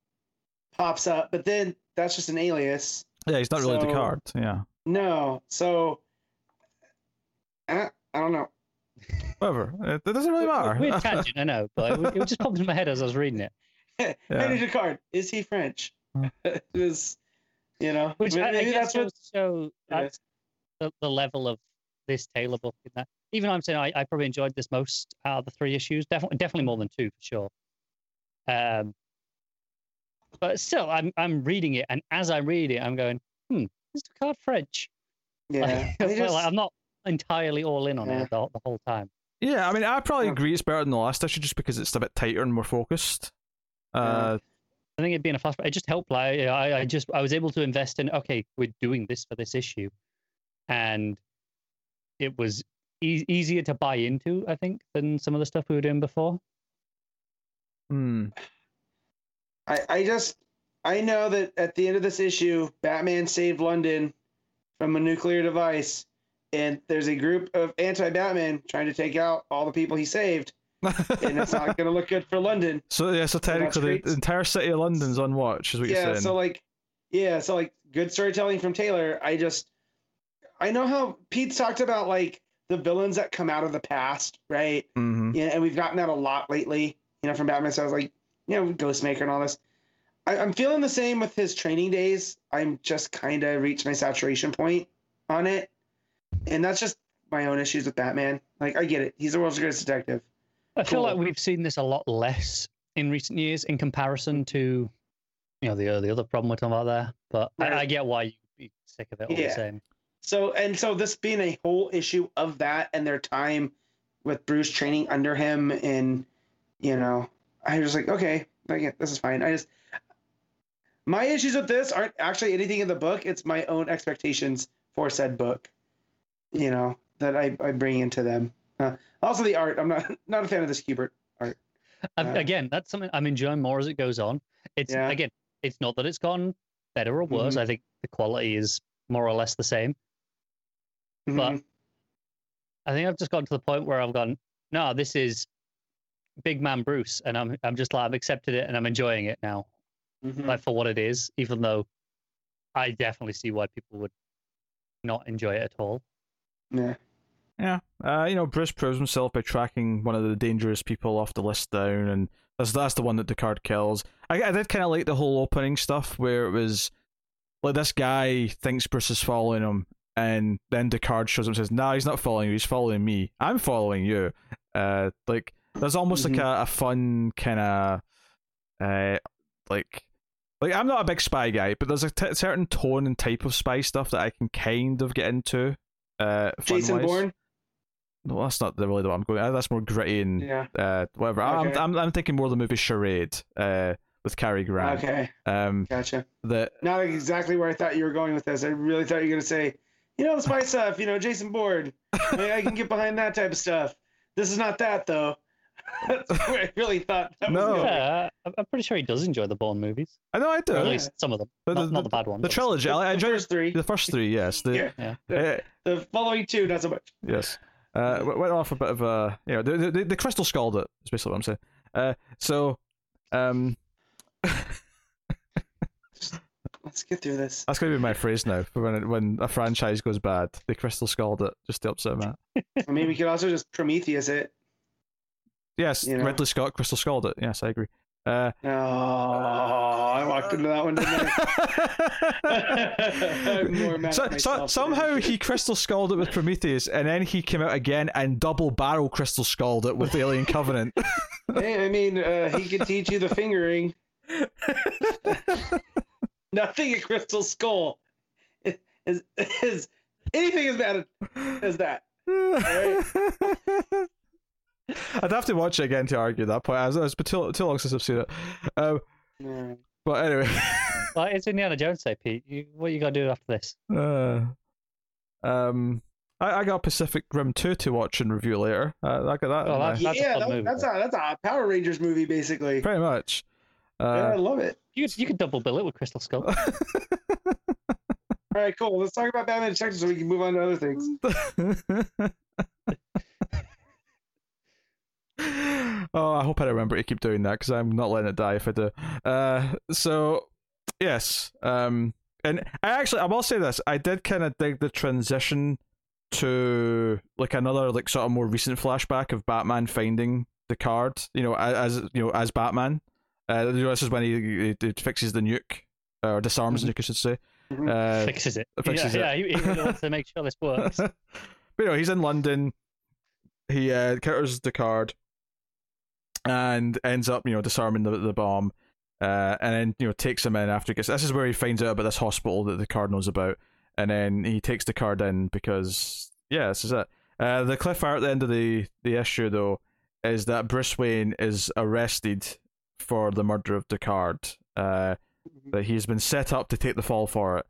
pops up, but then that's just an alias. Yeah, he's not really So- Ducard. Yeah. No, so I, I don't know. Whatever. It, it doesn't really matter. weird <laughs> tangent, I know, but it, it just popped in my head as I was reading it. <laughs> Henry Ducard, is he French? <laughs> It was, you know, Which maybe I, I that's what. goes to show Yeah. that's the, the level of this Taylor book. In that, even I'm saying I, I probably enjoyed this most out of the three issues. Definitely, definitely more than two for sure. Um, but still, I'm I'm reading it, and as I read it, I'm going, hmm, is the French? Yeah, Like, I well, just- I'm not entirely all in on Yeah. it the, the whole time. Yeah, I mean, I probably Yeah. agree it's better than the last issue just because it's a bit tighter and more focused. Uh, I think it being a fast, it just helped. Like, I, I just, I was able to invest in. Okay, we're doing this for this issue, and it was e- easier to buy into. I think than some of the stuff we were doing before. hmm. I, I just I know that at the end of this issue, Batman saved London from a nuclear device, and there's a group of anti-Batman trying to take out all the people he saved, and it's not going to look good for London. <laughs> so yeah, so technically the entire city of London's on watch, is what you're yeah so like yeah so like good storytelling from taylor. I just i know how pete's talked about like the villains that come out of the past right? Hmm yeah and we've gotten that a lot lately you know from batman. So i was like you know ghostmaker and all this. I, i'm feeling the same with his training days. I'm just kind of reached my saturation point on it and that's just my own issues with batman like i get it he's the world's greatest detective I feel Cool. like we've seen this a lot less in recent years in comparison to, you know, the the other problem we're talking about there. But I, I get why you'd be sick of it all Yeah. the same. So and so this being a whole issue of that and their time with Bruce training under him and you know, I was like, okay, I get this is fine. I just my issues with this aren't actually anything in the book. It's my own expectations for said book. You know, that I, I bring into them. Uh, also the art. I'm not <laughs> not a fan of this Kubert. art. Uh, again, that's something I'm enjoying more as it goes on. It's Yeah. again, it's not that it's gone better or worse. Mhm. I think the quality is more or less the same. But Mhm. I think I've just gotten to the point where I've gone, no, this is Big Man Bruce, and I'm I'm just like I've accepted it and I'm enjoying it now, Mhm. like for what it is. Even though I definitely see why people would not enjoy it at all. Yeah. Yeah, uh, you know, Bruce proves himself by tracking one of the dangerous people off the list down, and that's that's the one that Ducard kills. I, I did kind of like the whole opening stuff where it was like this guy thinks Bruce is following him, and then Ducard shows up and says, "No, he's not following you. He's following me. I'm following you." Uh, like there's almost like a, a fun kind of, uh, like. Like I'm not a big spy guy, but there's a t- certain tone and type of spy stuff that I can kind of get into. Uh, Jason. Bourne. No, that's not the really the one I'm going. uh, That's more gritty and Yeah. uh, whatever. I'm, I'm I'm thinking more of the movie Charade uh, with Cary Grant. Okay. Um, Gotcha. that not exactly where I thought you were going with this. I really thought you were going to say, you know, the spy stuff, you know, Jason Bourne. I, mean, I can get behind that type of stuff. This is not that, though. That's where I really thought that No. was. Yeah, I'm- I'm pretty sure he does enjoy the Bourne movies, I know I do. or at Yeah. least some of them, The- not, the- not the bad ones. The trilogy. I, I The first three. the first three. Yes. The, Yeah. Yeah. uh, The following two, not so much. yes. Uh, went off a bit of a you know the the, the crystal skulled it. Is basically what I'm saying. Uh, so um, <laughs> Let's get through this. that's gonna be my phrase now for when it, when a franchise goes bad. the crystal skulled it just to upset Matt. I mean, we could also just Prometheus it. Yes, You know. Ridley Scott crystal skulled it. Yes, I agree. Uh, Oh, I walked into that one, didn't I? I'm more mad so, so, somehow he crystal skulled it with Prometheus, and then he came out again and double barrel crystal skulled it with Alien Covenant. <laughs> Hey, I mean, uh, he could teach you the fingering. <laughs> Nothing a crystal skull is, is, is anything as bad as that. <laughs> <laughs> I'd have to watch it again to argue that point. It's been too, too long since I've seen it. Um, but anyway, <laughs> Well, it's Indiana Jones, say Pete. You, what you got to do after this? uh, um, I, I got Pacific Rim 2 to watch and review later. Uh, I got that. Oh, in that's- my- a that- movie, that's though. a that's a Power Rangers movie, basically. pretty much. yeah, I Uh, love it. You could, you could double bill it with Crystal Skull. <laughs> All right, cool. Let's talk about Batman Detective so we can move on to other things. Oh, I hope I remember to keep doing that because I'm not letting it die if I do. Uh, so yes, um, and I actually I will say this: I did kind of dig the transition to like another like sort of more recent flashback of Batman finding Ducard. You know, as, as you know, as Batman. Uh, you know, this is when he, he, he fixes the nuke or disarms the nuke, I should say. Mhm. Uh, fixes it. fixes yeah, it. yeah, he, he wants to make sure this works. <laughs> but you know, he's in London. He uh, counters Ducard and ends up, you know, disarming the the bomb. Uh, and then you know takes him in after he gets. This is where he finds out about this hospital that Ducard knows about, and then he takes Ducard in because yeah, this is it. Uh, the cliffhanger at the end of the the issue though is that Bruce Wayne is arrested for the murder of Ducard. Uh, that he's been set up to take the fall for it.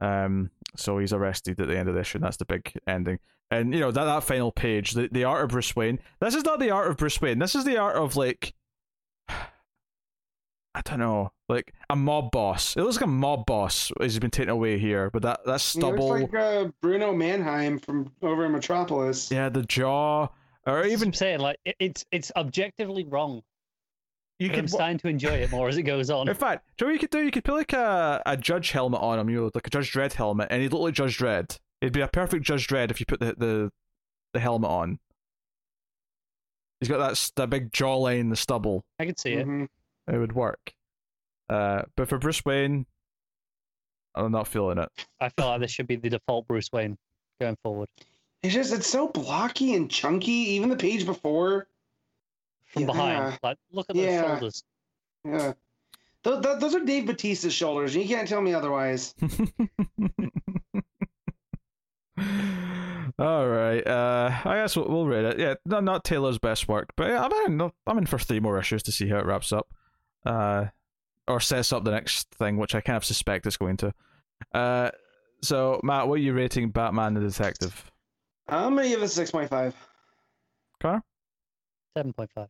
Um, so he's arrested at the end of the issue. And that's the big ending. And you know that that final page, the the art of Bruce Wayne. This is not the art of Bruce Wayne. This is the art of like <sighs> I don't know, like a mob boss. It looks like a mob boss has been taken away here, but that that He stubble. looks like uh, Bruno Mannheim from over in Metropolis. Yeah, the jaw, or Even even I'm saying like it, it's it's objectively wrong. you but I'm starting to enjoy it more as it goes on. In fact, do you know what you could do? You could put like a, a judge helmet on him, you know, like a Judge Dredd helmet, and he'd look like Judge Dredd. It'd be a perfect Judge Dredd if you put the the, the helmet on. He's got that s- that big jawline, the stubble. I can see it. Mhm. It would work. Uh, but for Bruce Wayne, I'm not feeling it. I feel like this should be the default Bruce Wayne going forward. It's just it's so blocky and chunky. Even the page before. From Yeah. behind, like look at those Yeah. shoulders. Yeah. Th- th- those are Dave Batista's shoulders. You can't tell me otherwise. <laughs> <laughs> All right. Uh, I guess we'll, we'll rate it. Yeah, no, not Taylor's best work, but yeah, I'm in. I'm in for three more issues to see how it wraps up, uh, or sets up the next thing, which I kind of suspect it's going to. Uh, so Matt, what are you rating Batman the Detective? I'm gonna give it six point five. Car. Seven point five.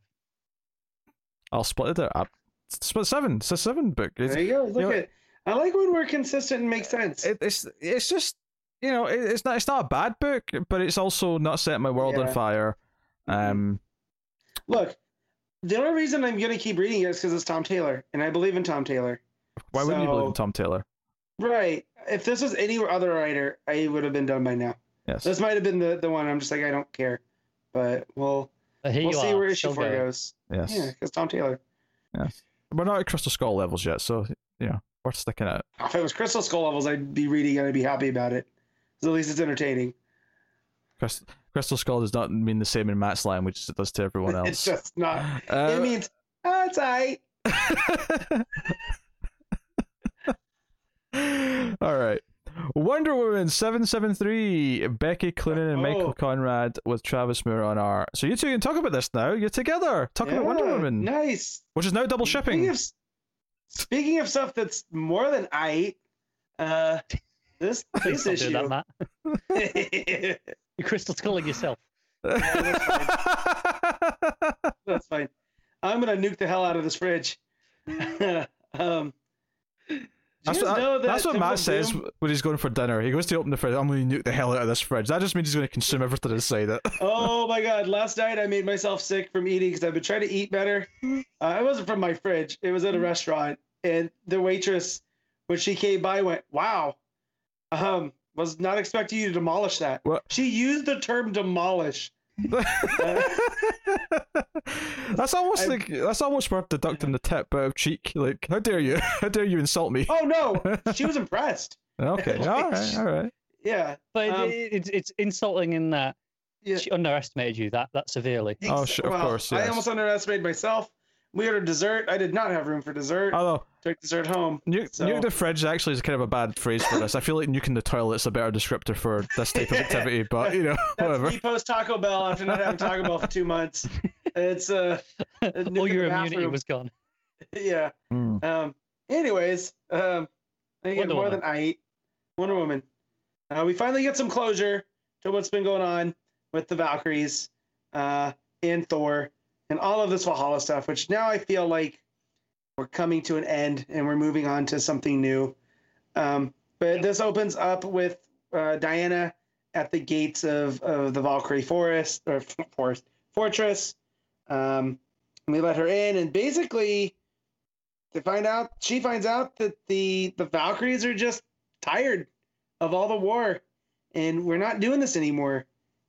I'll split it out. Split seven. It's a seven book. It's, There you go. Look know- at. I like when we're consistent and make sense. it, it's it's just you know it, it's not it's not a bad book, but it's also not setting my world on fire. Um, Look, the only reason I'm gonna keep reading it is because it's Tom Taylor, and I believe in Tom Taylor. why wouldn't you believe in Tom Taylor? Right. If this was any other writer, I would have been done by now. Yes. This might have been the, the one. I'm just like I don't care, but we'll but we'll you see are, where issue still four going. goes. Yes. Yeah, because Tom Taylor. We're not at Crystal Skull levels yet, so you know we're sticking at it. If it was Crystal Skull levels, I'd be reading and I'd be happy about it. 'Cause at least it's entertaining. Crystal, Crystal Skull does not mean the same in Matt's language as it does to everyone <laughs> else. It's just not. Uh, it means oh, it's alright. <laughs> All right. Wonder Woman 773, Becky Cloonan and Michael Oh. Conrad with Travis Moore on art. So you two can talk about this now. You're together talking about Wonder Woman, Nice. which is now double Speaking shipping. of, speaking of stuff that's more than I, uh, this <laughs> Please this stop doing issue. that, Matt. <laughs> You're crystal skulling yourself. <laughs> that's fine. I'm gonna nuke the hell out of this fridge. um, That's what, know that that's what Temple Matt says when he's going for dinner. He goes to open the fridge. I'm going to nuke the hell out of this fridge. That just means he's going to consume everything inside it. Oh my god! Last night I made myself sick from eating because I've been trying to eat better. Uh, it wasn't from my fridge. It was at a restaurant, and the waitress, when she came by, went, "Wow, um, was not expecting you to demolish that." What? She used the term demolish. <laughs> that's almost I- like that's almost worth deducting the tip out of cheek. Like, how dare you? <laughs> How dare you insult me? Oh no, <laughs> she was impressed. Okay, all right, all right. Yeah, But Um, it, it's it's insulting in that yeah. she underestimated you that that severely. Oh, sure, of course, I almost underestimated myself. We ordered dessert. I did not have room for dessert. Although Took dessert home. nuke, So- nuke the fridge actually is kind of a bad phrase for this. I feel like nuking the toilet's a better descriptor for this type of activity. <laughs> But you know, That's whatever. me post Taco Bell after not having Taco Bell for two months. It's uh, <laughs> All nuking your the immunity bathroom. was gone. <laughs> yeah. Mm. Um. Anyways, um, I get more Woman. than I eat. Wonder Woman. Uh, we finally get some closure to what's been going on with the Valkyries, uh, and Thor, and all of this Valhalla stuff. Which now I feel like we're coming to an end and we're moving on to something new. Um, but this opens up with uh, Diana at the gates of, of the Valkyrie forest or forest fortress. Um, and we let her in, and basically, they find out she finds out that the the Valkyries are just tired of all the war, and we're not doing this anymore.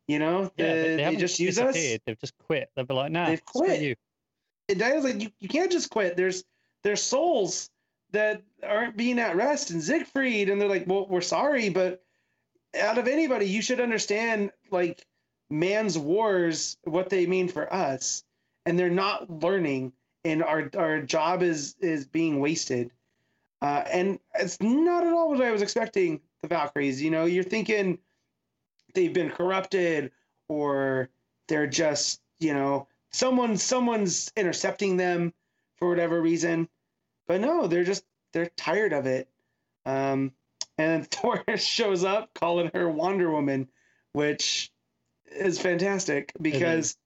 You know, Yeah, The- they, they, just use us. They've just quit. They'll be like, nah, They've quit. you. And Diana's like, you, you can't just quit. There's there's souls that aren't being at rest, and Siegfried, and they're like, well, we're sorry, but out of anybody, you should understand like man's wars, what they mean for us, and they're not learning, and our our job is is being wasted. Uh, and it's not at all what I was expecting. The Valkyries, you know, you're thinking they've been corrupted, or they're just, you know, someone someone's intercepting them for whatever reason. But no, they're just they're tired of it. Um, and <laughs> Thor shows up calling her Wonder Woman, which is fantastic because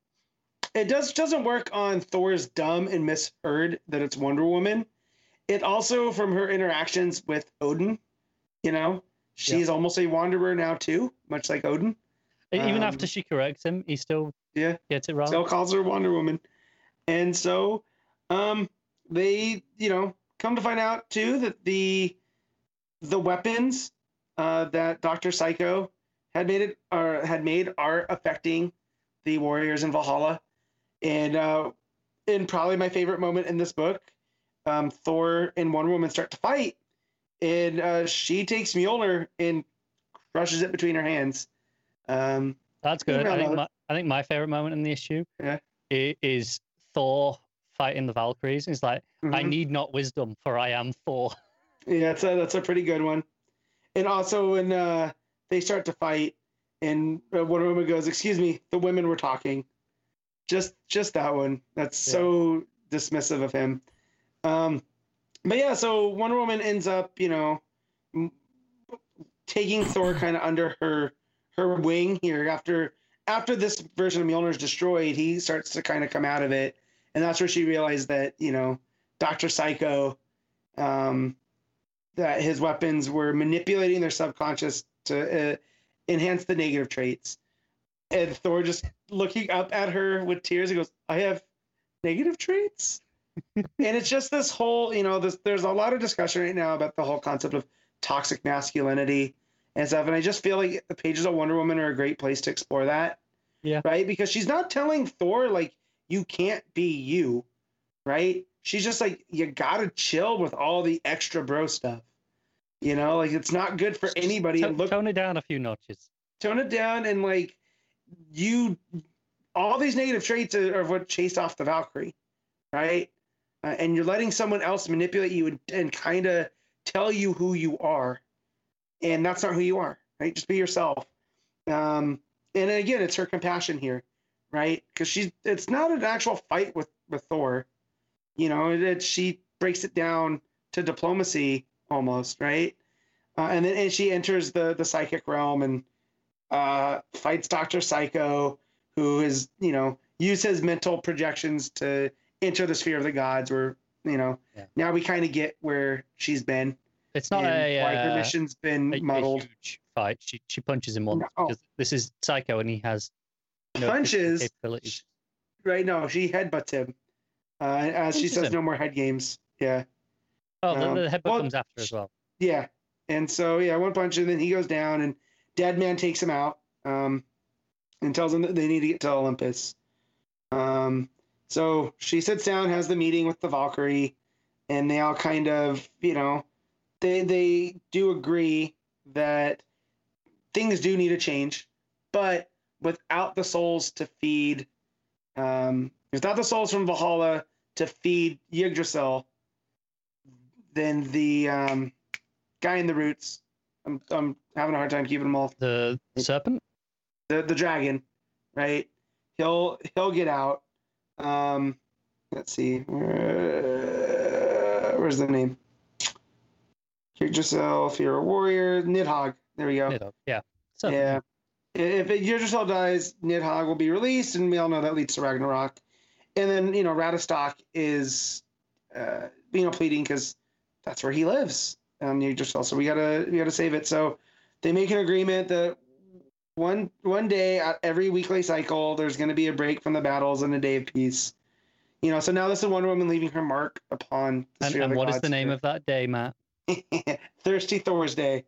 it does doesn't work on Thor's dumb and misheard that it's Wonder Woman. it also from her interactions with Odin, you know, she's almost a wanderer now too, much like Odin. Even Um, after she corrects him, he still Yeah. gets it wrong. Still calls her Wonder Woman. And so um they, you know, come to find out too that the the weapons uh that Dr. Psycho had made it or had made are affecting the warriors in Valhalla. And uh in probably my favorite moment in this book, um Thor and Wonder Woman start to fight and uh she takes Mjolnir and crushes it between her hands. Um That's good. I think my, I think my favorite moment in the issue Yeah. is Thor fighting the Valkyries. He's like I mhm. need not wisdom, for I am Thor. Yeah, that's a, that's a pretty good one. And also when uh, they start to fight, and uh, one woman goes, "Excuse me, the women were talking." Just just that one. That's Yeah. so dismissive of him. Um, but yeah, so Wonder Woman ends up, you know, taking Thor <laughs> kind of under her her wing here after after this version of Mjolnir is destroyed. He starts to kind of come out of it, and that's where she realized that you know Doctor Psycho. Um, that his weapons were manipulating their subconscious to uh, enhance the negative traits. And Thor just looking up at her with tears, he goes, "I have negative traits." <laughs> and it's just this whole, you know, this, there's a lot of discussion right now about the whole concept of toxic masculinity and stuff. And I just feel like the pages of Wonder Woman are a great place to explore that. Yeah. Right? Because she's not telling Thor like you can't be you, right? She's just like you gotta chill with all the extra bro stuff. You know, like it's not good for anybody. And look, tone it down a few notches. tone it down and like you all these negative traits are, are what chased off the valkyrie right uh, and you're letting someone else manipulate you and, and kind of tell you who you are and that's not who you are right? Just be yourself. Um and again it's her compassion here right? Because she's it's not an actual fight with with thor. You know it- she breaks it down to diplomacy almost right? Uh, and then and she enters the the psychic realm and uh, fights Doctor Psycho, who is you know used his mental projections to enter the sphere of the gods. Where you know Yeah. now we kind of get where she's been It's not a, why her uh, mission's been a, a muddled. huge fight. She she punches him once No. because this is Psycho and he has no Punches capabilities. right? No, she headbutts him. Uh, as she says, him. no more head games. Yeah, Oh, the, um, the headbutt well, comes after as well. yeah. And so yeah, one punch and then he goes down and Dead Man takes him out um, and tells him that they need to get to Olympus. Um, so she sits down, has the meeting with the Valkyrie, and they all kind of, you know, they they do agree that things do need to change, but without the souls to feed, um, without the souls from Valhalla to feed Yggdrasil, then the um, guy in the roots, I'm I'm having a hard time keeping them all The serpent. the the dragon, right? He'll he'll get out. Um, let's see, where, where's the name? Kick yourself. You're a warrior. Nidhogg. There we go. Nidhogg, Yeah. Serpent. Yeah. If Yggdrasil dies, Nidhogg will be released, and we all know that leads to Ragnarok. And then you know Ratatoskr is, uh, you know, pleading because that's where he lives, um, Yggdrasil. So we gotta we gotta save it. So they make an agreement that one one day at every weekly cycle, there's gonna be a break from the battles and a day of peace. You know, so now this is Wonder Woman leaving her mark upon And, and what is the name of that day, Matt? <laughs> Thirsty Thursday.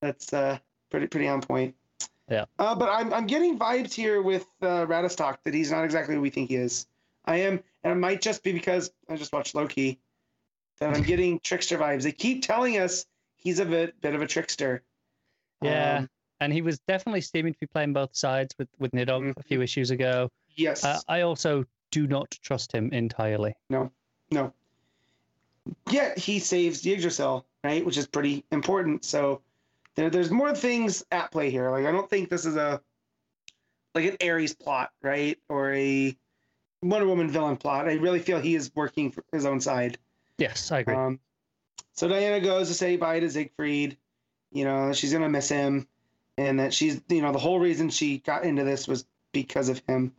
That's uh, pretty pretty on point. Yeah. Uh, but I'm I'm getting vibes here with uh, that he's not exactly who we think he is. I am, and it might just be because I just watched Loki that I'm <laughs> getting trickster vibes. They keep telling us he's a bit bit of a trickster. Yeah. Um, And he was definitely seeming to be playing both sides with with Nidhogg a Mhm. few issues ago. yes. Uh, I also do not trust him entirely. no. No. Yet he saves the Yggdrasil, right? Which is pretty important. So there, there's more things at play here. Like I don't think this is a like an Ares plot, right? Or a Wonder Woman villain plot. I really feel he is working for his own side. Yes, I agree. Um, so Diana goes to say bye to Siegfried. You know, she's gonna miss him, and that she's, you know, the whole reason she got into this was because of him.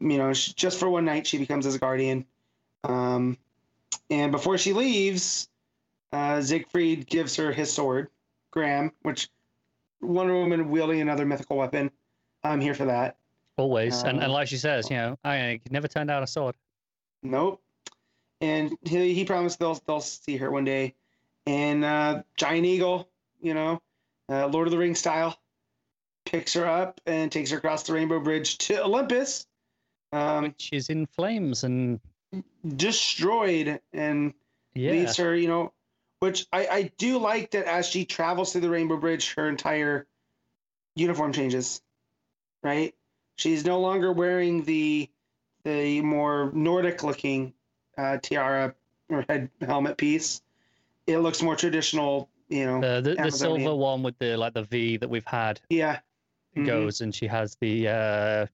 You know, she, just for one night, she becomes his guardian. Um, and before she leaves, uh, Siegfried gives her his sword, Gram, which Wonder Woman wielding another mythical weapon. I'm here for that. Always, and, Um, and like she says, you know, I never turned down a sword. Nope. And he, he promised they'll they'll see her one day. And uh, Giant Eagle, you know, uh, Lord of the Rings style, picks her up and takes her across the Rainbow Bridge to Olympus, um, which is in flames and destroyed, and yeah, leaves her, you know, which I, I do like that as she travels through the Rainbow Bridge, her entire uniform changes, right? She's no longer wearing the the more Nordic looking uh, tiara or head helmet piece. It looks more traditional, you know. Uh, the, the silver one with the like the V that we've had Yeah. Mhm. goes, and she has the. uh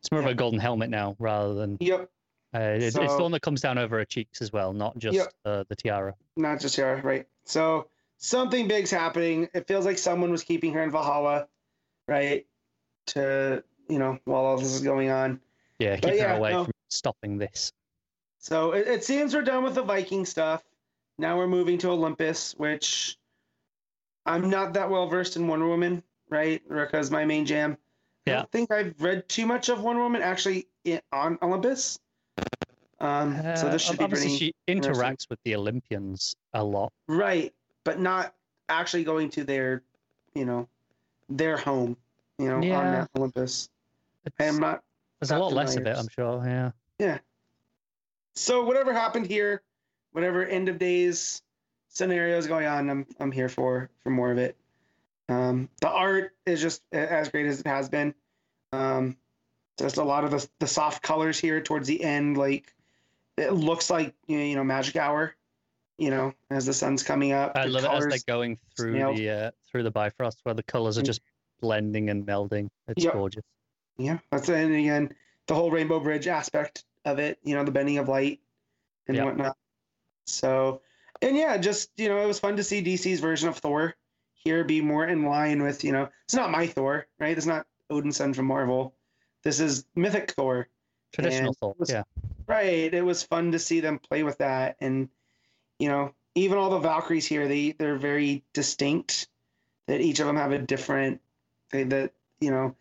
It's more of a golden helmet now rather than. Yep. Uh, it's, it's the one that comes down over her cheeks as well, not just Yep. uh, the tiara. Not just tiara, right? So something big's happening. It feels like someone was keeping her in Valhalla, right? To you know, while all this is going on. Yeah, keep yeah, her away no. from stopping this. So it, it seems we're done with the Viking stuff. Now we're moving to Olympus, which I'm not that well versed in Wonder Woman, right? Rucka's my main jam. I Yeah. don't think I've read too much of Wonder Woman actually in, on Olympus. Um, so Uh, this should be obviously, pretty she interacts with the Olympians a lot. right, but not actually going to their, you know, their home, you know, on Yeah. Mount Olympus. I am not There's a lot less of it. I'm sure. Yeah. Yeah. So whatever happened here, whatever end of days scenarios going on, I'm I'm here for for more of it. Um, the art is just as great as it has been. Um, just a lot of the the soft colors here towards the end, like it looks like you know, magic hour. You know, as the sun's coming up. I love it as they're going through nailed. the uh, through the Bifrost, where the colors are Mm. just blending and melding. It's Yep. gorgeous. Yeah, that's and again the whole Rainbow Bridge aspect of it. You know, the bending of light and Yeah. whatnot. So, and yeah, just you know, it was fun to see DC's version of Thor here be more in line with you know, it's not my Thor, right? It's not Odin's son from Marvel. This is mythic Thor, Traditional was- Yeah. right? It was fun to see them play with that, and you know, even all the Valkyries here, they they're very distinct. That each of them have a different, they, that you know,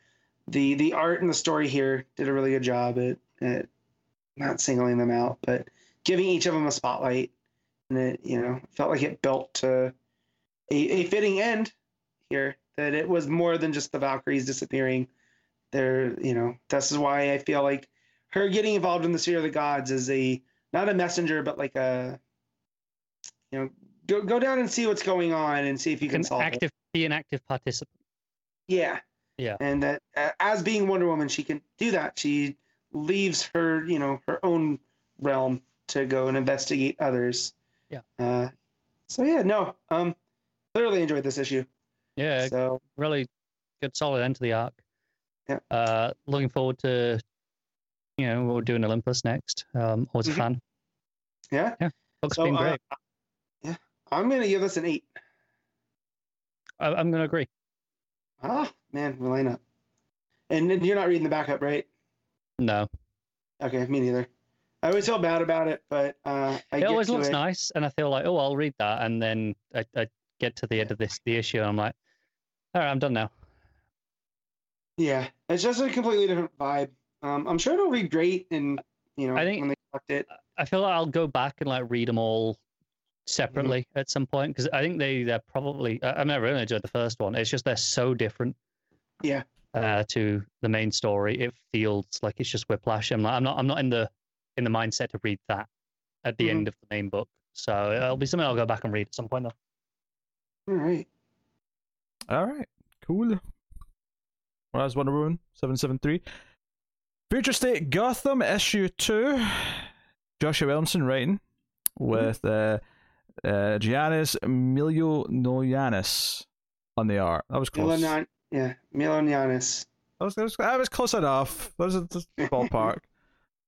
the the art and the story here did a really good job at, at not singling them out, but giving each of them a spotlight, and it you know felt like it built to a, a fitting end here. That it was more than just the Valkyries disappearing. There, you know, this is why I feel like her getting involved in the sphere of the gods is a not a messenger, but like a you know go go down and see what's going on and see if you can Can solve it. be an active participant. Yeah. Yeah. And that uh, as being Wonder Woman, she can do that. She leaves her, you know, her own realm to go and investigate others. Yeah. Uh, so yeah, no, um, thoroughly enjoyed this issue. Yeah, So really good, solid end to the arc. Yeah. Uh, looking forward to, you know, we're doing Olympus next. Um, always Mhm. a fan. yeah, Book's So, been uh, yeah, I'm gonna give this an eight. I, I'm going to agree. Ah, man, we line up. And you're not reading the backup, right? No, Okay, me neither. I always feel bad about it, but uh, I it always looks it. nice, and I feel like, oh, I'll read that, and then I, I get to the end of this the issue, and I'm like, all right, I'm done now. Yeah, it's just a completely different vibe. Um, I'm sure it'll be great, and you know, I think- when they collect it. I feel like I'll go back and like read them all separately Mm-hmm. at some point because I think they they're probably. I I mean, I really enjoyed the first one. It's just they're so different. Yeah. Uh, to the main story, it feels like it's just whiplash. I'm not. I'm not. I'm not in the in the mindset to read that at the Mhm. end of the main book. So it'll be something I'll go back and read at some point though. All right. All right, cool. Well, that's Wonder Woman seven seven three. Future State Gotham issue two. Joshua Williamson writing with uh, uh, Giannis Milionoyanis on the art. That was close. Milan, yeah, Milan Giannis. That was, that was, that was close enough. That was a just <laughs> ballpark.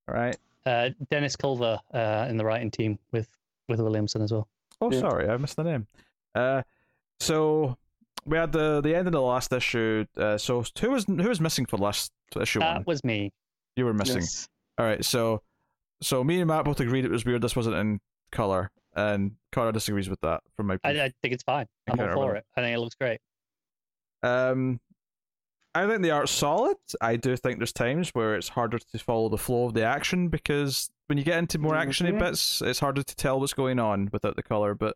All right. Uh, Dennis Culver uh, in the writing team with with Williamson as well. Oh, Yeah. sorry, I missed the name. Uh, so we had the the end of the last issue. Uh, so who was who was missing for last issue That one? was me. You were missing. Yes. All right, so so me and Matt both agreed it was weird. This wasn't in color, and Connor disagrees with that. From my, I, I think it's fine. I'm all for it. I think it looks great. um, I think the art's solid. I do think there's times where it's harder to follow the flow of the action because when you get into more actiony bits, it's harder to tell what's going on without the color. But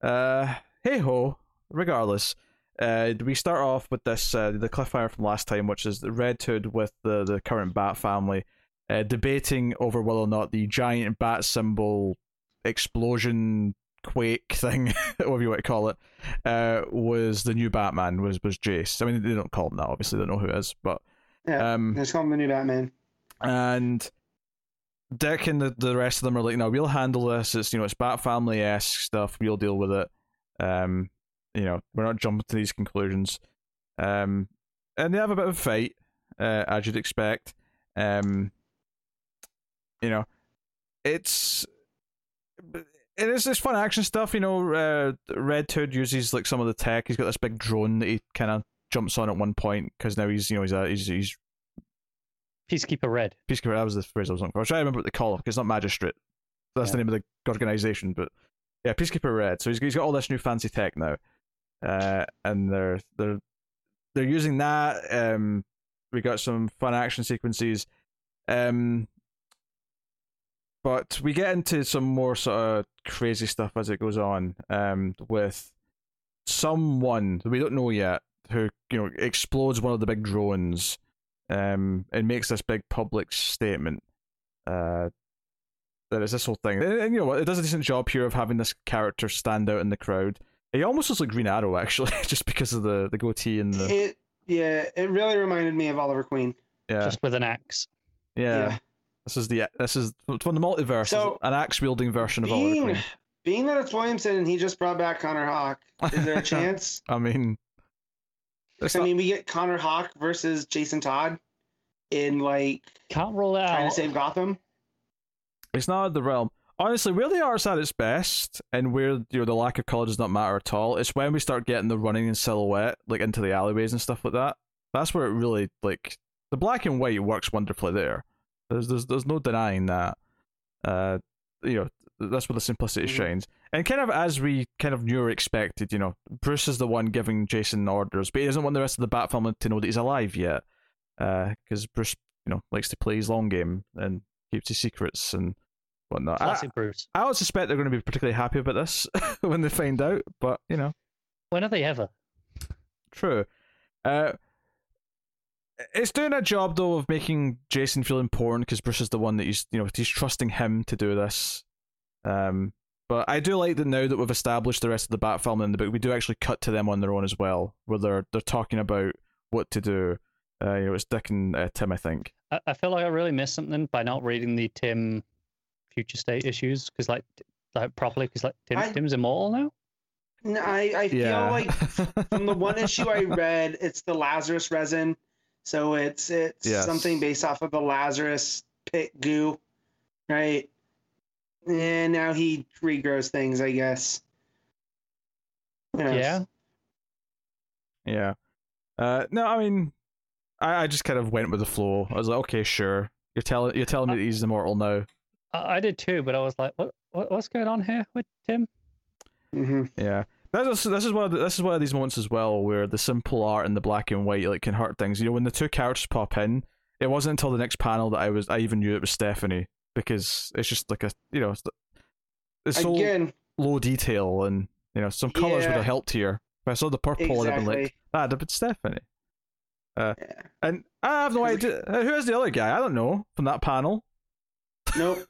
uh, hey ho, regardless. Uh, we start off with this uh, the cliffhanger from last time, which is the Red Hood with the, the current Bat family uh, debating over whether or not the giant bat symbol explosion quake <laughs> thing, whatever you want to call it, uh, was the new Batman. Was was Jace? I mean, they don't call him that. Obviously, they don't know who it is, but Yeah. um, Let's call him the new Batman. and Dick and the, the rest of them are like, no, we'll handle this. It's you know, it's Bat Family esque stuff. We'll deal with it. Um, you know, we're not jumping to these conclusions. Um, and they have a bit of a fight, uh, as you'd expect. Um, you know, it's it is this fun action stuff. You know, uh, Red Hood uses like some of the tech. He's got this big drone that he kind of jumps on at one point because now he's you know he's a, he's he's Peacekeeper Red. Peacekeeper. That was the phrase I was looking for. I was trying to remember what they call it because it's not Magistrate. That's the name of the organization. But yeah, Peacekeeper Red. So he's he's got all this new fancy tech now, uh, and they're they're they're using that. Um, we got some fun action sequences. Um, but we get into some more sort of crazy stuff as it goes on. Um, with someone that we don't know yet who you know explodes one of the big drones um, and makes this big public statement uh, that it's this whole thing. And, and you know what? It does a decent job here of having this character stand out in the crowd. He almost looks like Green Arrow, actually, <laughs> just because of the, the goatee and the It yeah, it really reminded me of Oliver Queen. yeah Just with an axe. yeah. This is the this is from the multiverse. So, an axe wielding version of Oliver Being Queen. being that it's Williamson and he just brought back Connor Hawke, is there a <laughs> chance? I mean, I not, mean, we get Connor Hawke versus Jason Todd in like Can't rule it trying to save Gotham. It's not out the realm. Honestly, where the art's at its best, and where you know the lack of color does not matter at all, it's when we start getting the running in silhouette, like into the alleyways and stuff like that. That's where it really like the black and white works wonderfully there. There's there's there's no denying that. Uh, you know that's where the simplicity Mhm. shines, and kind of as we kind of knew or expected. You know, Bruce is the one giving Jason orders, but he doesn't want the rest of the Bat family to know that he's alive yet, because Bruce, you know, likes to play his long game and keeps his secrets and whatnot. I- Classic Bruce. I don't suspect they're going to be particularly happy about this <laughs> when they find out, but you know, When are they ever? true. Uh, it's doing a job though of making Jason feel important because Bruce is the one that he's you know he's trusting him to do this. Um, but I do like that now that we've established the rest of the Bat family in the book, we do actually cut to them on their own as well, where they're they're talking about what to do. Uh, you know, it's Dick and uh, Tim, I think. I, I feel like I really missed something by not reading the Tim future state issues because like like properly because like Tim, I- Tim's immortal now. No, I I feel Yeah. like from the one issue I <laughs> read, it's the Lazarus resin, so it's it's Yes. something based off of the Lazarus pit goo, right? And now he regrows things, I guess. Yeah. Yeah. Uh, no, I mean, I, I just kind of went with the flow. I was like, okay, sure. You're telling you're telling me that he's immortal now. I, I did too, but I was like, what, what what's going on here with Tim? hmm Yeah. This is this is one of the, this is one of these moments as well where the simple art and the black and white like can hurt things. You know, when the two characters pop in, it wasn't until the next panel that I was I even knew it was Stephanie because it's just like a you know it's, it's so Again, low detail and you know some colors would have helped here. If I saw the purple, I'd have been exactly. like, that'd have been Stephanie. yeah. And I have no idea uh, who is the other guy. I don't know from that panel. Nope.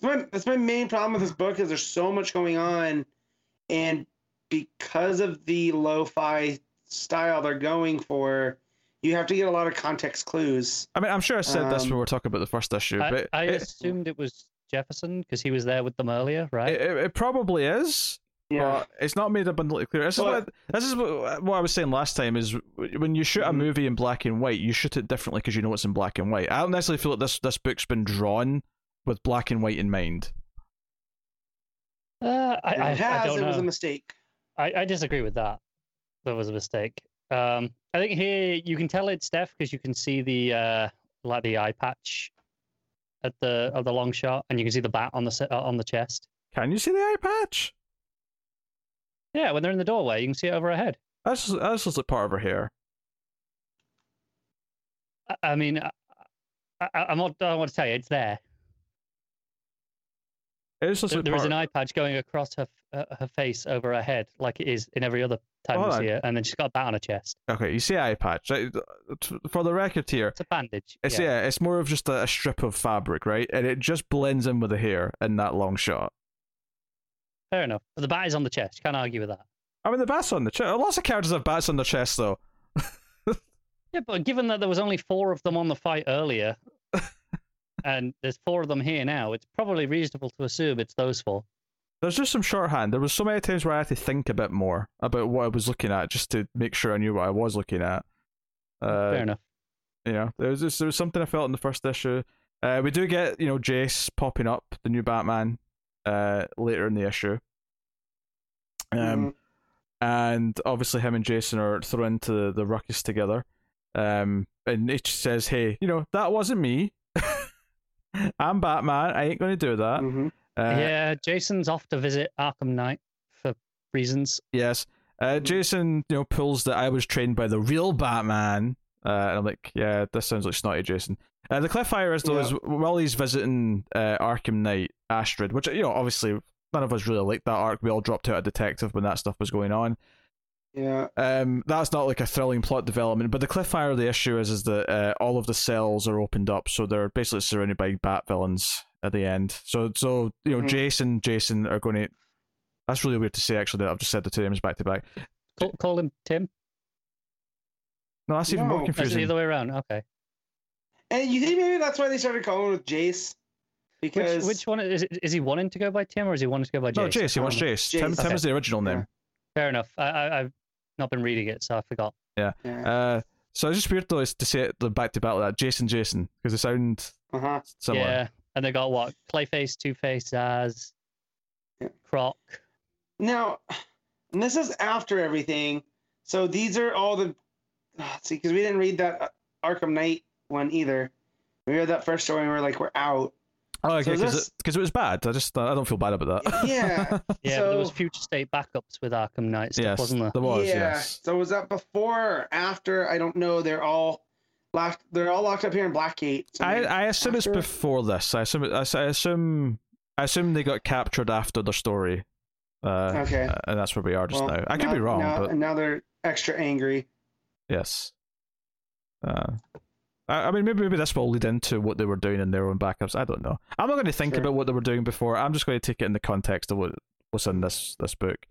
That's my, that's my main problem with this book is there's so much going on, and because of the lo-fi style they're going for, you have to get a lot of context clues. I mean, I'm sure I said this Um, when we were talking about the first issue, I, but I it, assumed it was Jefferson because he was there with them earlier, right? it, it, it probably is. But it's not made abundantly clear. This is what this is what, what I was saying last time. Is when you shoot a Mhm. movie in black and white, you shoot it differently because you know it's in black and white. I don't necessarily feel like this this book's been drawn with black and white in mind. uh, I, it I, I has. don't It was a mistake. I, I disagree with that. That was a mistake. Um, I think here you can tell it's Steph because you can see the uh, like the eye patch at the of the long shot, and you can see the bat on the se- uh, on the chest. Can you see the eye patch? Yeah, when they're in the doorway, you can see it over her head. That's just, that's just like part of her hair. I, I mean, I, I, I'm not. I want to tell you, it's there. It's just There, there is an eye patch going across her uh, her face over her head, like it is in every other time Oh, you see her, and then she's got a bat on her chest. Okay, you see eye patch. Right? For the record here, It's a bandage. it's yeah. yeah, it's more of just a, a strip of fabric, right? And it just blends in with the hair in that long shot. Fair enough. But the bat is on the chest. Can't argue with that. I mean, the bats on the chest. Lots of characters have bats on their chest, though. <laughs> Yeah, but given that there was only four of them on the fight earlier, <laughs> and there's four of them here now, it's probably reasonable to assume it's those four. There's just some shorthand. There was so many times where I had to think a bit more about what I was looking at, just to make sure I knew what I was looking at. Uh, Fair enough. you know, there was just, there was something I felt in the first issue. Uh, we do get you know Jace popping up, the new Batman, uh, later in the issue. Um, Mhm. and obviously him and Jason are thrown into the, the ruckus together. Um, and H says, "Hey, you know that wasn't me. I'm Batman. I ain't going to do that." Mhm. Uh, yeah, Jason's off to visit Arkham Knight for reasons. Yes. Uh, Jason, you know, pulls that I was trained by the real Batman. Uh, and I'm like, yeah, this sounds like snotty Jason. Uh, the cliffhanger is though Yeah. is while he's visiting uh, Arkham Knight, Astrid, which you know, obviously none of us really liked that arc. We all dropped out a detective when that stuff was going on. Yeah. Um, that's not like a thrilling plot development, but the cliffhanger of the issue is is that uh, all of the cells are opened up, so they're basically surrounded by bat villains at the end. So, so you know, Mhm. Jason, Jason are going to. That's really weird to say. Actually, that I've just said the two names back to back. Call, call him Tim. No, that's even more No. That's confusing. the other way around. Okay. And you think maybe that's why they started calling him with Jace? Which, Because which one is it? Is he wanting to go by Tim or is he wanting to go by No, Jason? Jace. He wants Um, Jace. Tim, Jace. Tim is the original name. Yeah. Fair enough. I, I, I've not been reading it, so I forgot. yeah. Uh, so it's just weird though is to say it back to back like that. Jason, Jason, because they sound Uh huh. similar. Yeah, and they got what? Clayface, Two Face, Zsasz, Yeah. Croc. Now, and this is after everything. So these are all the. Let's <sighs> see, because we didn't read that uh, Arkham Knight one either. We read that first story and we're like, we're out. Oh, okay, So because this- it, 'cause it was bad. I just I don't feel bad about that. Yeah. <laughs> Yeah, <laughs> but there was future state backups with Arkham Knight stuff, yes, wasn't there? there was. yeah. Yes. So was that before or after? I don't know. They're all locked. They're all locked up here in Blackgate. So I I assume it's before this. I assume it, I, s- I assume I assume they got captured after the story. Uh, Okay. uh, and that's where we are just Well, now. I could now- be wrong, now, but and now they're extra angry. yes. Uh, I, I mean, maybe maybe this will lead into what they were doing in their own backups. I don't know. I'm not going to think Sure. about what they were doing before. I'm just going to take it in the context of what what's in this this book.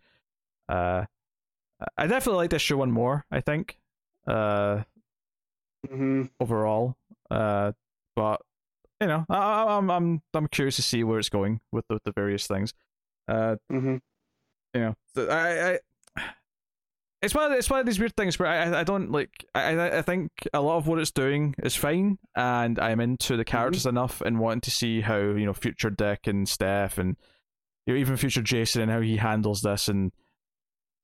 Uh, I definitely like this show one more. I think. Uh, mm-hmm. overall. Uh, but you know, I, I, I'm I'm I'm curious to see where it's going with the, the various things. Uh, mm-hmm. you know, I, I it's one of it's one of these weird things where I I- I don't like I I think a lot of what it's doing is fine, and I'm into the mm-hmm. characters enough and wanting to see how you know future Dick and Steph and you know even future Jason and how he handles this and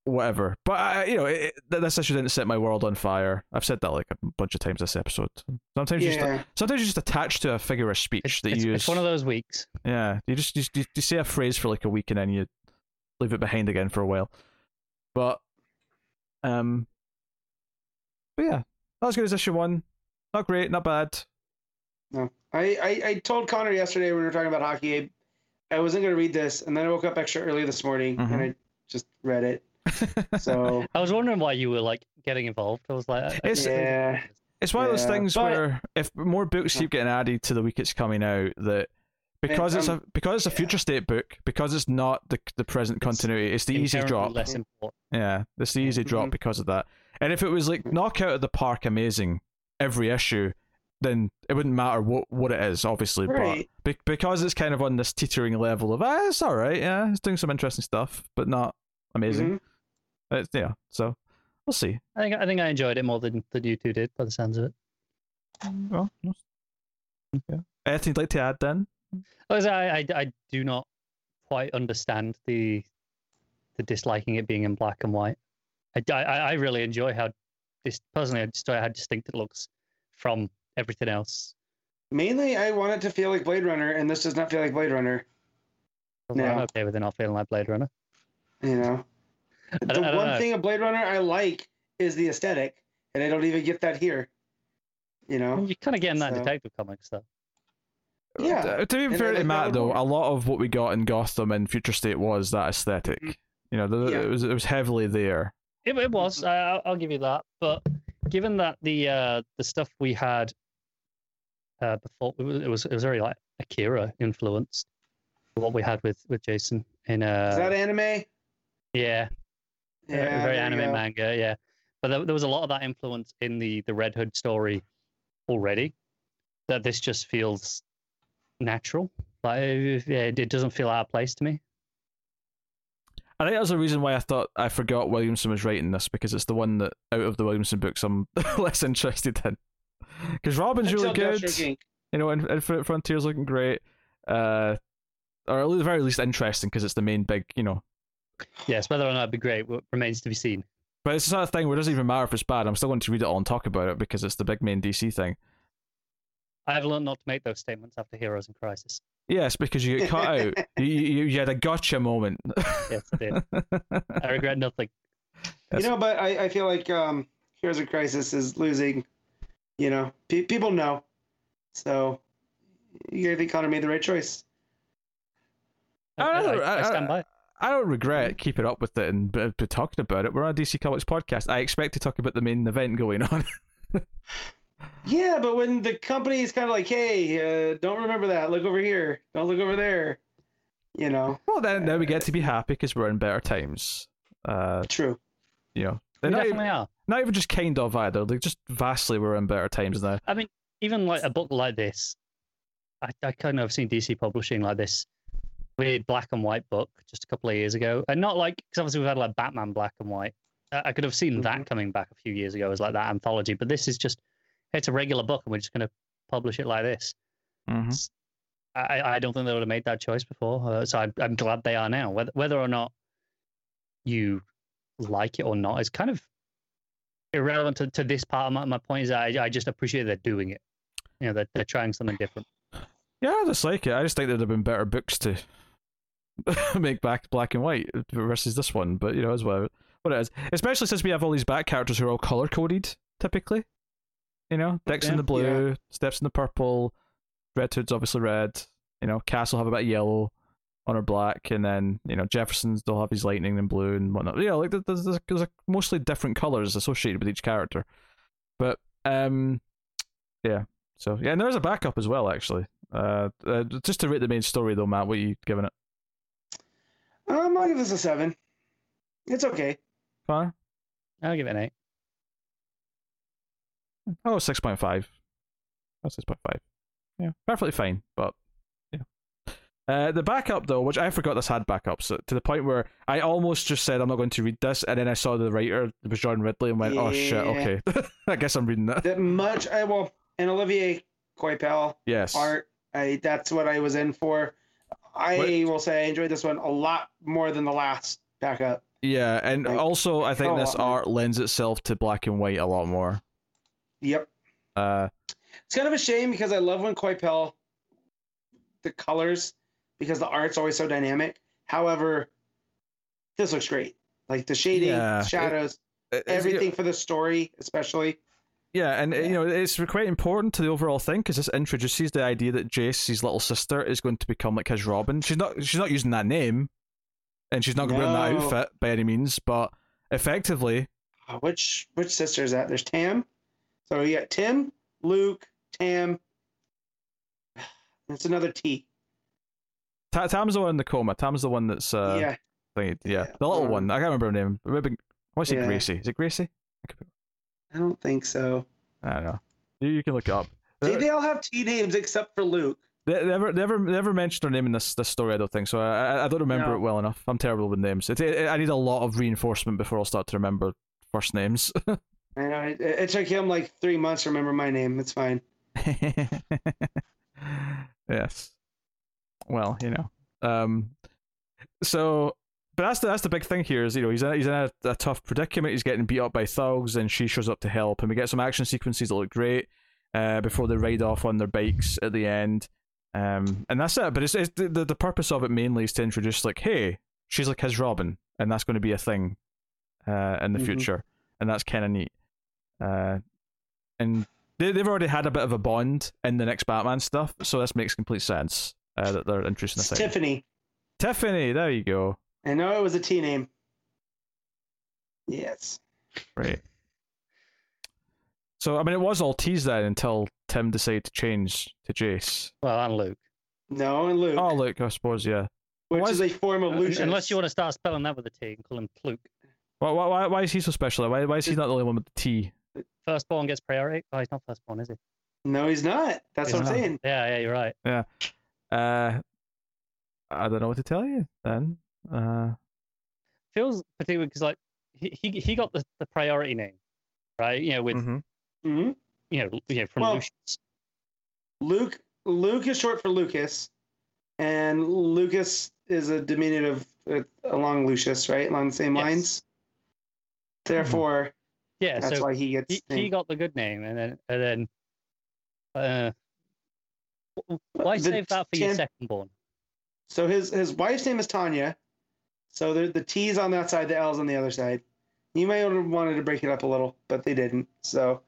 whatever. But I, you know, it, it, this issue didn't set my world on fire. I've said that like a bunch of times this episode. Sometimes you just sometimes you just attach to a figure of speech It's, that it's, you use. it's one of those weeks. Yeah, you just you, you, you say a phrase for like a week and then you leave it behind again for a while. But um, but yeah, not as good as issue one. Not great, not bad. No, I, I I told Connor yesterday when we were talking about hockey. I, I wasn't going to read this, and then I woke up extra early this morning Mhm. and I just read it. <laughs> So I was wondering why you were like getting involved. I was like, I- I It's- Yeah. it's one of those things but- where if more books keep getting added to the week it's coming out, that because it's a um, because it's a yeah. future state book, because it's not the the present It's continuity, it's the easy drop. Less important. Yeah, it's the easy drop Mhm. because of that. And if it was like knockout of the park amazing every issue, then it wouldn't matter what what it is, obviously. Right. But be- because it's kind of on this teetering level of ah, it's all right, yeah, it's doing some interesting stuff, but not amazing. Mhm. It's, yeah, so we'll see. I think I think I enjoyed it more than, than you two did, by the sounds of it. Well, we'll- yeah. Anything you'd like to add then? I, I I do not quite understand the the disliking it being in black and white. I, I, I really enjoy how this personally I just how distinct it looks from everything else. Mainly, I want it to feel like Blade Runner, and this does not feel like Blade Runner. Well, I'm okay with it not feeling like Blade Runner. You know, the don't- I don't one know. thing of Blade Runner I like is the aesthetic, and I don't even get that here. You know, You're kind of getting that in So- Detective Comics, though. Yeah. Uh, to be And fair to Matt, though, a lot of what we got in Gotham and Future State was that esthetic Mhm. You know, the, Yeah. it was it was heavily there. It, it was. I, I'll- I'll give you that. But given that the uh, the stuff we had uh, before it was, it was it was very like Akira influenced. What we had with with Jason in uh is that anime? yeah Yeah, very there anime manga yeah. But there, there was a lot of that influence in the the Red Hood story already. That this just feels natural. Like it, it doesn't feel out of place to me. I think that's the reason why I thought I forgot Williamson was writing this because it's the one that out of the Williamson books I'm <laughs> less interested in. Because Robin's really good, you know, and Infinite Frontier's looking great, uh, or at the very least interesting because it's the main big, you know. Yes, whether or not it'd be great remains to be seen. But it's the sort of thing where it doesn't even matter if it's bad. I'm still going to read it all and talk about it because it's the big main DC thing. I've learned not to make those statements after Heroes in Crisis. Yes, because you get cut out. <laughs> You, you, you had a gotcha moment. Yes, I did. I regret nothing. Yes. You know, but I, I feel like um, Heroes of Crisis is losing. You know, Pe- people know, so you I think Connor made the right choice. I I, don't I, I I- stand by. I don't regret keeping up with it and be, be talking about it. We're on a DC Comics podcast. I expect to talk about the main event going on. <laughs> Yeah, but when the company is kind of like, "Hey, uh, don't remember that. Look over here. Don't look over there." You know, well, then, then we get to be happy because we're in better times. Uh, true. you know, they're not definitely even, are. not even just kind of either. Like just vastly, we're in better times now. I mean, even like a book like this, I, I kind of seen DC publishing like this weird black and white book just a couple of years ago, and not like because obviously we've had like Batman black and white. I, I could have seen that Mhm. coming back a few years ago as like that anthology, but this is just it's a regular book, and we're just going to publish it like this. hmm I, I don't think they would have made that choice before, uh, so I'm, I'm glad they are now. Whether whether or not you like it or not is kind of irrelevant to, to this part. of My, my point is I, I just appreciate they're doing it. You know, they're, they're trying something different. Yeah, I just like it. I just think there'd have been better books to <laughs> make back black and white versus this one. But you know, as well, what it is. Especially since we have all these back characters who are all color coded typically. You know, Dick's in the blue, Steph's in the purple, Red Hood's obviously red. You know, Cass will have a bit of yellow on her black, and then you know Jefferson's they'll have his lightning and blue and whatnot. Yeah, like there's, there's, there's mostly different colors associated with each character. But um, yeah. So yeah, and there's a backup as well actually. Uh, uh, just to rate the main story though, Matt, what are you giving it? Um, I'll give this a seven. It's okay. Fine. I'll give it an eight. Oh, 6.5. Oh, 6.5. Yeah, perfectly fine, but yeah. Uh, the backup though, which I forgot this had backups uh, to the point where I almost just said I'm not going to read this, and then I saw the writer it was John Ridley and went, "Oh shit, okay, <laughs> I guess I'm reading that." That much. I well, and Olivier Coipel Yes. art. I that's what I was in for. I What- will say I enjoyed this one a lot more than the last backup. Yeah, and Like, also I think this art lends itself to black and white a lot more. Yep. Uh, It's kind of a shame because I love when Coipel the colors because the art's always so dynamic. However, this looks great. Like the shading, Yeah, it- shadows, it's- everything for the story, especially. Yeah, and Yeah. you know it's quite important to the overall thing because this introduces the idea that Jace, his little sister, is going to become like his Robin. She's not. She's not using that name, and she's not going to wear that outfit by any means. But effectively, Uh, which which sister is that? There's Tam. So you got Tim, Luke, Tam. That's another T. Ta- Tam's the one in the coma. Tam's the one that's uh, yeah. thingy- yeah, the little um, one. I can't remember her name. Maybe, what's it? Yeah. Gracie? Is it Gracie? I don't think so. I don't know. You, you can look it up. They, they all have T names except for Luke. They never, never, never mentioned her name in this this story. I don't think so. I, I- I don't remember No. it well enough. I'm terrible with names. It, it, I need a lot of reinforcement before I'll start to remember first names. <laughs> I know it, it took him like three months to remember my name. It's fine. <laughs> yes. Well, you know. Um. So, but that's the that's the big thing here is you know he's in, he's in a, a tough predicament. He's getting beat up by thugs, and she shows up to help, and we get some action sequences that look great. uh, before they ride off on their bikes at the end. Um, and that's it. But it's, it's the, the purpose of it mainly is to introduce like, hey, she's like his Robin, and that's going to be a thing uh, in the Mhm. future, and that's kind of neat. Uh, and they they've already had a bit of a bond in the next Batman stuff, so this makes complete sense uh, that they're introducing It's this. thing. Tiffany. Tiffany, there you go. I know it was a T name. Yes. Right. So I mean, it was all teased then until Tim decided to change to Jace. Well, and Luke. No, and Luke, Oh, Luke, I suppose yeah. which why is is- a form of Lucius. Unless you want to start spelling that with a T and call him Pluke. Why, why, why- why is he so special? Why, why is he not the only one with the T? Firstborn gets priority. Oh, he's not firstborn, is he? No, he's not. That's He's what I'm not. saying. Yeah, yeah, you're right. Yeah. Uh, I don't know what to tell you then. Uh, Feels particularly because like he, he he got the, the priority name, right? You know, with mhm. hmm you know, you know from Well- Lucius. Luke. Luke is short for Lucas, and Lucas is a diminutive uh, along Lucius, right? Along the same Yes. lines. Therefore, Yeah, that's so why he gets. he, he got the good name, and then and then uh, why The save that for your Tim- second born? So his his wife's name is Tanya. So the the T's on that side, the L's on the other side. You may have wanted to break it up a little, but they didn't. So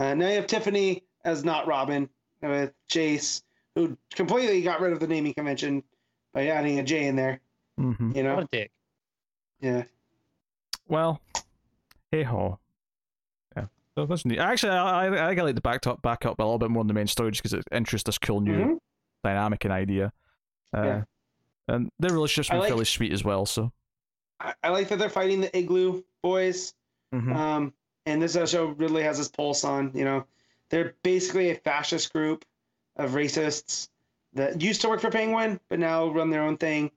uh, now you have Tiffany as not Robin with Jace, who completely got rid of the naming convention by adding a J in there. Mhm. You know, What a dick. yeah. Well, hey ho. So that's neat. Actually, I, I, I think I like the back up, back up a little bit more in the main story just because it introduced this cool new Mhm. dynamic and idea. Uh, Yeah. And their relationship's been like- fairly sweet as well. So. I, I like that they're fighting the Igloo boys. Mhm. Um, and this show really has his pulse on. You know, they're basically a fascist group of racists that used to work for Penguin, but now run their own thing.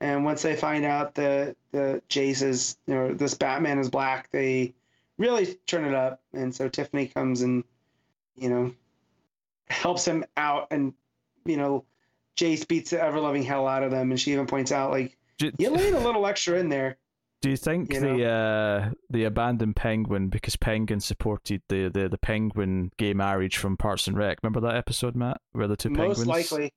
And once they find out that the Jace is, you know, this Batman is black, they really turn it up. And so Tiffany comes and, you know, helps him out. And, you know, Jace beats the ever loving hell out of them. And she even points out, like, Do, you laid a little extra in there. do you think you the uh, the abandoned penguin because Penguin supported the, the, the penguin gay marriage from Parks and Rec? Remember that episode, Matt, where the two Most penguins? likely.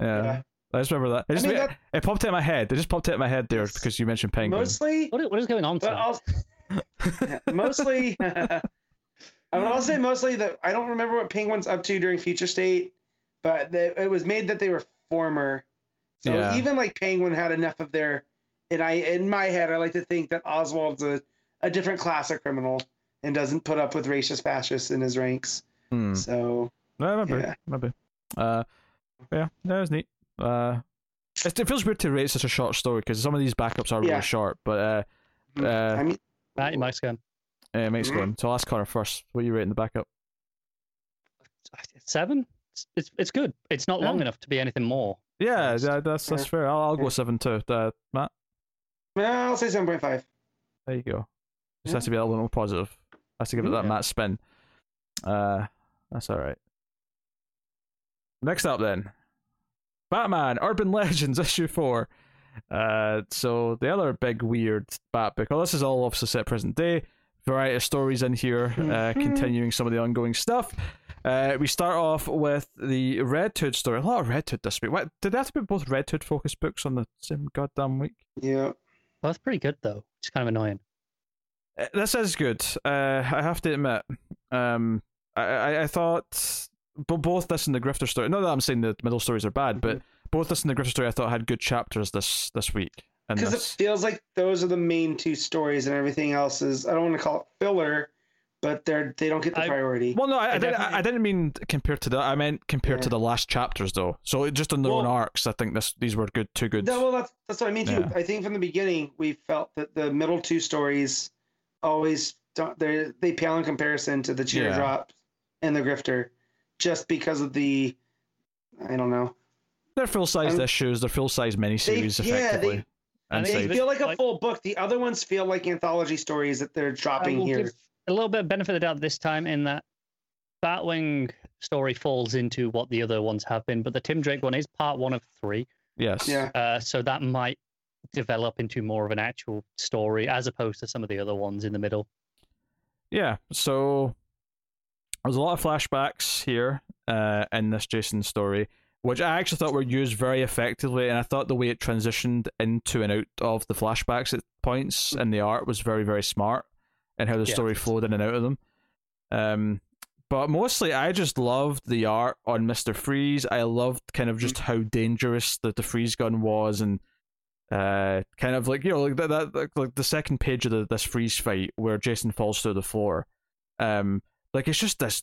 Yeah. yeah. I just remember that. It, I just mean, ma- that- it popped in my head. It just popped in my head there because you mentioned penguin. Mostly What is, what is going on? But tonight? I'll Yeah, mostly. <laughs> I would also say mostly that I don't remember what Penguin's up to during Future State, but the, it was made that they were former. So Yeah. even like Penguin had enough of their, and I in my head I like to think that Oswald's a, a different class of criminal and doesn't put up with racist fascists in his ranks. Hmm. So No, maybe, Yeah. maybe. Uh, yeah, that was neat. Uh, it, feels weird to rate such a short story because some of these backups are really short. But uh, Uh, I mean, Matt, your mic's going. uh mic's going. So I'll ask Connor first. What are you rating the backup? Seven. It's, it's it's good. It's not long Yeah. enough to be anything more. Yeah, yeah that's that's Yeah. fair. I'll, I'll go Yeah. seven too. Uh, Matt, well, I'll say seven point five. there you go. Just Yeah. has to be a little more positive. Has to give it that Yeah. Matt spin. Uh, that's all right. Next up, then, Batman: Urban Legends <laughs> issue four. Uh, so the other big weird Bat book. Well, this is all obviously set present day. Variety of stories in here, uh, Mhm. continuing some of the ongoing stuff. Uh, we start off with the Red Hood story. A lot of Red Hood this week. What did they have to be both Red Hood focused books on the same goddamn week? Yeah. Well, that's pretty good though. It's kind of annoying. Uh, This is good. Uh, I have to admit. Um, I, I, I thought but both this and the Grifter story. Not that I'm saying the middle stories are bad, but both this and the Grifter story I thought had good chapters this this week. And Because it this, feels like those are the main two stories, and everything else is I don't want to call it filler, but they're they don't get the I- priority. well, no, I, I, I didn't, I, I didn't mean compared to that. I meant compared to the last chapters, though. So just on their own arcs, I think this these were good, too good. No, well, that's that's what I mean too. Yeah. I think from the beginning we felt that the middle two stories always don't they they pale in comparison to the teardrop and the grifter, just because of the I don't know. They're full sized issues. They're full size miniseries, yeah, they- effectively. I and They feel like a like- full book. The other ones feel like anthology stories that they're dropping here. a little bit of benefit of the doubt this time in that Batwing story falls into what the other ones have been, but the Tim Drake one is part one of three. yes. Yeah. Uh, so that might develop into more of an actual story as opposed to some of the other ones in the middle. Yeah. So there's a lot of flashbacks here uh, in this Jason story, which I actually thought were used very effectively, and I thought the way it transitioned into and out of the flashbacks at points and the art was very, very smart, and how the Yeah. story flowed in and out of them. Um, but mostly, I just loved the art on Mister Freeze. I loved kind of just how dangerous the, the freeze gun was, and uh, kind of like you know, like that, that like, like the second page of the, this freeze fight where Jason falls through the floor. Um, like it's just this,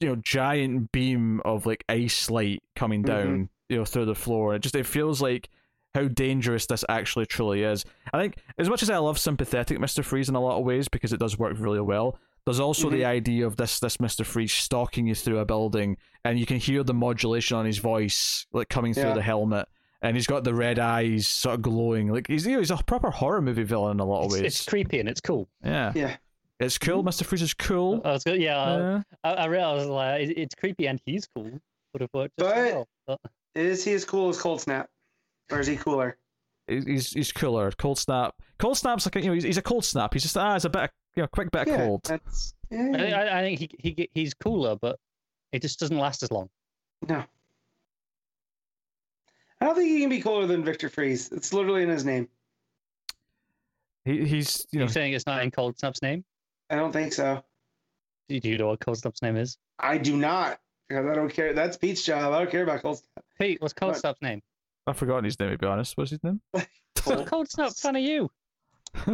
you know, giant beam of like ice light coming mm-hmm. down, you know, through the floor. It just it feels like how dangerous this actually truly is. I think as much as I love sympathetic Mister Freeze in a lot of ways because it does work really well. There's also the mm-hmm. idea of this this Mister Freeze stalking you through a building, and you can hear the modulation on his voice like coming through Yeah. the helmet, and he's got the red eyes sort of glowing. Like he's you know, he's a proper horror movie villain in a lot of It's, ways. it's creepy and it's cool. yeah, Yeah. It's cool. Mister Freeze is cool. I was good. Yeah, I- Yeah. I, I realized like it- it's creepy and he's cool. Would have worked But- well. But Is he as cool as Cold Snap? Or is he cooler? He's- he's he's cooler. Cold snap. Cold snap's like a, you know he's, he's a cold snap. He's just ah, it's a bit of, you know quick bit of yeah, cold. That's, I, yeah, think- I, I think he, he he's cooler, but it just doesn't last as long. no. I don't think he can be cooler than Victor Fries. It's literally in his name. He he's you know You're saying it's not in Cold Snap's name? I don't think so. Do do you know what Cold Snap's name is? I do not. Because I don't care. That's Pete's job. I don't care about Cold Snap. Pete, what's Cold Snap's name? I've forgotten his name to be honest. What's his name? Well, Cold Snap, fan of you. <laughs>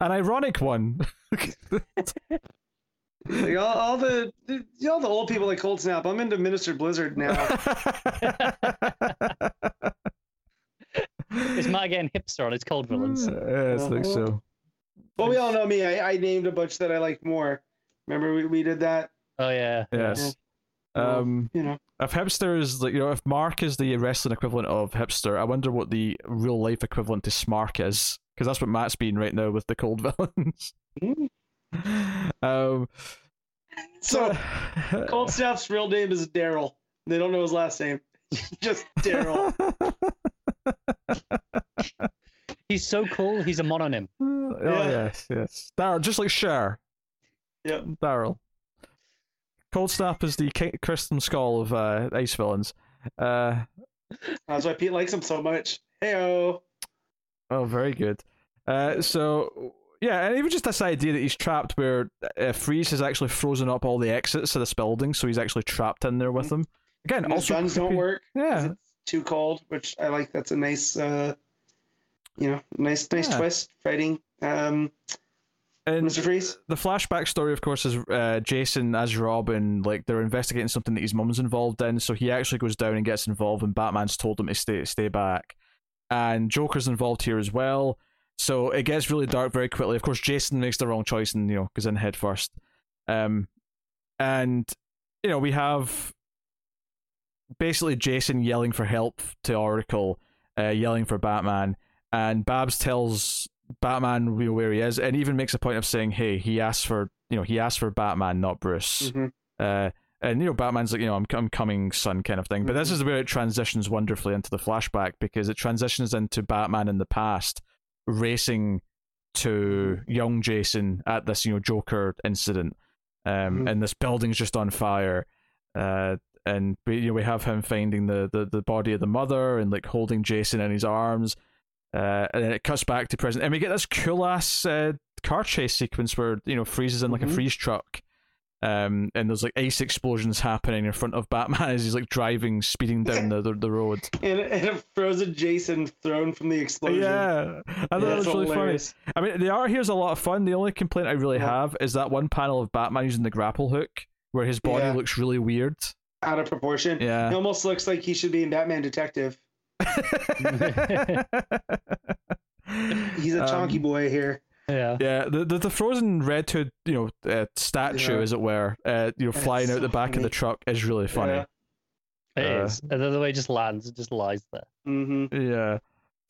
An ironic one. Like all, all the, the all the old people like Cold Snap. I'm into Minister Blizzard now. <laughs> Is Matt getting hipster on his cold villains? yeah, I think so. Uh-huh. Well, we all know me. I, I named a bunch that I like more. Remember we, we did that. Oh yeah. Yes. Um, You know. if hipster is like you know, if Mark is the wrestling equivalent of hipster, I wonder what the real life equivalent to Smark is, because that's what Matt's being right now with the cold <laughs> villains. Mm. um, So <laughs> Cold Snap's real name is Daryl. They don't know his last name. <laughs> Just Daryl. He's so cool. He's a mononym. <laughs> oh Yeah. yes, yes. Daryl, just like Cher. Yep. Daryl. Cold Snap is the Ki- Kristen Skull of uh, Ice Villains. Uh, That's why Pete likes him so much. Heyo. oh, very good. Uh, so yeah, and even just this idea that he's trapped, where uh, Freeze has actually frozen up all the exits of this building, so he's actually trapped in there with them. Again, And his also guns don't work. Yeah, It's too cold, which I like. That's a nice, uh, you know, nice, nice Yeah. twist. Fighting um, and Mr. Freeze. the flashback story, of course, is uh, Jason as Robin. Like they're investigating something that his mum's involved in, so he actually goes down and gets involved. And Batman's told him to stay stay back, and Joker's involved here as well. So it gets really dark very quickly. Of course, Jason makes the wrong choice and you know goes in head first. Um, and you know we have basically Jason yelling for help to Oracle, uh, yelling for Batman, and Babs tells Batman you know, where he is, and even makes a point of saying, "Hey, he asked for you know he asked for Batman, not Bruce." Mhm. Uh, and you know Batman's like you know I'm I'm coming, son, kind of thing. But this is where it transitions wonderfully into the flashback because it transitions into Batman in the past racing to young Jason at this you know Joker incident, um, Mhm. and this building's just on fire. Uh, and we, you know, we have him finding the, the, the body of the mother and like holding Jason in his arms. Uh, and then it cuts back to present, and we get this cool ass uh, car chase sequence where you know freezes in like a Mhm. freeze truck, um, and there's like ice explosions happening in front of Batman <laughs> as he's like driving, speeding down the, the, the road. <laughs> And, and a frozen Jason thrown from the explosion. Yeah, I thought that was really hilarious. funny. I mean, the art here's a lot of fun. The only complaint I really Yeah. have is that one panel of Batman using the grapple hook, where his body Yeah. looks really weird. Out of proportion. He Yeah. almost looks like he should be in Batman Detective. <laughs> He's a Um, chonky boy here. Yeah. Yeah, the, the the frozen Red Hood, you know, uh, statue, Yeah. as it were, uh, you know, It's flying out the back of the truck is really funny. Yeah. It Uh, is. And then the way it just lands, it just lies there. Mm-hmm. Yeah.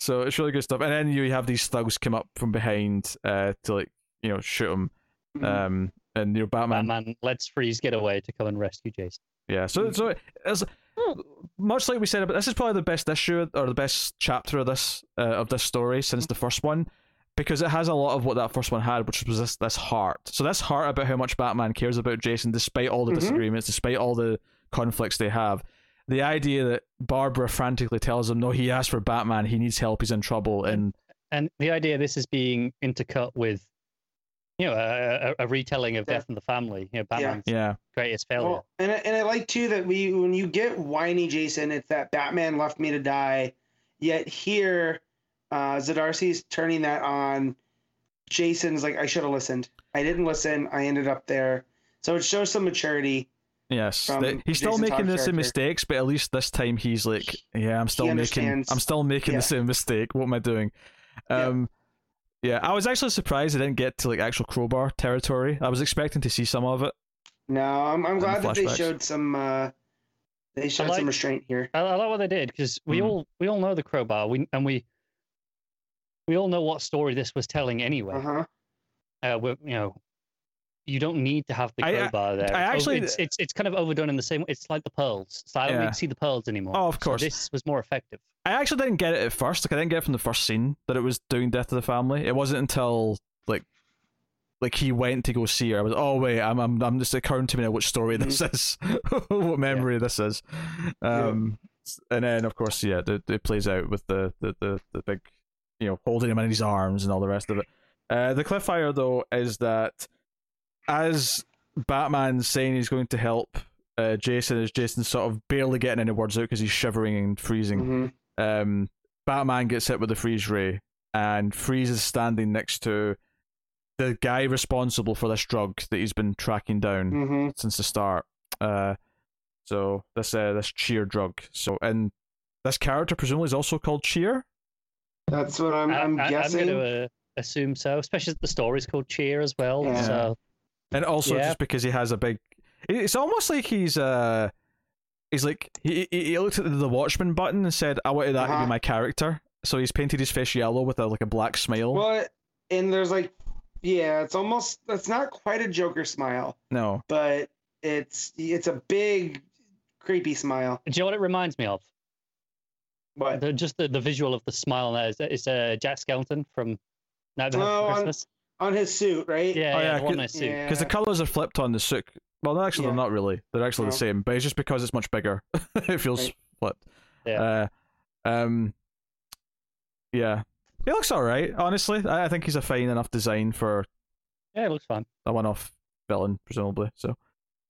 So it's really good stuff. And then you have these thugs come up from behind uh, to like you know shoot them. Mm-hmm. Um, and you know Batman. Batman lets Freeze get away to come and rescue Jason. Yeah. So so it's much like we said, but this is probably the best issue or the best chapter of this uh, of this story since the first one. because it has a lot of what that first one had, which was this this heart. So this heart about how much Batman cares about Jason, despite all the Mhm. disagreements, despite all the conflicts they have. The idea that Barbara frantically tells him, "No, he asked for Batman. He needs help. He's in trouble." And And the idea this is being intercut with, you know, a, a, a retelling of Yeah. Death in the Family. You know, Yeah. Batman's yeah, greatest failure. Well, and I, and I like too that we when you get whiny Jason, it's that Batman left me to die. Yet here, uh, Zdarsky's turning that on. Jason's like, I should have listened. I didn't listen. I ended up there. So it shows some maturity. yes, From he's still Jason making the same character. mistakes, but at least this time he's like, "Yeah, I'm still making. I'm still making Yeah. the same mistake. What am I doing?" Yeah. Um, yeah, I was actually surprised I didn't get to like actual crowbar territory. I was expecting to see some of it. No, I'm, I'm the glad that they showed some. Uh, they showed like- some restraint here. I, I like what they did because we Mhm. all we all know the crowbar. We and we we all know what story this was telling anyway. Uh huh. Uh, we you know, you don't need to have the I- I- crowbar there. I It's actually- it's, it's it's kind of overdone in the same. way. It's like the pearls. So I don't Yeah. need to see the pearls anymore. Oh, of So course. this was more effective. I actually didn't get it at first. Like I didn't get it from the first scene that it was doing Death of the Family. It wasn't until like like he went to go see her. I was oh wait, I'm I'm I'm just occurring to me now which story this is, <laughs> what memory this is. Um, and then of course yeah, it, it plays out with the, the the the big you know holding him in his arms and all the rest of it. Uh, the cliffhanger though is that as Batman's saying he's going to help uh, Jason, as Jason's sort of barely getting any words out because he's shivering and freezing hmm um, Batman gets hit with the freeze ray, and Freeze is standing next to the guy responsible for this drug that he's been tracking down hmm since the start. Uh, so this uh, this cheer drug. So and this character presumably is also called Cheer. That's what I'm. I, I'm I, guessing. I'm going to uh, assume so, especially the story's called Cheer as well. Yeah. So And also Yeah. just because he has a big, it's almost like he's uh, he's like he he, he looked at the Watchmen button and said, "I wanted that to Uh-huh. be my character." So he's painted his face yellow with a like a black smile. Well, and there's like, yeah, it's almost. It's not quite a Joker smile, no, but it's it's a big, creepy smile. do you know what it reminds me of? But The, just the, the visual of the smile on there is, is uh, Jack Skellington from Nightmare Oh, Before on- Christmas. on his suit, right? Yeah, Oh, yeah, yeah, the one could- I see. Yeah. because the colors are flipped on the suit. Well, no, actually, Yeah. they're not really. They're actually No. the same, but it's just because it's much bigger. <laughs> it feels Right. flipped. Yeah. Uh, um. Yeah, he looks all right. Honestly, I, I think he's a fine enough design for Yeah, it looks fun. a one-off villain, presumably. So,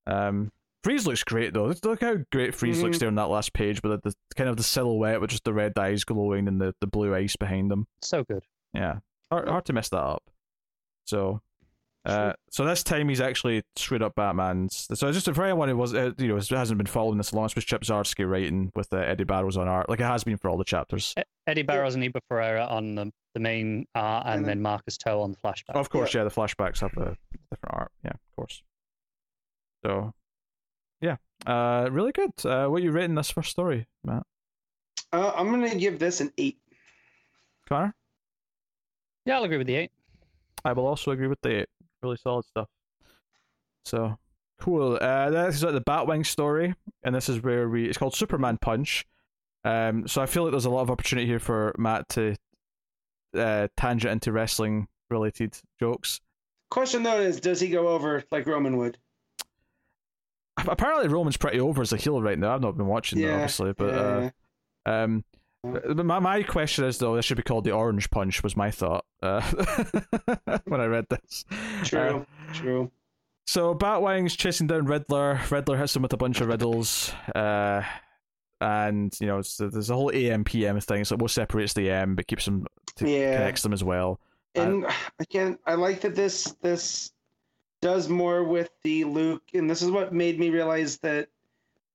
um, Freeze looks great though. Look how great Freeze looks Mhm. there on that last page, with the, the kind of the silhouette with just the red eyes glowing and the, the blue ice behind them. So good. Yeah, hard, hard to mess that up. So, uh, so this time he's actually screwed up Batman's. So it's just for anyone who was, uh, you know, hasn't been following this long, this was Chip Zdarsky writing with uh, Eddy Barrows on art, like it has been for all the chapters. Eddy Barrows and Eber Ferreira on the, the main art, and, And then Marcus To on the flashback. Of course, yeah, the flashbacks have a different art. Yeah, of course. So, yeah, uh, really good. Uh, what you rating this first story, Matt? Uh, I'm gonna give this an eight. Connor? Yeah, I'll agree with the eight. I will also agree with the eight. Really solid stuff. So cool. Uh, this is like the Batwing story, and this is where we. It's called Superman Punch. Um, so I feel like there's a lot of opportunity here for Matt to uh, tangent into wrestling related jokes. Question though is, does he go over like Roman would? Apparently, Roman's pretty over as a heel right now. I've not been watching that, obviously, but uh, um, but my my question is though, this should be called the Orange Punch. Was my thought uh, <laughs> when I read this. true, Uh, true. So Batwing's chasing down Riddler. Riddler hits him with a bunch of riddles. Uh, and you know, there's a whole AM PM thing. So what separates the M, but keeps them to, Yeah. connects them as well. And again, I like that this this does more with the Luke, and this is what made me realize that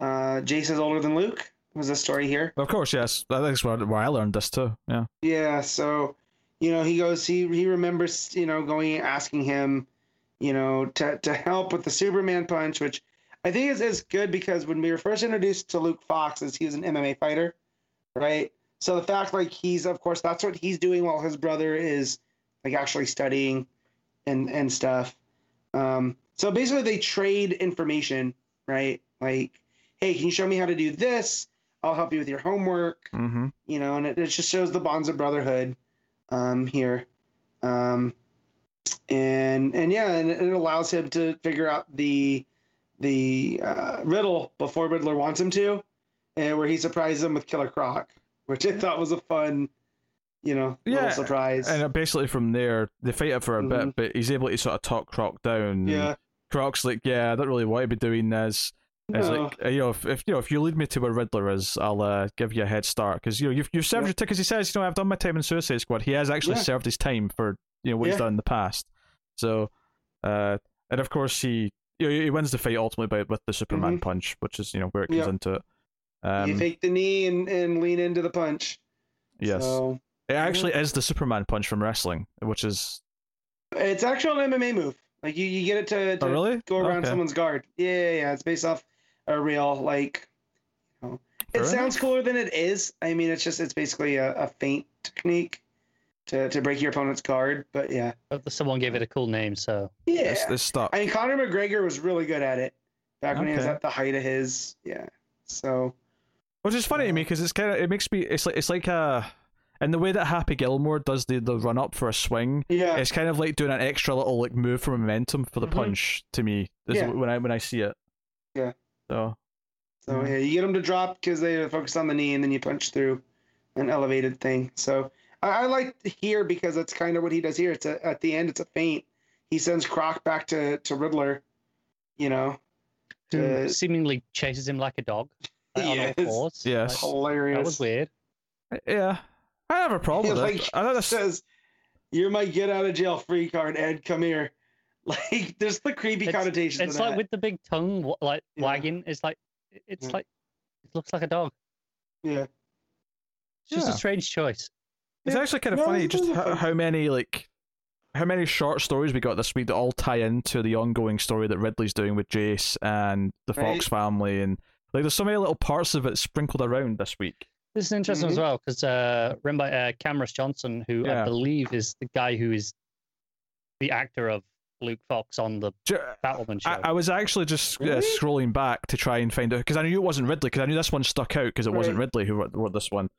uh, Jason's older than Luke. Was the story here? Of course, yes. That's where, where I learned this too. Yeah. Yeah. So, you know, he goes. He he remembers, you know, going asking him, you know, to to help with the Superman punch, which I think is is good because when we were first introduced to Luke Fox, as he was an MMA fighter, right? So the fact like he's of course that's what he's doing while his brother is like actually studying and and stuff. Um, so basically they trade information, right? Like, hey, can you show me how to do this? I'll help you with your homework Mm-hmm. you know, and it, it just shows the bonds of brotherhood um, here. Um, and and yeah, and it allows him to figure out the the uh, riddle before Riddler wants him to, and where he surprises him with Killer Croc, which I thought was a fun, you know, Yeah, little surprise. And uh, basically from there, they fight it for a Mhm. bit, but he's able to sort of talk Croc down. yeah, Croc's like, yeah, I don't really want to be doing this. It's no. like, uh, you know, if, if you know, if you lead me to where Riddler is, I'll uh, give you a head start because you know you've, you've served Yeah. your because he says, you know, I've done my time in Suicide Squad. He has actually Yeah. served his time for you know what he's done in the past. So, uh, and of course he you know, he wins the fight ultimately by with the Superman punch, which is you know where it comes Mm-hmm. Yep. into it. you take the knee and, and lean into the punch. yes, So it actually is the Superman punch from wrestling, which is it's actually an MMA move. Like you, you get it to, to oh really go around Okay. someone's guard. Yeah, yeah, yeah. It's based off a real like. You know, Fair it sounds enough. cooler than it is. I mean, it's just it's basically a, a feint technique to to break your opponent's guard. But yeah, But Someone gave it a cool name, so yeah. It's, it's stuck. I mean, Conor McGregor was really good at it back when he was at the height of his. Yeah. So Which is funny to me because it's kind of it makes me it's like it's like a and the way that Happy Gilmore does the the run up for a swing, yeah, it's kind of like doing an extra little like move for momentum for the Mhm. punch to me. Is Yeah. when I when I see it. Yeah. So so yeah, you get them to drop because they focus on the knee, and then you punch through an elevated thing. So I, I like here because that's kind of what he does here. It's a, at the end, it's a feint. He sends Croc back to to Riddler. You know, who Uh, seemingly chases him like a dog like, on all Yes. fours. Yes. Like, hilarious. that was weird. yeah, I have a problem He with like it. I know this. says, "You're my get out of jail free card, Ed. Come here." Like, <laughs> there's the creepy It's- connotation. It's to like that. with the big tongue, like Yeah. wagging. It's like it's Yeah. like it looks like a dog. yeah. It's just Yeah. a strange choice. It's Yeah. actually kind of No, funny just how, how many like how many short stories we got this week that all tie into the ongoing story that Ridley's doing with Jace and the Right. Fox family and like there's so many little parts of it sprinkled around this week. This is interesting as Mhm. well because uh, written by uh, Camrus Johnson, who Yeah. I believe is the guy who is the actor of Luke Fox on the Ju- Batwoman show. I, I was actually just uh, Really? scrolling back to try and find out because I knew it wasn't Ridley because I knew this one stuck out because it wasn't Ridley who wrote, wrote this one.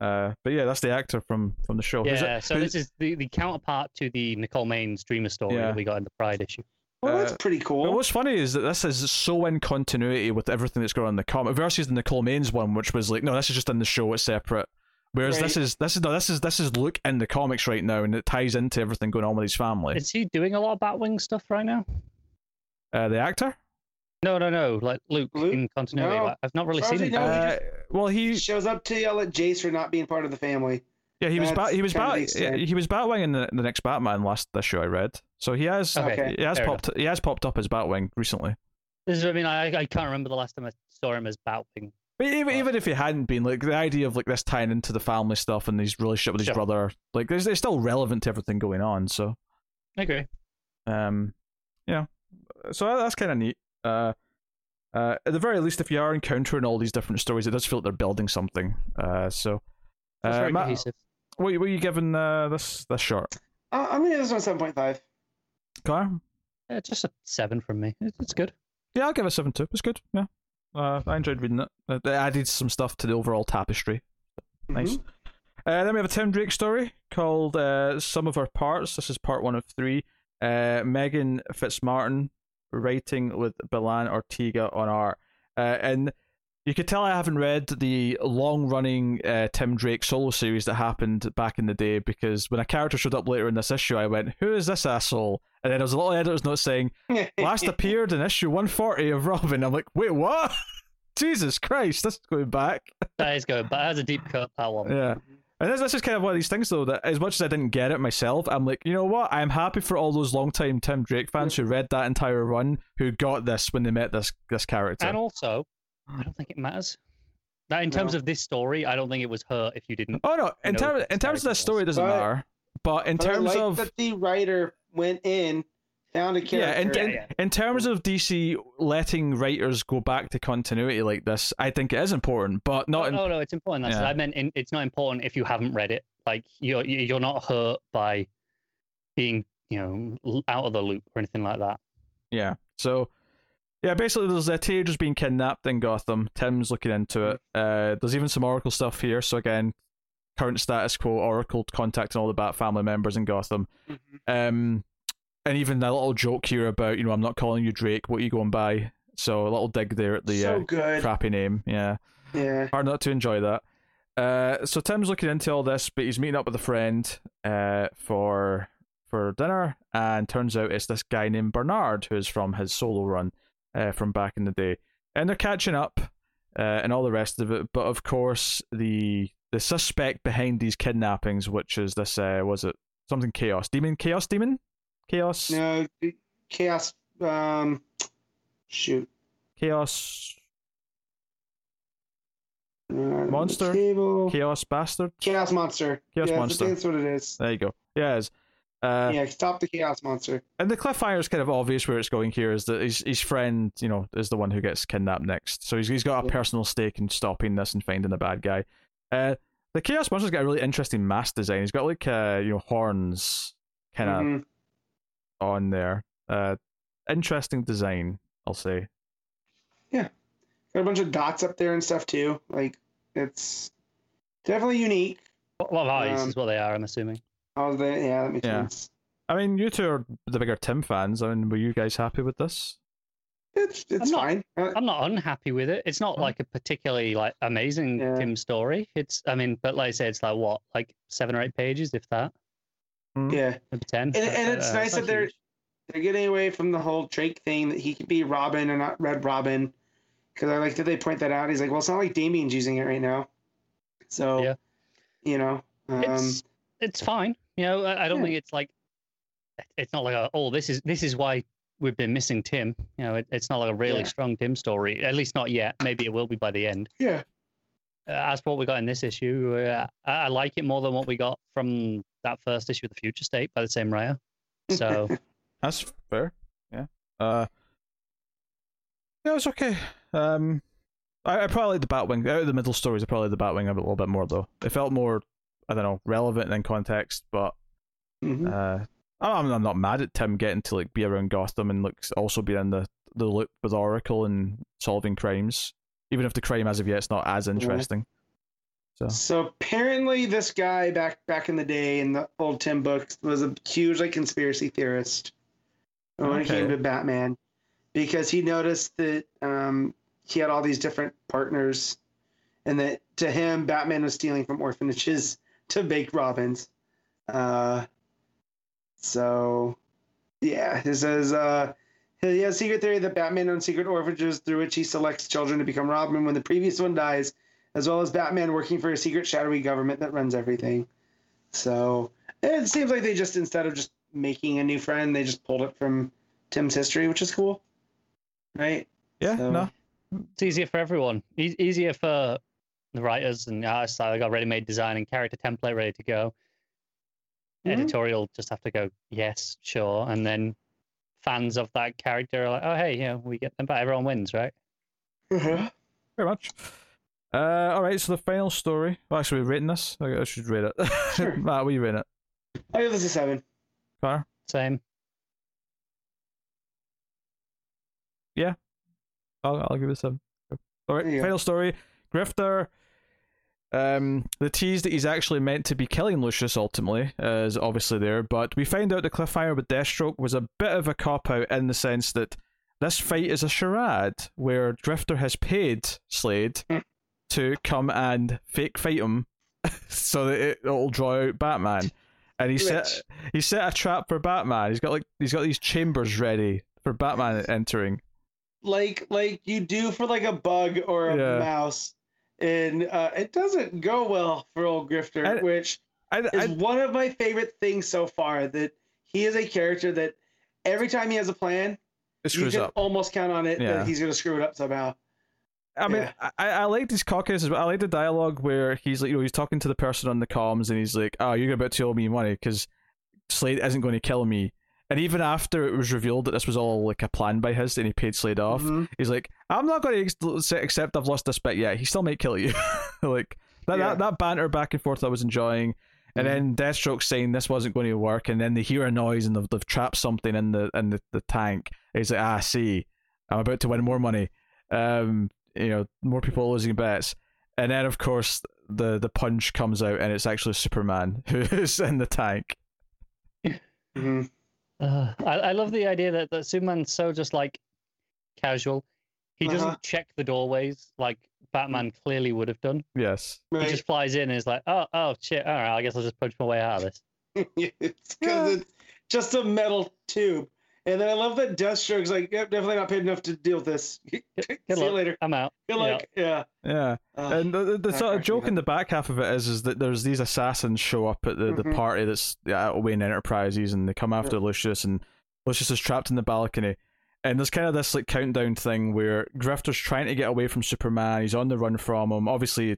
Uh, but yeah, that's the actor from from the show. Who's it- yeah, so who- this is the, the counterpart to the Nicole Maines Dreamer story Yeah. that we got in the Pride issue. Well, that's Uh, pretty But cool. what's funny is that this is so in continuity with everything that's going on in the comic versus the Nicole Maines one, which was like, no, this is just in the show, it's separate. Whereas this is this is no, this is this is Luke in the comics right now, and it ties into everything going on with his family. Is he doing a lot of Batwing stuff right now? Uh, the actor, No, no, no. Like Luke, Luke? in continuity. No. Like, I've not really seen him. we know, he uh, well, He he shows up to yell at Jace for not being part of the family. yeah he was That's bat, he was bat, he was Batwing in the, the next Batman last this show I read, so he has Okay, he has fair popped he has popped up as Batwing recently. This is, I mean, I, I can't remember the last time I saw him as Batwing. But even, Well- even if he hadn't been, like the idea of like this tying into the family stuff and his relationship with his Sure. brother, like there's it's still relevant to everything going on. So I agree. Um, yeah, so that- that's kind of neat. Uh, uh, at the very least, if you are encountering all these different stories, it does feel like they're building something. Uh, so, It's uh, very Matt, cohesive. what what are you giving uh, this this short? Uh, I'm gonna give this one seven point five. Car? Yeah, just a seven from me. It's, it's good. Yeah, I'll give it seven two. It's good. Yeah, uh, I enjoyed reading it. Uh, It added some stuff to the overall tapestry. Nice. Uh, then we have a Tim Drake story called uh, Some of Our Parts. This is part one of three. Uh, Meghan Fitzmartin writing with Belén Ortega on art. Uh, and you could tell I haven't read the long running uh, Tim Drake solo series that happened back in the day because when a character showed up later in this issue, I went, Who is this asshole? And then there was a little editor's note saying, <laughs> Last appeared in issue 140 of Robin. I'm like, Wait, what? <laughs> Jesus Christ, this is going back. <laughs> That is good, but it has a deep cut, that one. Yeah. And this, this is kind of one of these things, though, that as much as I didn't get it myself, I'm like, you know what? I'm happy for all those long-time Tim Drake fans who read that entire run who got this when they met this this character. And also, I don't think it matters. That in terms No. of this story, I don't think it was hurt if you didn't. oh no, in know terms in terms of character this story, it doesn't But- matter. But in But I terms like of that the writer went in, found a yeah, in, character. in, yeah. in terms of DC letting writers go back to continuity like this, I think it is important, but not no, in no, no, it's important. That's Yeah. I meant in, it's not important if you haven't read it. Like you're you're not hurt by being you know out of the loop or anything like that. Yeah. So, yeah, basically, there's a teenagers being kidnapped in Gotham. Tim's looking into it. Uh, there's even some Oracle stuff here. So again, current status quo, Oracle contacting all the Bat family members in Gotham. Mhm. Um, and even a little joke here about, you know, I'm not calling you Drake, what are you going by? So a little dig there at the so uh, crappy name. Yeah. Yeah. Hard not to enjoy that. Uh, so Tim's looking into all this, but he's meeting up with a friend uh, for for dinner, and turns out it's this guy named Bernard who's from his solo run uh, from back in the day, and they're catching up uh, and all the rest of it. But of course, the the suspect behind these kidnappings, which is this, uh, was it something chaos demon, chaos demon, chaos, No, chaos. Um, shoot. chaos, Uh, Monster? Chaos bastard. Chaos monster. Chaos yeah, monster. That's what it is. There you go. Yeah, it is. Uh, yeah, stop the chaos monster. And the cliffhanger is kind of obvious where it's going here is that his his friend, you know, is the one who gets kidnapped next. So he's he's got a Yeah. personal stake in stopping this and finding the bad guy. Uh, the Chaos Monster's got a really interesting mask design. He's got like uh, you know, horns kind of Mhm. on there. Uh, interesting design, I'll say. Yeah, got a bunch of dots up there and stuff too. Like it's definitely unique. What, what eyes Um, is what they are, I'm assuming. Oh, the, yeah, that makes Yeah. sense. I mean, you two are the bigger Tim fans. I mean, were you guys happy with this? It's it's not- fine. Uh, I'm not unhappy with it. It's not like a particularly like amazing Yeah. Tim story. It's I mean, but like I said, it's like what, like seven or eight pages, if that, yeah, maybe ten. And- and it's nice not that they're- huge. they're getting away from the whole Drake thing that he could be Robin and not Red Robin. Because I like that they point that out. He's like, well, it's not like Damian's using it right now. So, Yeah. you know, um, it's it's fine. You know, I, I don't Yeah. think it's like it's not like a, oh this is this is why we've been missing Tim. You know, it, it's not like a really Yeah. strong Tim story. At least not yet. Maybe it will be by the end. yeah, Uh, as for what we got in this issue, uh, I, I like it more than what we got from that first issue of the Future State by the same writer. So <laughs> That's fair. Yeah. Uh. Yeah, it was okay. Um, I, I probably like the Batwing out of the middle stories. I probably like the Batwing a little bit more though. It felt more, I don't know, relevant in context. But Mhm. uh, I'm I'm not mad at Tim getting to like be around Gotham and like also be in the the loop with Oracle and solving crimes, even if the crime as of yet is not as interesting. So So apparently, this guy back back in the day in the old Tim books was a huge like conspiracy theorist when it came to Batman, because he noticed that um, he had all these different partners, and that to him, Batman was stealing from orphanages to make Robins. Uh, so, yeah, he says uh, he has secret theory that Batman owns secret orphanages through which he selects children to become Robin when the previous one dies as well as Batman working for a secret shadowy government that runs everything. So it seems like they just instead of just making a new friend, they just pulled it from Tim's history, which is cool, right? yeah, So- no, it's easier for everyone. E- easier for the writers and artists. They got ready-made design and character template ready to go. Mhm. Editorial just have to go yes, sure, and then fans of that character are like, oh hey, yeah, we get them but Everyone wins, right? Mhm. very much. Uh, all right. So the final story. Well, actually, we've written this. I I should read it. <laughs> Sure. Matt, what you rating it? I give this a seven. Connor? Same. Yeah. I'll, I'll give it a seven. All right, There go. final story. Grifter. Um, the tease that he's actually meant to be killing Lucius ultimately is obviously there, but we find out the cliffhanger with Deathstroke was a bit of a cop out in the sense that this fight is a charade where Grifter has paid Slade to come and fake fight him <laughs> so that it, it'll draw out Batman. And he set he set a trap for Batman. He's got like he's got these chambers ready for Batman entering. Like like you do for like a bug or a Yeah. mouse, and uh, it doesn't go well for old Grifter, I- which I, is I, one of my favorite things so far. That he is a character that every time he has a plan, you screws can up. almost count on it Yeah. that he's going to screw it up somehow. I mean, Yeah. I, I liked his caucus as well. I like the dialogue where he's like, you know, he's talking to the person on the comms and he's like, "Oh, you're about to owe me money because Slade isn't going to kill me." And even after it was revealed that this was all like a plan by his and he paid Slade off, Mhm. he's like, "I'm not going to ex- accept I've lost this bet yet. He still might kill you." <laughs> like that, Yeah. that that banter back and forth I was enjoying. And then Deathstroke saying this wasn't going to work, and then they hear a noise and they've, they've trapped something in the in the, the tank. He's like, "Ah, see, I'm about to win more money." Um, you know, more people losing bets. And then, of course, the the punch comes out and it's actually Superman <laughs> who's in the tank. hmm Uh, I, I love the idea that, that Superman's so just like casual. He doesn't Uh-huh. check the doorways like Batman clearly would have done. Yes. He just flies in and is like, oh, oh, shit. All right, I guess I'll just punch my way out of this. <laughs> it's because it's just a metal tube. And then I love that Deathstroke's like, yep, definitely not paid enough to deal with this. <laughs> See Good you later. I'm out. Good Yeah. luck. Yeah. Yeah. Uh, And the, the, the sort of cracked me joke in the back half of it is is that there's these assassins show up at the, the Mhm. party that's at Wayne Enterprises and they come after Lucius and Lucius is trapped in the balcony. And there's kind of this like countdown thing where Grifter's trying to get away from Superman. He's on the run from him. Obviously,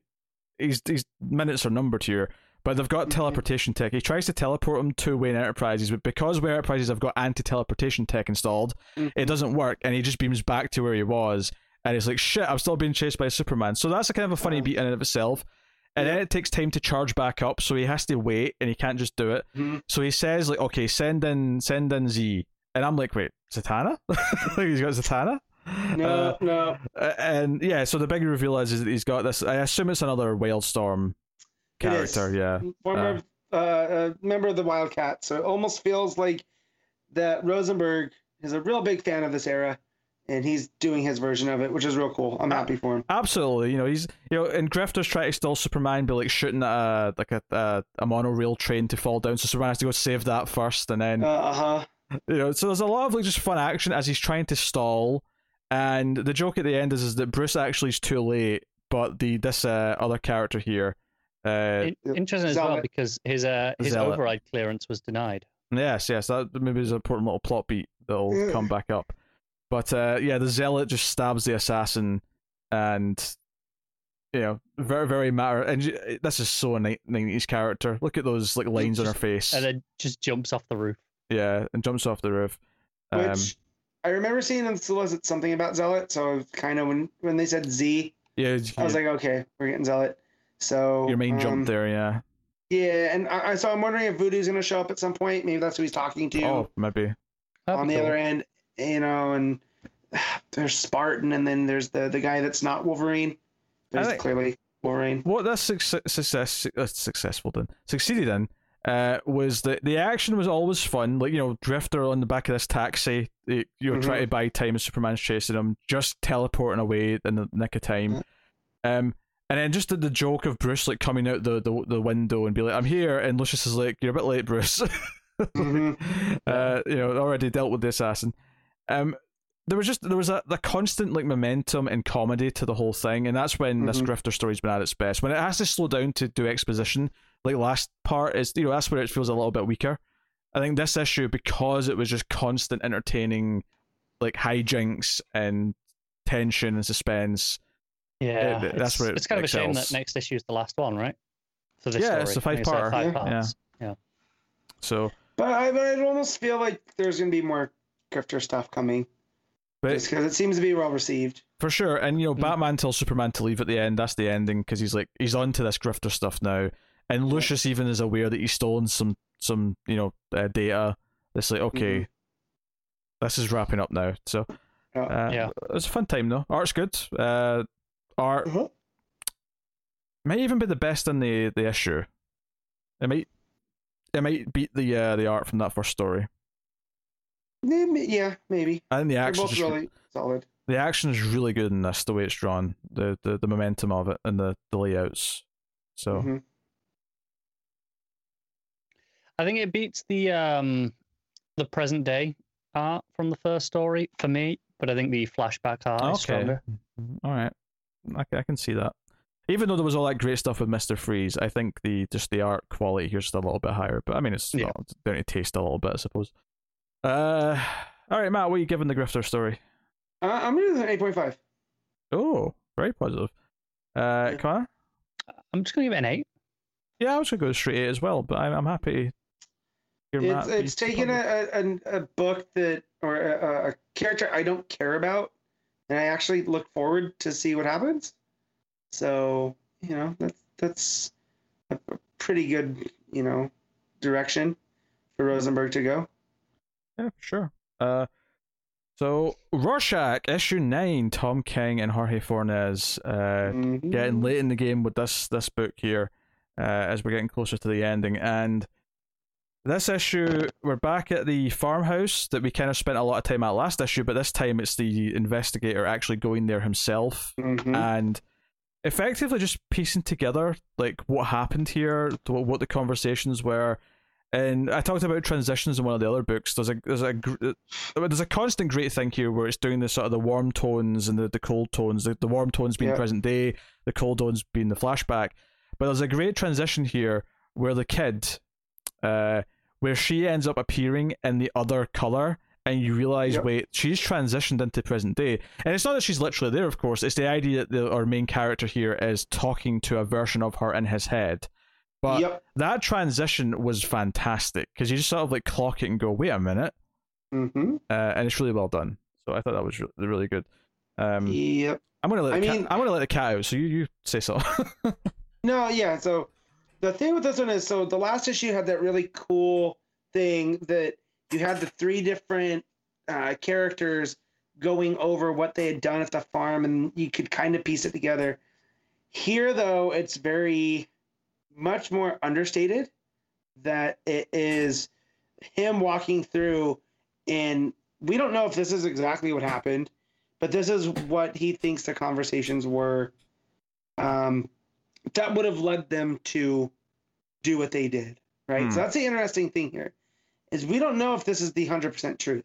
he's he's minutes are numbered here, but they've got Mhm. teleportation tech. He tries to teleport him to Wayne Enterprises, but because Wayne Enterprises have got anti teleportation tech installed, mhm. it doesn't work, and he just beams back to where he was, and he's like, "Shit, I'm still being chased by Superman." So that's a kind of a funny beat in and of itself. And then it takes time to charge back up, so he has to wait, and he can't just do it. Mhm. So he says, "Like, okay, send in, send in Z," and I'm like, "Wait, Zatanna? <laughs> like he's got Zatanna?" No, Uh, no. and yeah, so the big reveal is, is that he's got this. I assume it's another is. Uh, character. Yeah, Former uh, uh, member of the Wildcat. So it almost feels like that Rosenberg is a real big fan of this era, and he's doing his version of it, which is real cool. I'm Uh, happy for him. Absolutely, you know he's you know, and Grifter's trying to steal Superman, by like shooting at a like a a, a monorail train to fall down, so Superman has to go save that first, and then Uh huh. you know, so there's a lot of like just fun action as he's trying to stall, and the joke at the end is is that Bruce actually is too late, but the this uh, other character here, uh, interesting as well because his uh, his Zealot. override clearance was denied. yes, yes, that maybe is an important little plot beat that'll Yeah. come back up, but uh, yeah, the zealot just stabs the assassin, and you know, very very matter, and you- this is so a ni- 90s character. Look at those like lines on her face, And then just jumps off the roof. yeah, and jumps off the roof. Um, Which I remember seeing in Solicit something about Zealot. So kind of when when they said Z, yeah, I was like, okay, we're getting Zealot. So your main um, jump there, yeah. Yeah, and I, I so I'm wondering if Voodoo's gonna show up at some point. Maybe that's who he's talking to Oh, maybe. That'd on be the cool. other end. You know, and <sighs> there's Spartan, and then there's the the guy that's not Wolverine. There's think- clearly Wolverine. what this success, success uh, successful then succeeded in uh, was that the action was always fun. Like you know, Grifter on the back of this taxi, you you know, Mhm. trying to buy time and Superman's chasing him, just teleporting away in the nick of time. Um, and then just the, the joke of Bruce like coming out the, the the window and be like, "I'm here," and Lucius is like, "You're a bit late, Bruce." <laughs> Mhm. uh, you know, already dealt with the assassin. Um, there was just there was a the constant like momentum and comedy to the whole thing, and that's when this Mhm. grifter story's been at its best. When it has to slow down to do exposition, like last part is you know that's where it feels a little bit weaker. I think this issue because it was just constant entertaining, like hijinks and tension and suspense. Yeah, it- that's it's, where it it's kind of a shame that next issue is the last one, right? For this Yeah, story. it's a I think like five-parter. five Yeah. parts. So, But I, but I almost feel like there's gonna be more Grifter stuff coming, but because it seems to be well received. For sure, and you know, Mm. Batman tells Superman to leave at the end. That's the ending because he's like he's onto this grifter stuff now, and Lucius even is aware that he's stolen some some you know uh, data. It's like okay, Mhm. this is wrapping up now. So Yeah. uh, Yeah. it's a fun time though. Art's good. Uh, art Uh-huh. might even be the best in the the issue. It might it might beat the uh, the art from that first story. Yeah, maybe. I think the action both really solid. the action is really good in this. The way it's drawn, the the, the momentum of it, and the, the layouts. So. Mhm. I think it beats the um the present day art from the first story for me, but I think the flashback art is stronger. All right, I, I can see that. Even though there was all that great stuff with Mister Freeze, I think the just the art quality here's just a little bit higher. But I mean, it's Yeah. well, it's down to taste a little bit, I suppose. Uh, all right, Matt, what are you giving the Grifter story? Uh, I'm gonna do an eight point five. Oh, very positive. Uh, Yeah. Connor? I'm just gonna give it an eight. Yeah, I was gonna go straight eight as well, but I'm I'm happy. to hear It's Matt it's taking a, a a book that or a, a character I don't care about, and I actually look forward to see what happens. So you know that's that's a pretty good you know direction for Rosenberg to go. Yeah, sure. Uh, So Rorschach issue nine, Tom King and Jorge Fornes, uh, Mhm. getting late in the game with this this book here, uh, as we're getting closer to the ending, and this issue we're back at the farmhouse that we kind of spent a lot of time at last issue, but this time it's the investigator actually going there himself Mhm. and effectively just piecing together like what happened here, what what the conversations were. And I talked about transitions in one of the other books. There's a there's a there's a constant great thing here where it's doing the sort of the warm tones and the, the cold tones. The, the warm tones being Yeah. present day, the cold tones being the flashback. But there's a great transition here where the kid, uh, where she ends up appearing in the other color, and you realize, Yep. wait, she's transitioned into present day. And it's not that she's literally there, of course. It's the idea that the, our main character here is talking to a version of her in his head. But yep. that transition was fantastic because you just sort of like clock it and go, wait a minute, hmm uh, and it's really well done. So I thought that was really, really good. Um, Yep. I'm gonna let I cat, mean- I'm gonna let the cat out. So you you say so. <laughs> No, yeah. So the thing with this one is, so the last issue had that really cool thing that you had the three different uh, characters going over what they had done at the farm, and you could kind of piece it together. Here, though, it's very much more understated. That it is him walking through, and we don't know if this is exactly what happened, but this is what he thinks the conversations were. Um, that would have led them to do what they did, right? Hmm. So that's the interesting thing here, is we don't know if this is the hundred percent truth.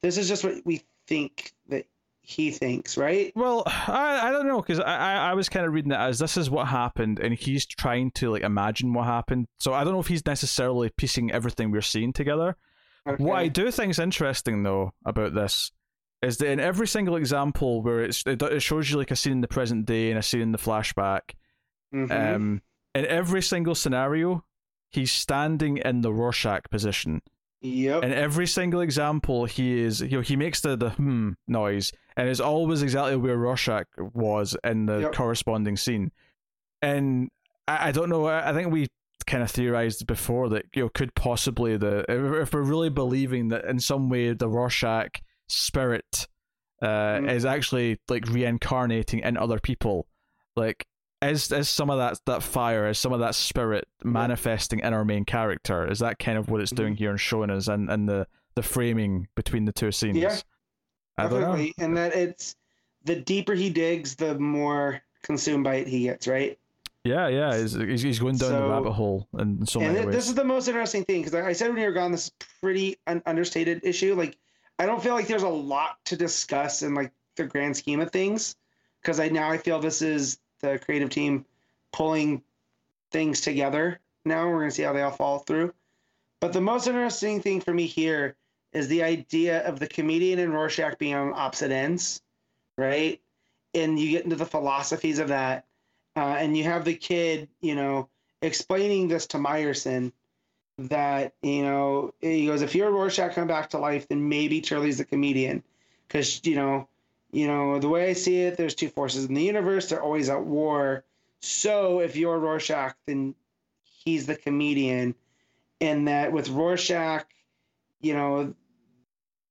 This is just what we think that he thinks, right? well, I I don't know because I, I was kind of reading it as this is what happened, and he's trying to like imagine what happened. So I don't know if he's necessarily piecing everything we're seeing together. What I do think is interesting though about this is that in every single example where it's it, it shows you like a scene in the present day and a scene in the flashback, Mhm. um, in every single scenario, he's standing in the Rorschach position. yep. In every single example, he is you know he makes the the hmm noise, and it's always exactly where Rorschach was in the Yep. corresponding scene. And I, I don't know. I I think we kind of theorized before that you know could possibly the if, we're really believing that in some way the Rorschach spirit uh, Mhm. is actually like reincarnating in other people, like. Is, is some of that that fire, is some of that spirit manifesting in our main character? Is that kind of what it's doing mm-hmm. here and showing us and, and the, the framing between the two scenes? Yeah, I don't know. Definitely. And that it's the deeper he digs, the more consumed by it he gets, right? Yeah, yeah, he's, he's, going down the rabbit hole in so and many ways. this is the most interesting thing because I said when you were gone, this is pretty un- understated issue. Like, I don't feel like there's a lot to discuss in like the grand scheme of things because I now I feel this is the creative team pulling things together. Now we're gonna see how they all fall through. But the most interesting thing for me here is the idea of the comedian and Rorschach being on opposite ends, right? And you get into the philosophies of that, uh, and you have the kid, you know, explaining this to Myerson that you know he goes if you're Rorschach come back to life then maybe Charlie's the comedian because you know you know the way I see it there's two forces in the universe. They're always at war. So if you're Rorschach then he's the comedian. And that with Rorschach you know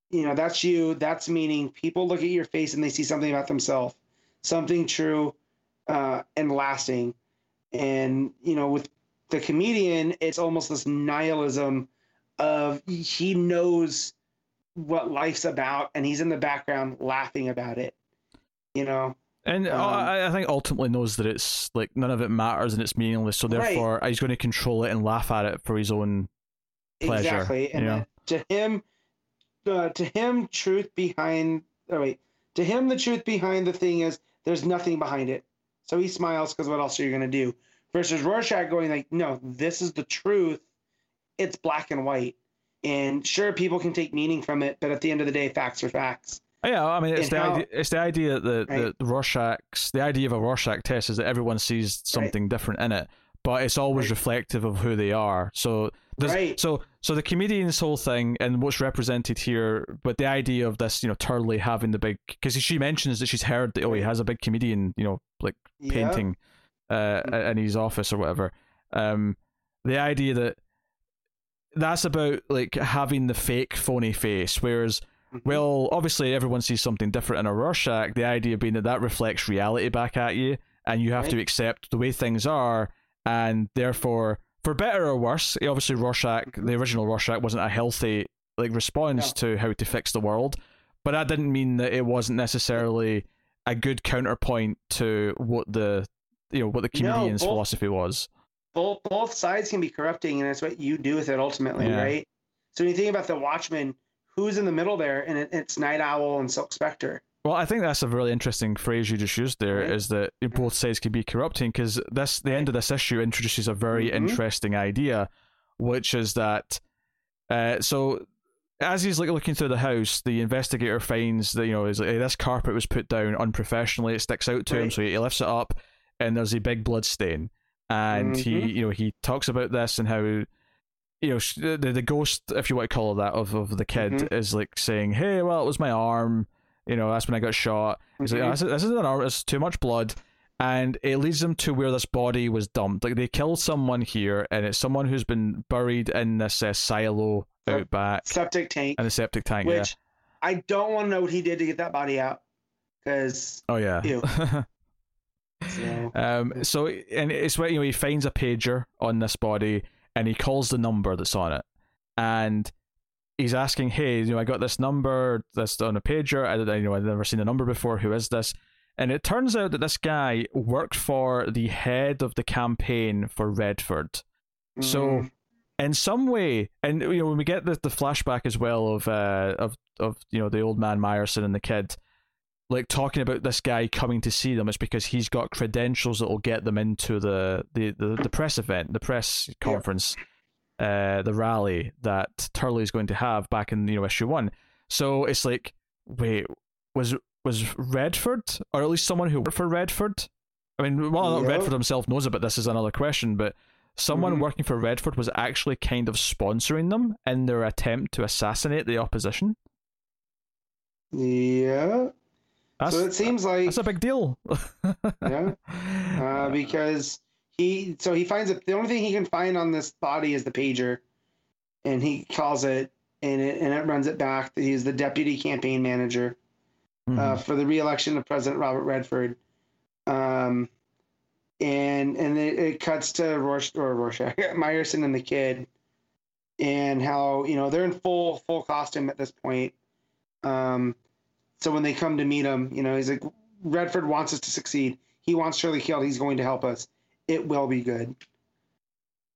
you know that's you. That's meaning people look at your face and they see something about themselves something true uh, and lasting. And you know with the comedian it's almost this nihilism of he knows what life's about and he's in the background laughing about it you know and uh, um, I, I think ultimately knows that it's like none of it matters and it's meaningless. So Right. therefore, he's going to control it and laugh at it for his own. Pleasure, exactly and you that to him uh, to him truth behind oh wait to him the truth behind the thing is there's nothing behind it so he smiles because what else are you going to do versus rorschach going like no this is the truth it's black and white and sure people can take meaning from it but at the end of the day facts are facts Yeah, I mean, it's And the how- idea. It's the idea that Right. the Rorschach's the idea of a Rorschach test is that everyone sees something different in it, but it's always Right. reflective of who they are. So Right. so so the comedian's whole thing and what's represented here, but the idea of this, you know, Turley having the big because she mentions that she's heard that oh he has a big comedian, you know, like Yeah. painting uh, Mhm. in his office or whatever. Um, the idea that that's about like having the fake phony face, whereas Mm-hmm. Well, obviously, everyone sees something different in a Rorschach. The idea being that that reflects reality back at you, and you have Right. to accept the way things are, and therefore, for better or worse, obviously Rorschach, the original Rorschach, wasn't a healthy like response to how to fix the world, but that didn't mean that it wasn't necessarily a good counterpoint to what the you know what the No, comedian's both- philosophy was. Both both sides can be corrupting, and that's what you do with it ultimately, Yeah. right? So when you think about the Watchmen, who's in the middle there? And it, it's Nite Owl and Silk Spectre. Well, I think that's a really interesting phrase you just used there. Is Right. that both sides can be corrupting because this the end of this issue introduces a very Mhm. interesting idea, which is that uh, so as he's like looking through the house, the investigator finds that you know is like, "Hey, this carpet was put down unprofessionally. It sticks out to him, so he lifts it up, and there's a big blood stain. And he Mhm. you know he talks about this and how you know the the ghost, if you want to call it that, of of the kid Mhm. is like saying, "Hey, well, it was my arm." You know, that's when I got shot. He's like, Mhm. "Oh, this, is, this isn't an arm. It's too much blood. And it leads them to where this body was dumped. Like they killed someone here, and it's someone who's been buried in this uh, silo out back Septic tank, in a septic tank. which I don't want to know what he did to get that body out, because. Oh yeah. <laughs> so um. So and it's where you know he finds a pager on this body, and he calls the number that's on it, and he's asking, "Hey, you know, I got this number that's on a pager. I, you know, I've never seen the number before. Who is this?" And it turns out that this guy worked for the head of the campaign for Redford. So, mm, in some way, and you know, when we get the, the flashback as well of uh of of you know the old man Myerson and the kid, like talking about this guy coming to see them, it's because he's got credentials that will get them into the the the, the press event, the press conference, uh, the rally that Turley is going to have back in you know issue one. So it's like, wait, was was Redford, or at least someone who worked for Redford? I mean, well, Yeah. Redford himself knows about this is another question, but someone Mhm. working for Redford was actually kind of sponsoring them in their attempt to assassinate the opposition. yeah. That's, so it seems like that's a big deal. <laughs> Yeah. uh, because he so he finds it. The only thing he can find on this body is the pager, and he calls it, and it and it runs it back. that He's the deputy campaign manager. Mhm. uh, for the reelection of President Robert Redford. Um, and and it, it cuts to Rorsch, or Rorschach, <laughs> Myerson and the kid, and how you know they're in full full costume at this point. Um, so when they come to meet him, you know he's like, Redford wants us to succeed. He wants Turley killed. He's going to help us. It will be good.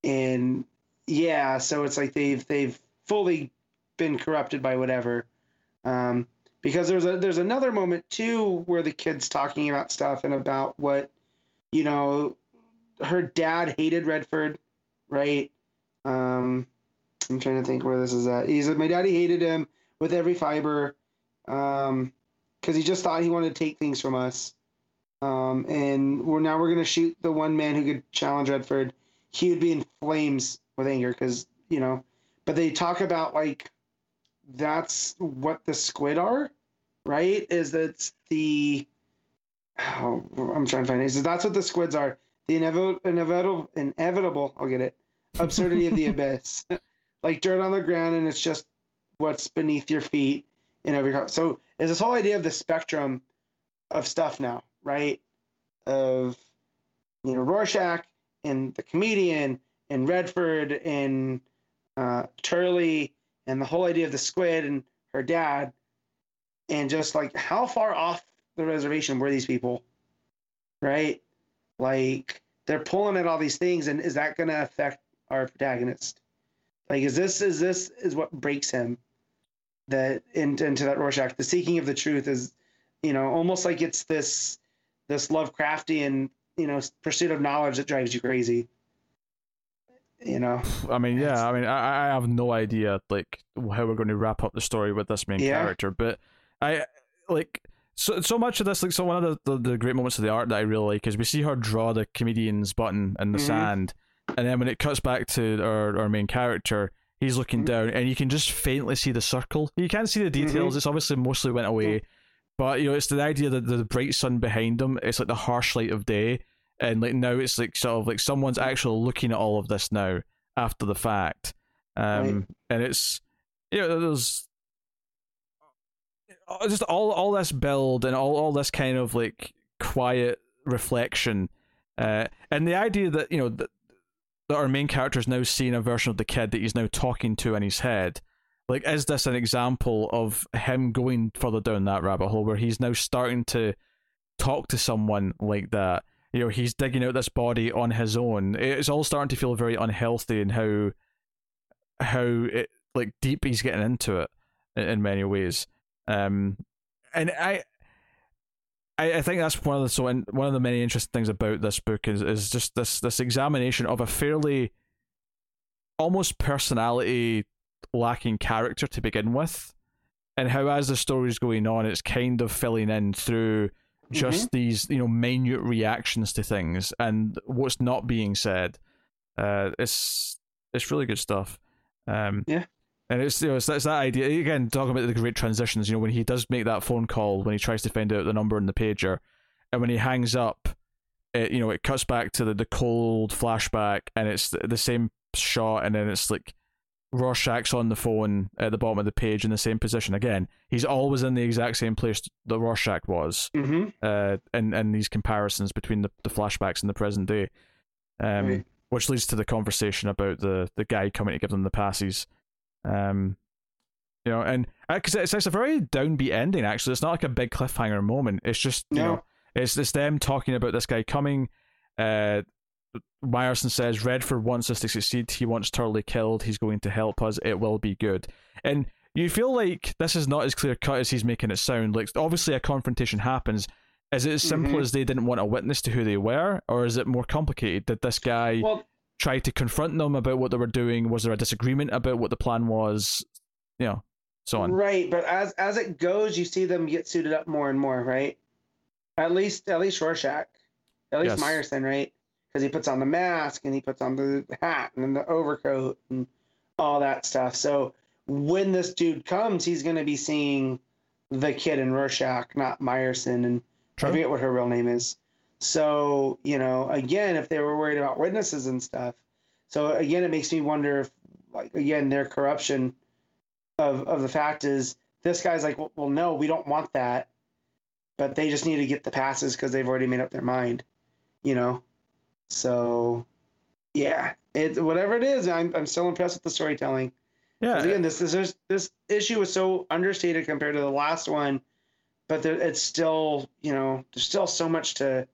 And yeah, so it's like they've they've fully been corrupted by whatever. Um, because there's a there's another moment too where the kid's talking about stuff and about what you know her dad hated redford right um i'm trying to think where this is at he said my daddy hated him with every fiber um because he just thought he wanted to take things from us um and we're now we're going to shoot the one man who could challenge redford he would be in flames with anger because you know but they talk about like that's what the squid are, right? Is that the oh, I'm trying to find it. Is that that's what the squids are? The inevitable, inevitable, inevitable. I'll get it. Absurdity of the <laughs> abyss, <laughs> like dirt on the ground, and it's just what's beneath your feet in every. co- So is this whole idea of the spectrum of stuff now, right? Of you know Rorschach and the comedian and Redford and uh, Turley and the whole idea of the squid and her dad and just like how far off the reservation were these people right like they're pulling at all these things and is that going to affect our protagonist like is this is this is what breaks him that into, into that rorschach the seeking of the truth is you know almost like it's this this lovecraftian you know pursuit of knowledge that drives you crazy you know I mean, It's- yeah, I mean, I, I have no idea like how we're going to wrap up the story with this main Yeah. character, but I like so so much of this. Like, so one of the, the, the great moments of the art that I really like is we see her draw the comedian's button in the Mhm. sand, and then when it cuts back to our our main character, he's looking down, and you can just faintly see the circle. You can't see the details. It's obviously mostly went away, but you know, it's the idea that the bright sun behind him. It's like the harsh light of day. And like now, it's like sort of like someone's actually looking at all of this now after the fact, um, Right. and it's you know there's uh, just all all this build and all all this kind of like quiet reflection, uh, and the idea that you know that, that our main character is now seeing a version of the kid that he's now talking to in his head. Like, is this an example of him going further down that rabbit hole where he's now starting to talk to someone like that? You know, he's digging out this body on his own. It's all starting to feel very unhealthy and how how it like deep he's getting into it in, in many ways. Um, and I, I, I think that's one of the so in, one of the many interesting things about this book is is just this this examination of a fairly almost personality lacking character to begin with, and how as the story's going on, it's kind of filling in through just Mm-hmm. these you know minute reactions to things and what's not being said. Uh, it's it's really good stuff. Um, Yeah. And it's you know it's, it's that idea again talking about the great transitions. You know when he does make that phone call when he tries to find out the number in the pager, and when he hangs up, it you know it cuts back to the, the cold flashback, and it's the, the same shot, and then it's like Rorschach's on the phone at the bottom of the page in the same position again. He's always in the exact same place that Rorschach was Mm-hmm. uh, and and these comparisons between the, the flashbacks and the present day, um, Right. which leads to the conversation about the the guy coming to give them the passes, um, you know, and because it's, it's a very downbeat ending. Actually, it's not like a big cliffhanger moment. It's just you No. know, it's it's them talking about this guy coming. Uh, Myerson says Redford wants us to succeed. He wants Turley killed. He's going to help us. It will be good. And you feel like this is not as clear cut as he's making it sound. Like obviously a confrontation happens. Is it as simple Mhm. as they didn't want a witness to who they were, or is it more complicated? Did this guy Well, try to confront them about what they were doing? Was there a disagreement about what the plan was? You know, so on. Right, but as as it goes, you see them get suited up more and more, right? At least at least Rorschach, at least Yes. Myerson, right? Because he puts on the mask and he puts on the hat and then the overcoat and all that stuff. So when this dude comes, he's going to be seeing the kid in Rorschach, not Myerson, and I True. forget what her real name is. So you know, again, if they were worried about witnesses and stuff, so again, it makes me wonder if, like, again, their corruption of of the fact is this guy's like, well, well no, we don't want that, but they just need to get the passes because they've already made up their mind, you know. So, yeah, it whatever it is, I'm I'm still impressed with the storytelling. Yeah, Again, this this this, this issue was so understated compared to the last one, but there, it's still you know there's still so much to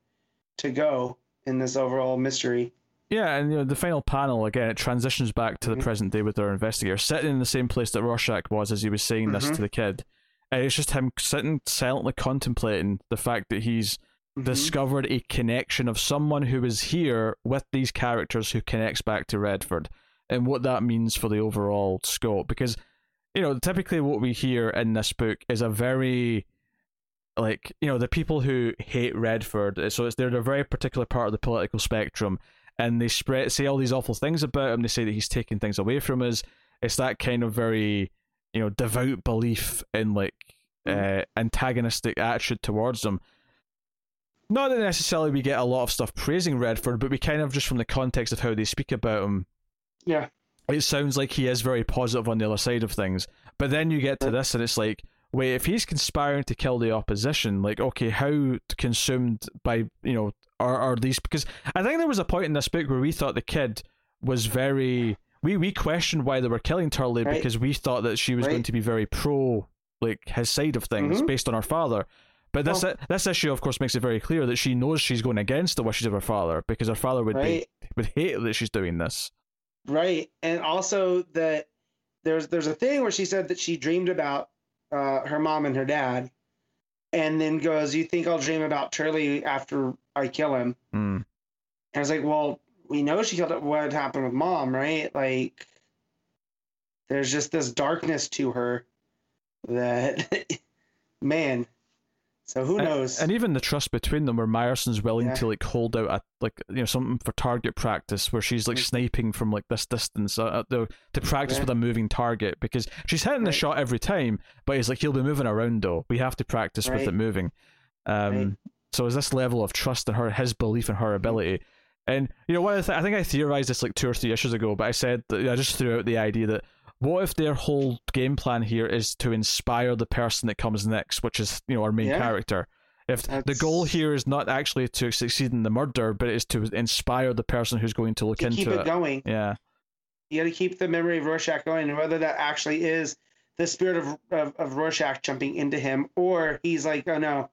to go in this overall mystery. Yeah, and you know the final panel again. It transitions back to the Mhm. present day with our investigator sitting in the same place that Rorschach was as he was saying this Mhm. to the kid, and it's just him sitting silently contemplating the fact that he's Mhm. discovered a connection of someone who is here with these characters who connects back to Redford, and what that means for the overall scope. Because you know, typically what we hear in this book is a very like you know the people who hate Redford. So it's they're a very particular part of the political spectrum, and they spread say all these awful things about him. They say that he's taking things away from us. It's that kind of very you know devout belief in like uh, antagonistic attitude towards them. Not that necessarily we get a lot of stuff praising Redford, but we kind of just from the context of how they speak about him, yeah, it sounds like he is very positive on the other side of things. But then you get to this, and it's like, wait, if he's conspiring to kill the opposition, like, okay, how consumed by you know are are these? Because I think there was a point in this book where we thought the kid was very. We we questioned why they were killing Turley Right. because we thought that she was Right. going to be very pro like his side of things Mhm. based on her father. But this Well- this issue, of course, makes it very clear that she knows she's going against the wishes of her father because her father would right. be would hate that she's doing this. Right, and also that there's there's a thing where she said that she dreamed about uh, her mom and her dad, and then goes, "You think I'll dream about Turley after I kill him?" And I was like, "Well, we know she killed it. What happened with mom, right? Like, there's just this darkness to her that, <laughs> man. So who And- knows? And even the trust between them, where Myerson's willing Yeah. to like hold out a like you know something for target practice, where she's like Mm. sniping from like this distance uh, uh, the, to practice Yeah. with a moving target because she's hitting the shot every time, but he's like he'll be moving around though. We have to practice with it moving. Um, Right. so is this level of trust in her, his belief in her ability, and you know what I, th- I think I theorized this like two or three issues ago, but I said that I just threw out the idea that what if their whole game plan here is to inspire the person that comes next, which is you know our main Yeah. character? If the goal here is not actually to succeed in the murder, but it's to inspire the person who's going to look To into keep it, going. Yeah, You got to keep the memory of Rorschach going, and whether that actually is the spirit of, of of Rorschach jumping into him, or he's like, oh no,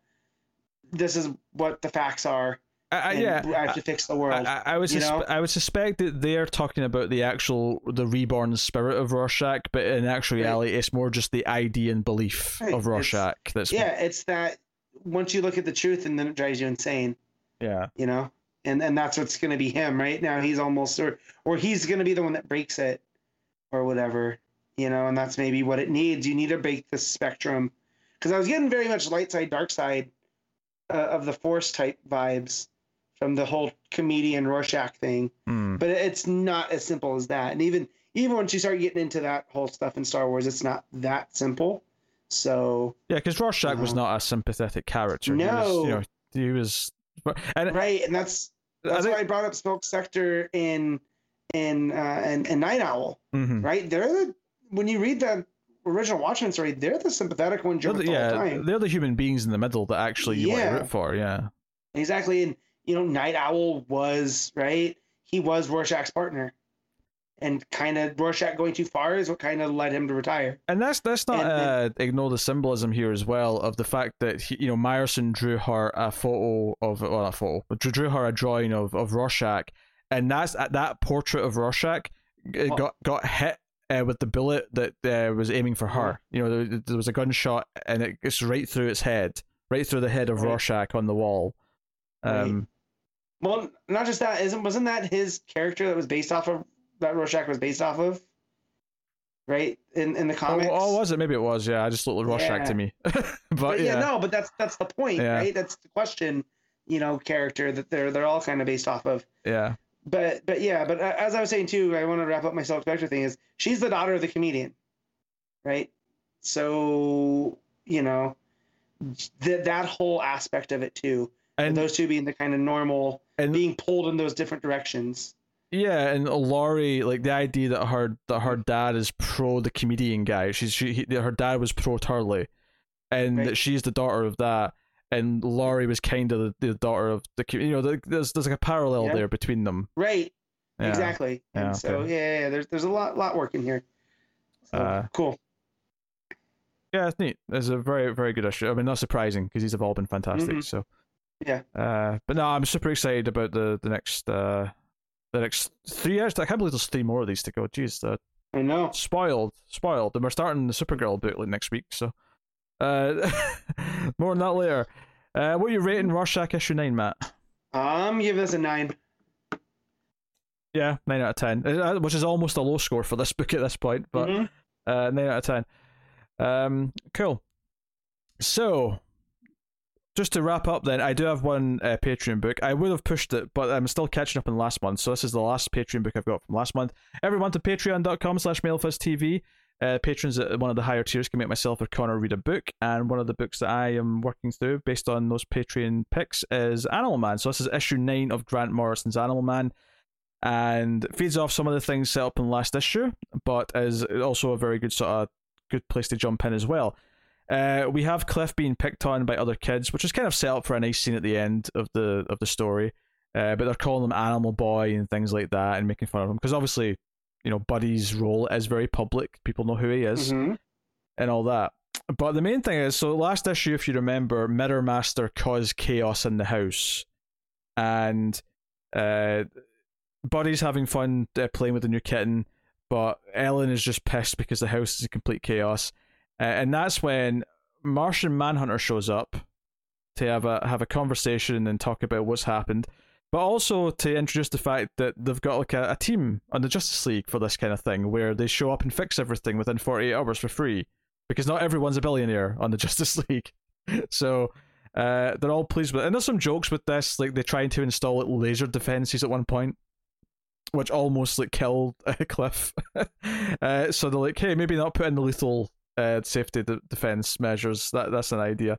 this is what the facts are. I, I, yeah. I have to fix the world. I, I, I would know? I would suspect that they're talking about the actual the reborn spirit of Rorschach, but in actual Right. reality, it's more just the idea and belief Right, of it's- Rorschach. That's yeah, it's that once you look at the truth, and then it drives you insane. yeah. You know, and and that's what's going to be him right now. He's almost or or he's going to be the one that breaks it, or whatever. You know, and that's maybe what it needs. You need to break the spectrum, because I was getting very much light side, dark side uh, of the Force type vibes from the whole comedian Rorschach thing. Hmm. But it's not as simple as that. And even even once you start getting into that whole stuff in Star Wars, it's not that simple. So Yeah, because Rorschach was not a sympathetic character. He was, No. you know, he was, and right, and that's I that's think, why I brought up Silk Spectre in in uh, and, and Nite Owl. Mhm. Right, they're the when you read the original Watchmen story, they're the sympathetic ones They're the, with all the yeah, time. they're the human beings in the middle that actually you want to root for. Yeah, Exactly, and you know, Nite Owl was right. He was Rorschach's partner, and kind of Rorschach going too far is what kind of led him to retire. and that's that's not And uh, ignore the symbolism here as well of the fact that he, you know Myerson drew her a photo of well a photo, but drew, drew her a drawing of of Rorschach, and that's at that portrait of Rorschach Oh. got got hit. Uh, with the bullet that uh, was aiming for her, you know, there, there was a gunshot and it gets right through its head, right through the head of Right. Rorschach on the wall. Right. Well, not just that. Isn't wasn't that his character that was based off of that Rorschach was based off of? Right in in the Oh, comics. oh, was it? Maybe it was. Yeah, I just looked like Rorschach Yeah. to me. <laughs> but, but yeah, yeah. no, but that's that's the point, Yeah. right? That's the question, you know, character that they're they're all kind of based off of. yeah, But but yeah, but uh, as I was saying too, I want to wrap up my Silk Spectre thing. Is she's the daughter of the comedian, right? So you know, that that whole aspect of it too. and those two being the kind of normal, and being pulled in those different directions. yeah, and Laurie, like the idea that her that her dad is pro the comedian guy. She's she he, her dad was pro Turley, and Right. that she's the daughter of that. And Laurie was kind of the, the daughter of the you know the, there's there's like a parallel Yeah. there between them. Right. Yeah. Exactly. And Yeah, so okay. yeah, yeah, there's there's a lot lot working here. So, Uh, cool. Yeah, it's neat. It's a very very good issue. I mean, not surprising because these have all been fantastic. Mhm. So Yeah. Uh, but no, I'm super excited about the the next uh the next three hours. I can't believe there's three more of these to go. Jeez, uh, I know. spoiled, spoiled. And we're starting the Supergirl book like next week. So, uh, <laughs> more on that later. Uh, what are you rating Rorschach issue nine, Matt? I'm giving this a nine. Yeah, nine out of ten, uh, which is almost a low score for this <laughs> book at this point. But Mhm. uh, nine out of ten. Um, cool. So, just to wrap up, then I do have one uh, Patreon book. I would have pushed it, but I'm still catching up on last month. So this is the last Patreon book I've got from last month. Every month at Patreon.com/slash MailFuzzTV. Uh, patrons at one of the higher tiers can make myself or Connor read a book, and one of the books that I am working through based on those Patreon picks is Animal Man. So this is issue nine of Grant Morrison's Animal Man and feeds off some of the things set up in last issue, but is also a very good sort of good place to jump in as well. Uh, we have Cliff being picked on by other kids, which is kind of set up for a nice scene at the end of the of the story. Uh, but they're calling him Animal Boy and things like that, and making fun of him because obviously, you know, Buddy's role is very public. People know who he is Mhm. and all that. But the main thing is, so last issue, if you remember, Mirror Master caused chaos in the house, and uh, Buddy's having fun uh, playing with the new kitten, but Ellen is just pissed because the house is a complete chaos, uh, and that's when Martian Manhunter shows up to have a have a conversation and talk about what's happened. But also to introduce the fact that they've got like a, a team on the Justice League for this kind of thing, where they show up and fix everything within 48 hours for free because not everyone's a billionaire on the <laughs> Justice League. So uh, they're all pleased with it. And there's some jokes with this, like they're trying to install like, laser defenses at one point, which almost like killed <laughs> Cliff. <laughs> uh, so they're like, hey, maybe not put in the lethal uh, safety de- defense measures. That that's an idea.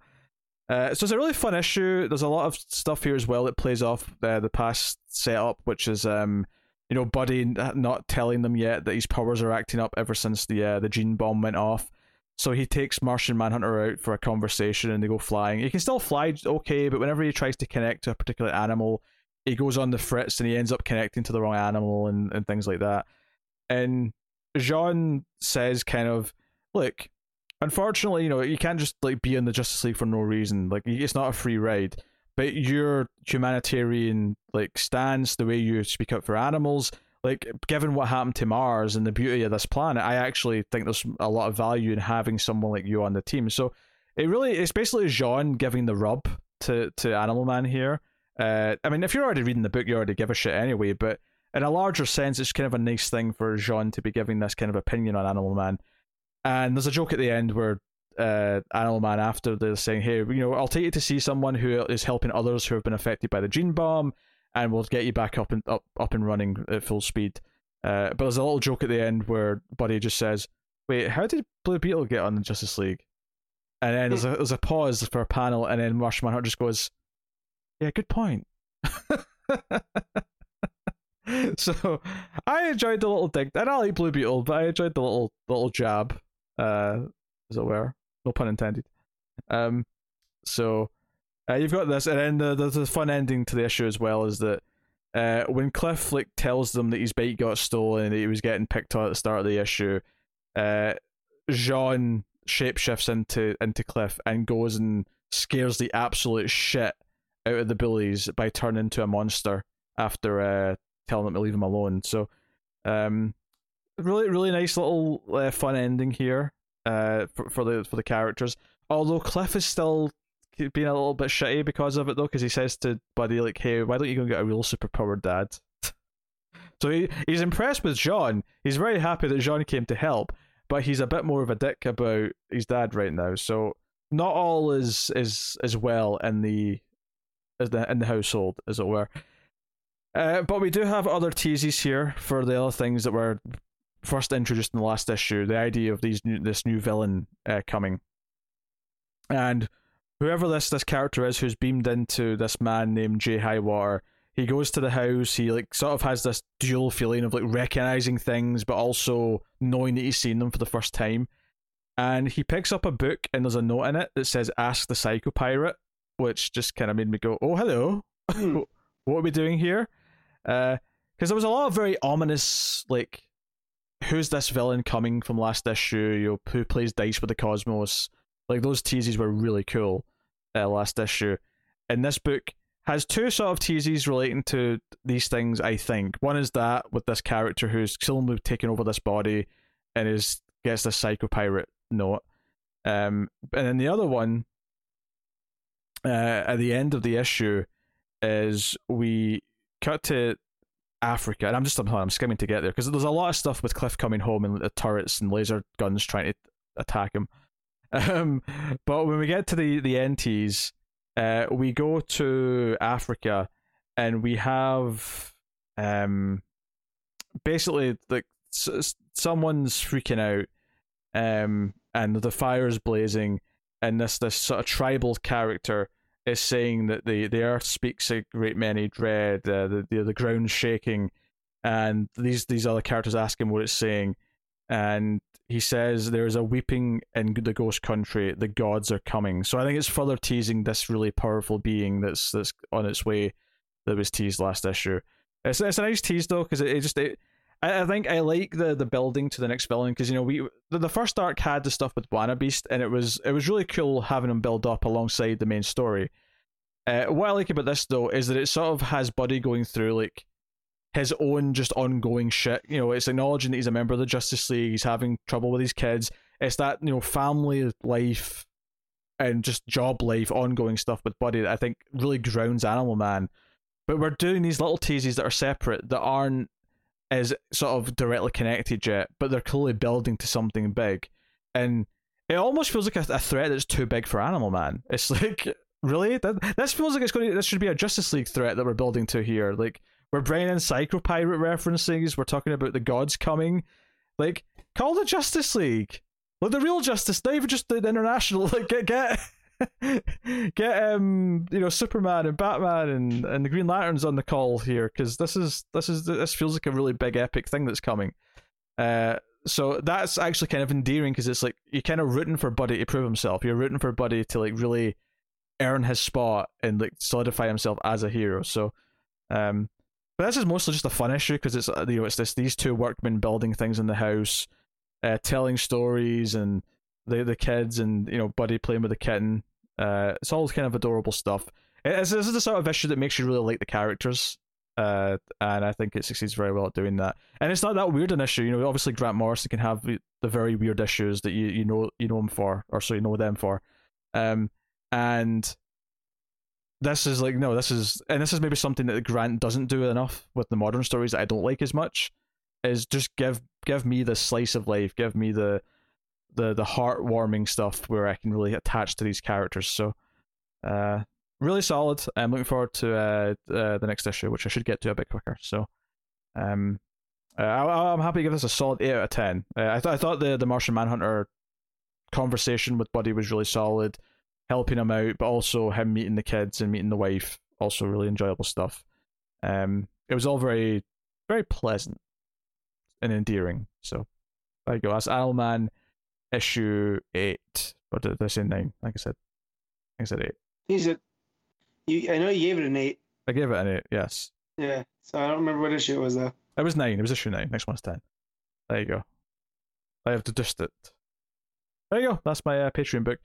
Uh, so it's a really fun issue. There's a lot of stuff here as well that plays off uh, the past setup, which is um, you know, Buddy not telling them yet that his powers are acting up ever since the uh, the gene bomb went off. So he takes Martian Manhunter out for a conversation and they go flying. He can still fly okay, but whenever he tries to connect to a particular animal, he goes on the fritz and he ends up connecting to the wrong animal and, and things like that. And J'onn says kind of, look, unfortunately, you know, you can't just like be in the Justice League for no reason. Like it's not a free ride. But your humanitarian like stance, the way you speak up for animals, like given what happened to Mars and the beauty of this planet, I actually think there's a lot of value in having someone like you on the team. So it really it's basically J'onn giving the rub to to Animal Man here. Uh, I mean, if you're already reading the book, you already give a shit anyway. But in a larger sense, it's kind of a nice thing for J'onn to be giving this kind of opinion on Animal Man. And there's a joke at the end where uh, Animal Man after they're saying, "Hey, you know, I'll take you to see someone who is helping others who have been affected by the gene bomb, and we'll get you back up and up up and running at full speed." Uh, but there's a little joke at the end where Buddy just says, "Wait, how did Blue Beetle get on the Justice League?" And then there's a there's a pause for a panel, and then Martian Manhunter just goes, "Yeah, good point." <laughs> so I enjoyed the little dig, and I like Blue Beetle, but I enjoyed the little little jab, uh, as it were. No pun intended. Um, so uh, you've got this, and then the, the, the fun ending to the issue as well is that uh, when Cliff like tells them that his bike got stolen and he was getting picked on at the start of the issue, uh, J'onn shapeshifts into into Cliff and goes and scares the absolute shit out of the bullies by turning into a monster after uh, telling them to leave him alone. So, um, really, really nice little uh, fun ending here uh, for, for the for the characters. Although Cliff is still being a little bit shitty because of it though, because he says to Buddy like, "Hey, why don't you go and get a real superpowered dad?" <laughs> so he, he's impressed with J'onn. He's very happy that J'onn came to help, but he's a bit more of a dick about his dad right now. So not all is is is well in the in the in the household, as it were. Uh, but we do have other teases here for the other things that were first introduced in the last issue, the idea of these new, this new villain uh, coming, and whoever this this character is who's beamed into this man named Jay Highwater, he goes to the house. He like sort of has this dual feeling of like recognizing things, but also knowing that he's seen them for the first time. And he picks up a book, and there's a note in it that says "Ask the Psycho Pirate," which just kind of made me go, "Oh, hello, hmm. <laughs> what are we doing here?" Because uh, there was a lot of very ominous like who's this villain coming from last issue? You know, who plays dice with the cosmos? Like those teases were really cool. Uh, last issue, and this book has two sort of teases relating to these things. I think one is that with this character who's suddenly taken over this body, and is gets the psycho pirate note. Um, and then the other one, uh, at the end of the issue, is we cut to Africa, and I'm just I'm skimming to get there because there's a lot of stuff with Cliff coming home and the turrets and laser guns trying to attack him. <laughs> Um, but when we get to the the NTs, uh, we go to Africa, and we have um, basically like s- someone's freaking out, um, and the fire's blazing, and this this sort of tribal character is saying that the, the earth speaks a great many dread, uh, the, the the ground's shaking, and these these other characters ask him what it's saying, and he says there is a weeping in the ghost country, the gods are coming. So I think it's further teasing this really powerful being that's that's on its way that was teased last issue. It's it's a nice tease though because it, it just it, I, I think I like the the building to the next villain because you know we the, the first arc had the stuff with Bwana Beast and it was it was really cool having him build up alongside the main story. Uh, what I like about this though is that it sort of has Buddy going through like his own just ongoing shit. You know, it's acknowledging that he's a member of the Justice League. He's having trouble with his kids. It's that you know family life and just job life, ongoing stuff with Buddy that I think really grounds Animal Man. But we're doing these little teases that are separate that aren't is sort of directly connected yet, but they're clearly building to something big. And it almost feels like a, a threat that's too big for Animal Man. <laughs> It's like, really? That, this feels like it's going to, this should be a Justice League threat that we're building to here. Like, we're bringing in Psycho Pirate references, we're talking about the gods coming. Like, call the Justice League. Like, the real Justice, not even just the international. <laughs> Like, get, get, get um you know Superman and Batman and and the Green Lanterns on the call here because this is this is this feels like a really big epic thing that's coming. Uh, so that's actually kind of endearing because it's like you're kind of rooting for Buddy to prove himself. You're rooting for Buddy to like really earn his spot and like solidify himself as a hero. So, um, but this is mostly just a fun issue because it's uh, you know it's this these two workmen building things in the house, uh, telling stories and the the kids and you know Buddy playing with the kitten. Uh, it's all kind of adorable stuff. This is the sort of issue that makes you really like the characters. Uh, and I think it succeeds very well at doing that. And it's not that weird an issue, you know. Obviously, Grant Morrison can have the, the very weird issues that you, you know you know him for, or so you know them for. Um, and this is like no, this is and this is maybe something that Grant doesn't do enough with the modern stories that I don't like as much. Is just give give me the slice of life, give me the the the heartwarming stuff where I can really attach to these characters. So, uh, really solid. I'm looking forward to uh, uh, the next issue, which I should get to a bit quicker. So, um, I, am happy to give this a solid eight out of ten. Uh, I thought I thought the the Martian Manhunter conversation with Buddy was really solid, helping him out, but also him meeting the kids and meeting the wife, also really enjoyable stuff. Um, it was all very very pleasant and endearing. So there you go. That's Animal Man issue eight. What did I say nine? Like I said, I said eight. He's a you, I know you gave it an eight. I gave it an eight. Yes. Yeah. So I don't remember what issue it was though. It was nine. It was issue nine. Next one's ten. There you go. I have deduced it. There you go. That's my uh, Patreon book.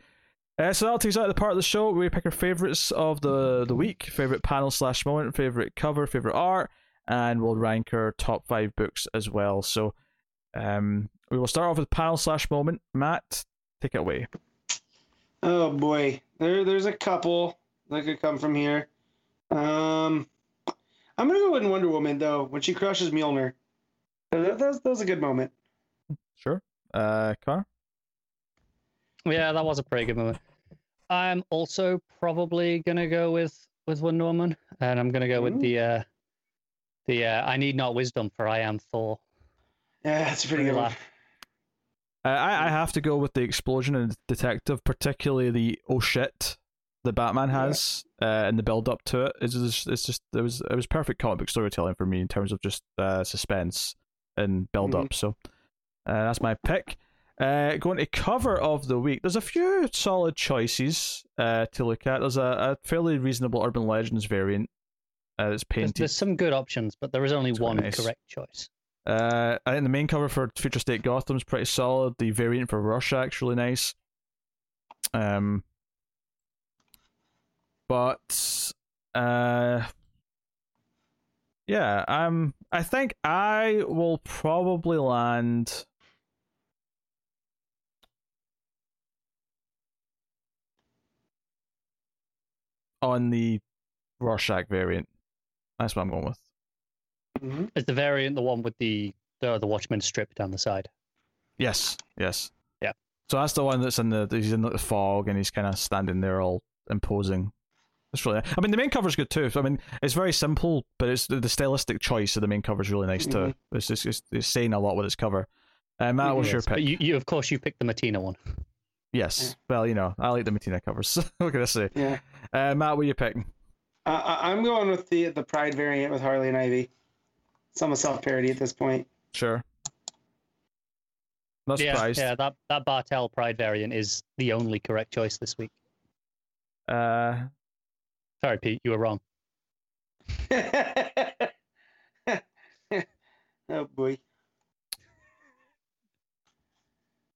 Uh, so that'll take us out of the part of the show where we pick our favorites of the the week, favorite panel slash moment, favorite cover, favorite art, and we'll rank our top five books as well. So, um, we will start off with panel slash moment. Matt, take it away. Oh boy, there there's a couple that could come from here. Um, I'm gonna go with Wonder Woman though when she crushes Mjolnir. That, that, was, that was a good moment. Sure. Uh, Car. Yeah, that was a pretty good moment. I'm also probably gonna go with with Wonder Woman, and I'm gonna go with the uh, the uh, I need not wisdom for I am Thor. Yeah, that's a pretty good one. Uh, I I have to go with the explosion and detective, particularly the oh shit the Batman has yeah. uh, and the build up to it. It's just, it's just it was it was perfect comic book storytelling for me in terms of just uh, suspense and build up. Mm-hmm. So uh, that's my pick. Uh, going to cover of the week. There's a few solid choices uh, to look at. There's a, a fairly reasonable Urban Legends variant. Uh, it's painted. There's, there's, some good options, but there is only it's one nice. correct choice. Uh, I think the main cover for Future State Gotham is pretty solid. The variant for Rorschach really nice. Um, but uh yeah um i think i will probably land on the rorschach variant that's what i'm going with mm-hmm. is the variant the one with the the, the Watchmen strip down the side yes yes yeah so that's the one that's in the he's in the fog and he's kind of standing there all imposing That's really. I mean, the main cover is good too. I mean, it's very simple, but it's the, the stylistic choice of the main cover is really nice mm-hmm. too. It's just it's, it's, saying a lot with its cover. Uh, Matt, what's your pick? you, you, of course, you picked the Mattina one. Yes. Yeah. Well, you know, I like the Mattina covers. <laughs> what can I say? Yeah. Uh, Matt, what are you picking? Uh, I'm going with the the Pride variant with Harley and Ivy. Some self parody at this point. Sure. Not yeah, surprised. Yeah, that that Bartel Pride variant is the only correct choice this week. Uh, Sorry, Pete, you were wrong. <laughs> oh boy.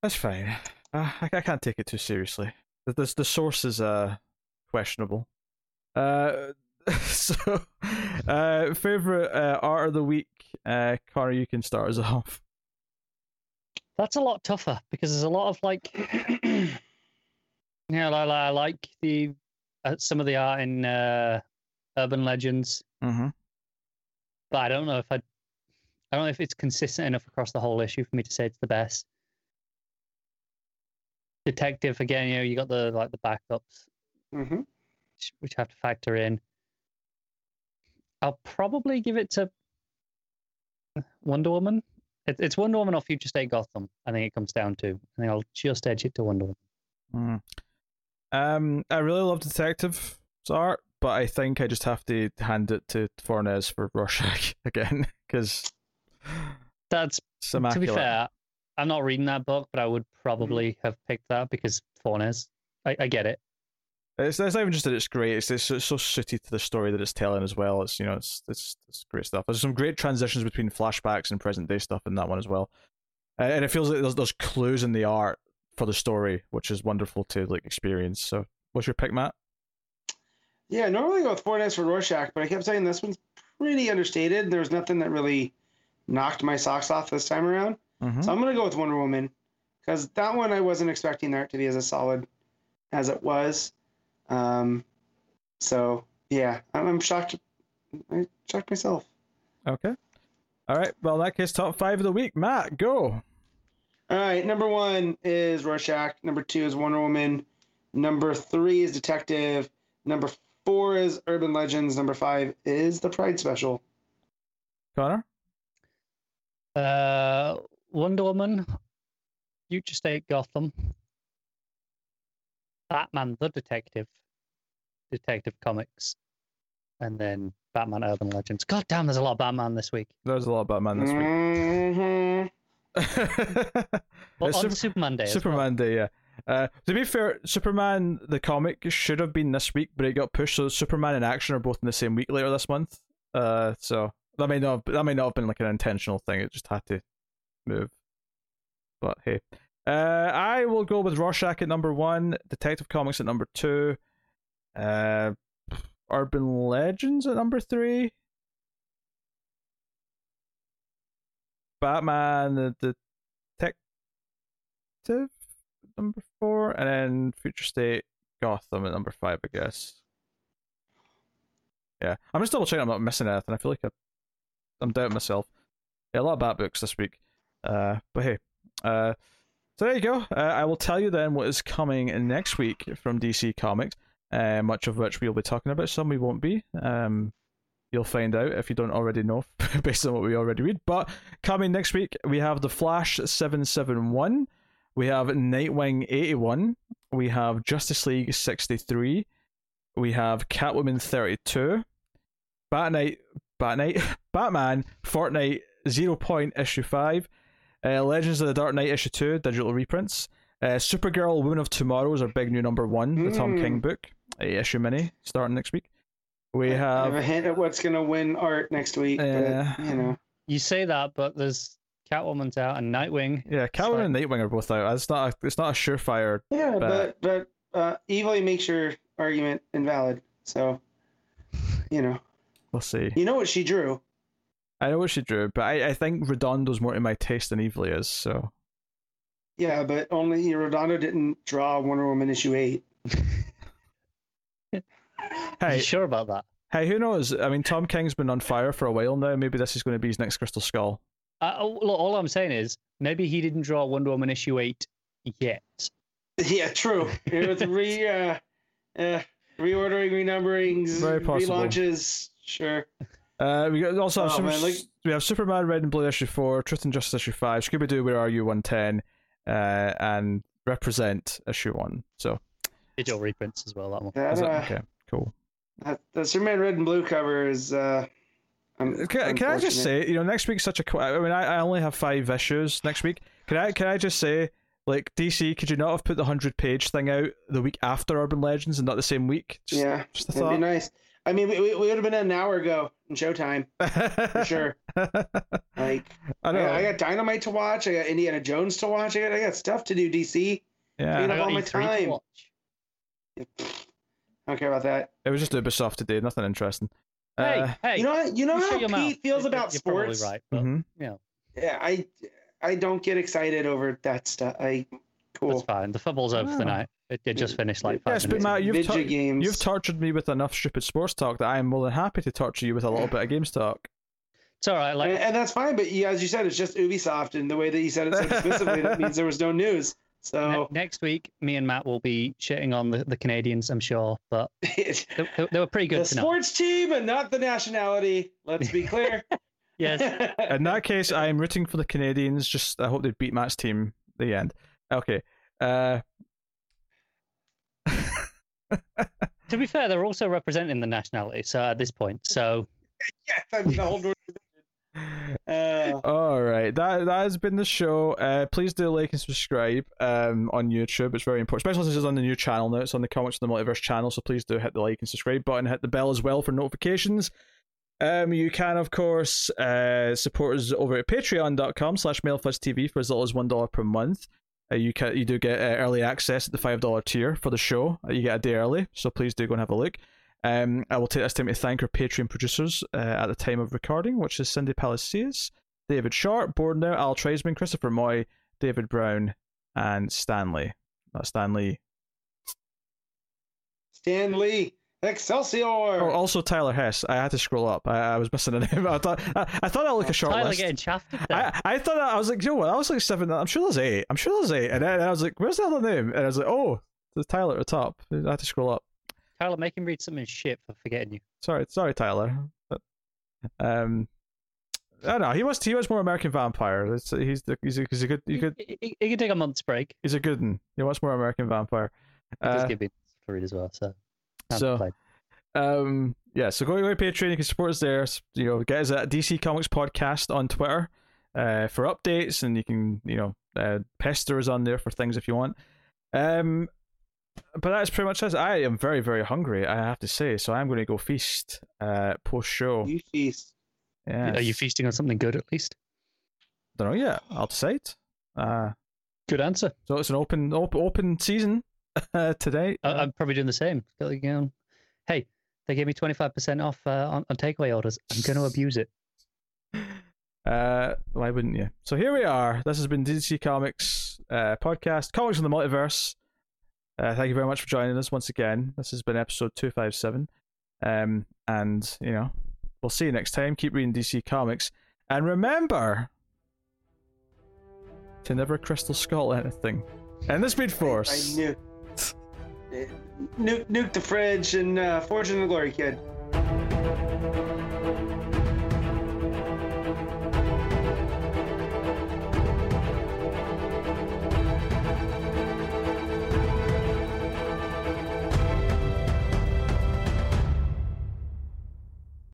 That's fine. Uh, I, I can't take it too seriously. The, the, the source is uh questionable. Uh, <laughs> so uh, favorite uh, art of the week. Uh, Connor, you can start us <laughs> off. That's a lot tougher because there's a lot of like, <clears throat> yeah, I, I like the uh, some of the art in uh, Urban Legends. Mm-hmm. But I don't know if I, I don't know if it's consistent enough across the whole issue for me to say it's the best. Detective again, you know, you got the like the backups, mm-hmm. which, which have to factor in. I'll probably give it to Wonder Woman. It, it's Wonder Woman or Future State Gotham. I think it comes down to. I think I'll just edge it to Wonder Woman. Mm. Um, I really love Detective's art, but I think I just have to hand it to Fornes for Rorschach <laughs> again because That's to be fair. I'm not reading that book, but I would probably have picked that because Fornes. I, I get it. It's, it's not even just that it's great. It's, it's, it's so suited to the story that it's telling as well. It's you know it's it's, it's great stuff. There's some great transitions between flashbacks and present day stuff in that one as well, and, and it feels like there's, there's clues in the art for the story, which is wonderful to like experience. So, what's your pick, Matt? Yeah, normally I go with Fornes for Rorschach, but I kept saying this one's pretty understated. There was nothing that really knocked my socks off this time around. Mm-hmm. So I'm going to go with Wonder Woman because that one I wasn't expecting the art to be as solid as it was. Um, so yeah, I'm, I'm shocked. I shocked myself. Okay. All right. Well, in that case, top five of the week. Matt, go. All right, number one is Rorschach. Number two is Wonder Woman. Number three is Detective. Number four is Urban Legends. Number five is the Pride Special. Connor. Uh, Wonder Woman, Future State Gotham, Batman the Detective, Detective Comics, and then Batman Urban Legends. God damn, there's a lot of Batman this week. There's a lot of Batman this week. Mhm. <laughs> Well, on Sup- Superman Day. as well. Day, yeah. Uh, to be fair, Superman the comic should have been this week, but it got pushed. So Superman and Action are both in the same week later this month. Uh, so that may not that may not have been like an intentional thing. It just had to move. But hey, uh, I will go with Rorschach at number one, Detective Comics at number two, uh, Urban Legends at number three, Batman the Detective number four, and then Future State Gotham at number five, I guess. Yeah, I'm just double checking. I'm not missing anything. I feel like I, I'm doubting myself. Yeah, a lot of bad books this week. Uh, but hey, uh, so there you go. Uh, I will tell you then what is coming next week from DC Comics. Uh, much of which we'll be talking about. Some we won't be. Um, you'll find out if you don't already know <laughs> based on what we already read. But coming next week, we have the Flash seven seven one. We have Nightwing 81. We have Justice League 63. We have Catwoman 32. Bat Knight, Bat Knight, <laughs> Batman, Fortnite, Zero Point Issue 5. Uh, Legends of the Dark Knight Issue 2, digital reprints. Uh, Supergirl, Woman of Tomorrow is our big new number one, the Tom Mm. King book, a issue mini, starting next week. We I have have a hint at what's going to win art next week, Yeah. but you know. You say that, but there's Catwoman's out and Nightwing. yeah, Catwoman like- and Nightwing are both out. It's not a, it's not a surefire. Yeah, But- but but uh, Evely makes your argument invalid. So, you know, We'll see. you know what she drew. I know what she drew, but I, I think Redondo's more to my taste than Evely is. So Yeah, but only you know, Redondo didn't draw Wonder Woman issue eight. <laughs> Are hey, you sure about that? hey, who knows? I mean, Tom King's been on fire for a while now. Maybe this is going to be his next Crystal Skull. Uh, oh, look, all I'm saying is maybe he didn't draw Wonder Woman issue eight yet. Yeah, true. It was re <laughs> uh, uh, reordering, renumberings, Very possible. relaunches. Sure. Uh, we got- also have Oh, Super- man, like- we have Superman Red and Blue issue four, Truth and Justice issue five, Scooby Doo Where Are You one ten, uh, and Represent issue one. So Digital reprints as well. That one. That, is it? uh, okay, cool. that, the Superman red and blue cover is. Uh, un- Can, can I just say, you know, next week's such a. I mean, I, I only have five issues next week. Can I can I just say, like DC, could you not have put the hundred page thing out the week after Urban Legends and not the same week? Just, Yeah, just a that'd be thought. nice. I mean, we, we, we would have been an hour ago in Showtime for <laughs> sure. Like, I I, know. I got Dynamite to watch. I got Indiana Jones to watch. I got I got stuff to do. DC. yeah, You know, I got all my E3 to time. watch. I don't care about that. it was just Ubisoft today. Nothing interesting. Hey, Uh, hey, You know, you know you how shut Pete mouth. feels You're- about you're sports. right, but mhm. yeah, Yeah, I I don't get excited over that stuff. I cool. that's fine. The football's over Oh. for the night. It, it just finished like five Yes, but minutes. Matt, ago. you've Video tor- games. You've tortured me with enough stupid sports talk that I am more than happy to torture you with a little bit of games talk. It's all right. Like and, and that's fine. But yeah, as you said, it's just Ubisoft, and the way that you said it so dismissively, that means there was no news. ne- So next week, me and Matt will be shitting on the, the Canadiens. I'm sure, but <laughs> they, they- they were pretty good tonight. sports team and not the nationality. Let's be clear. <laughs> Yes. <laughs> In that case, I am rooting for the Canadiens. Just I hope they beat Matt's team. The end. Okay. Uh, <laughs> To be fair, they're also representing the nationality. So at this point, so <laughs> yes, I'm the whole <laughs> Uh, All right, that that has been the show. Uh, please do like and subscribe um, on YouTube. It's very important, especially since it's on the new channel now. It's on the Comics of the Multiverse channel, so please do hit the like and subscribe button. Hit the bell as well for notifications. Um, you can of course uh, support us over at patreon.com slash mailfuzztv for as little as one dollar per month. Uh, you can you do get uh, early access at the five dollar tier for the show. Uh, you get a day early, so please do go and have a look. Um, I will take this time to thank our Patreon producers uh, at the time of recording, which is Cindy Palacios, David Sharp, Bordnow, Al Treisman, Christopher Moy, David Brown, and Stanley. Not Stanley. Stan Lee, Excelsior. Oh, also Tyler Hess. I had to scroll up. I, I was missing a name. I thought I, I thought I looked a short Tyler list. getting shafted. There. I, I thought I was like, you know what? I was like seven. I'm sure there's eight. I'm sure there's eight. And then I was like, where's the other name? And I was like, oh, there's Tyler at the top. I had to scroll up. Tyler, make him read something shit for forgetting you. Sorry, sorry, Tyler. But, um, I don't know. He was he was more American Vampire. It's, he's the he's a, he's a good he He, could he, he- he can take a month's break. he's a good one. He wants more American Vampire. He does Uh, give me to read as well. So, can't so- complain. um, yeah. So go to Patreon. You can support us there. You know, get us at DC Comics Podcast on Twitter uh, for updates, and you can you know uh, pester us on there for things if you want. Um, but that's pretty much it. I am very very hungry. I have to say, so I'm going to go feast uh, post show. You feast. Yeah. Are you feasting on something good at least? Don't know yet. I'll decide. Uh, Good answer. so it's an open open, open season uh, today. I, I'm probably doing the same. Got to go, Hey, they gave me 25% off uh, on, on takeaway orders. I'm going <laughs> to abuse it. Uh, why wouldn't you? So here we are. This has been DC Comics uh, podcast, Comics from the Multiverse. Uh, thank you very much for joining us once again. This has been episode two five seven, um, and you know we'll see you next time. Keep reading DC Comics, and remember to never crystal skull anything. And the Speed I Force. knew nuke, nuke the fridge and uh, fortune the glory, kid.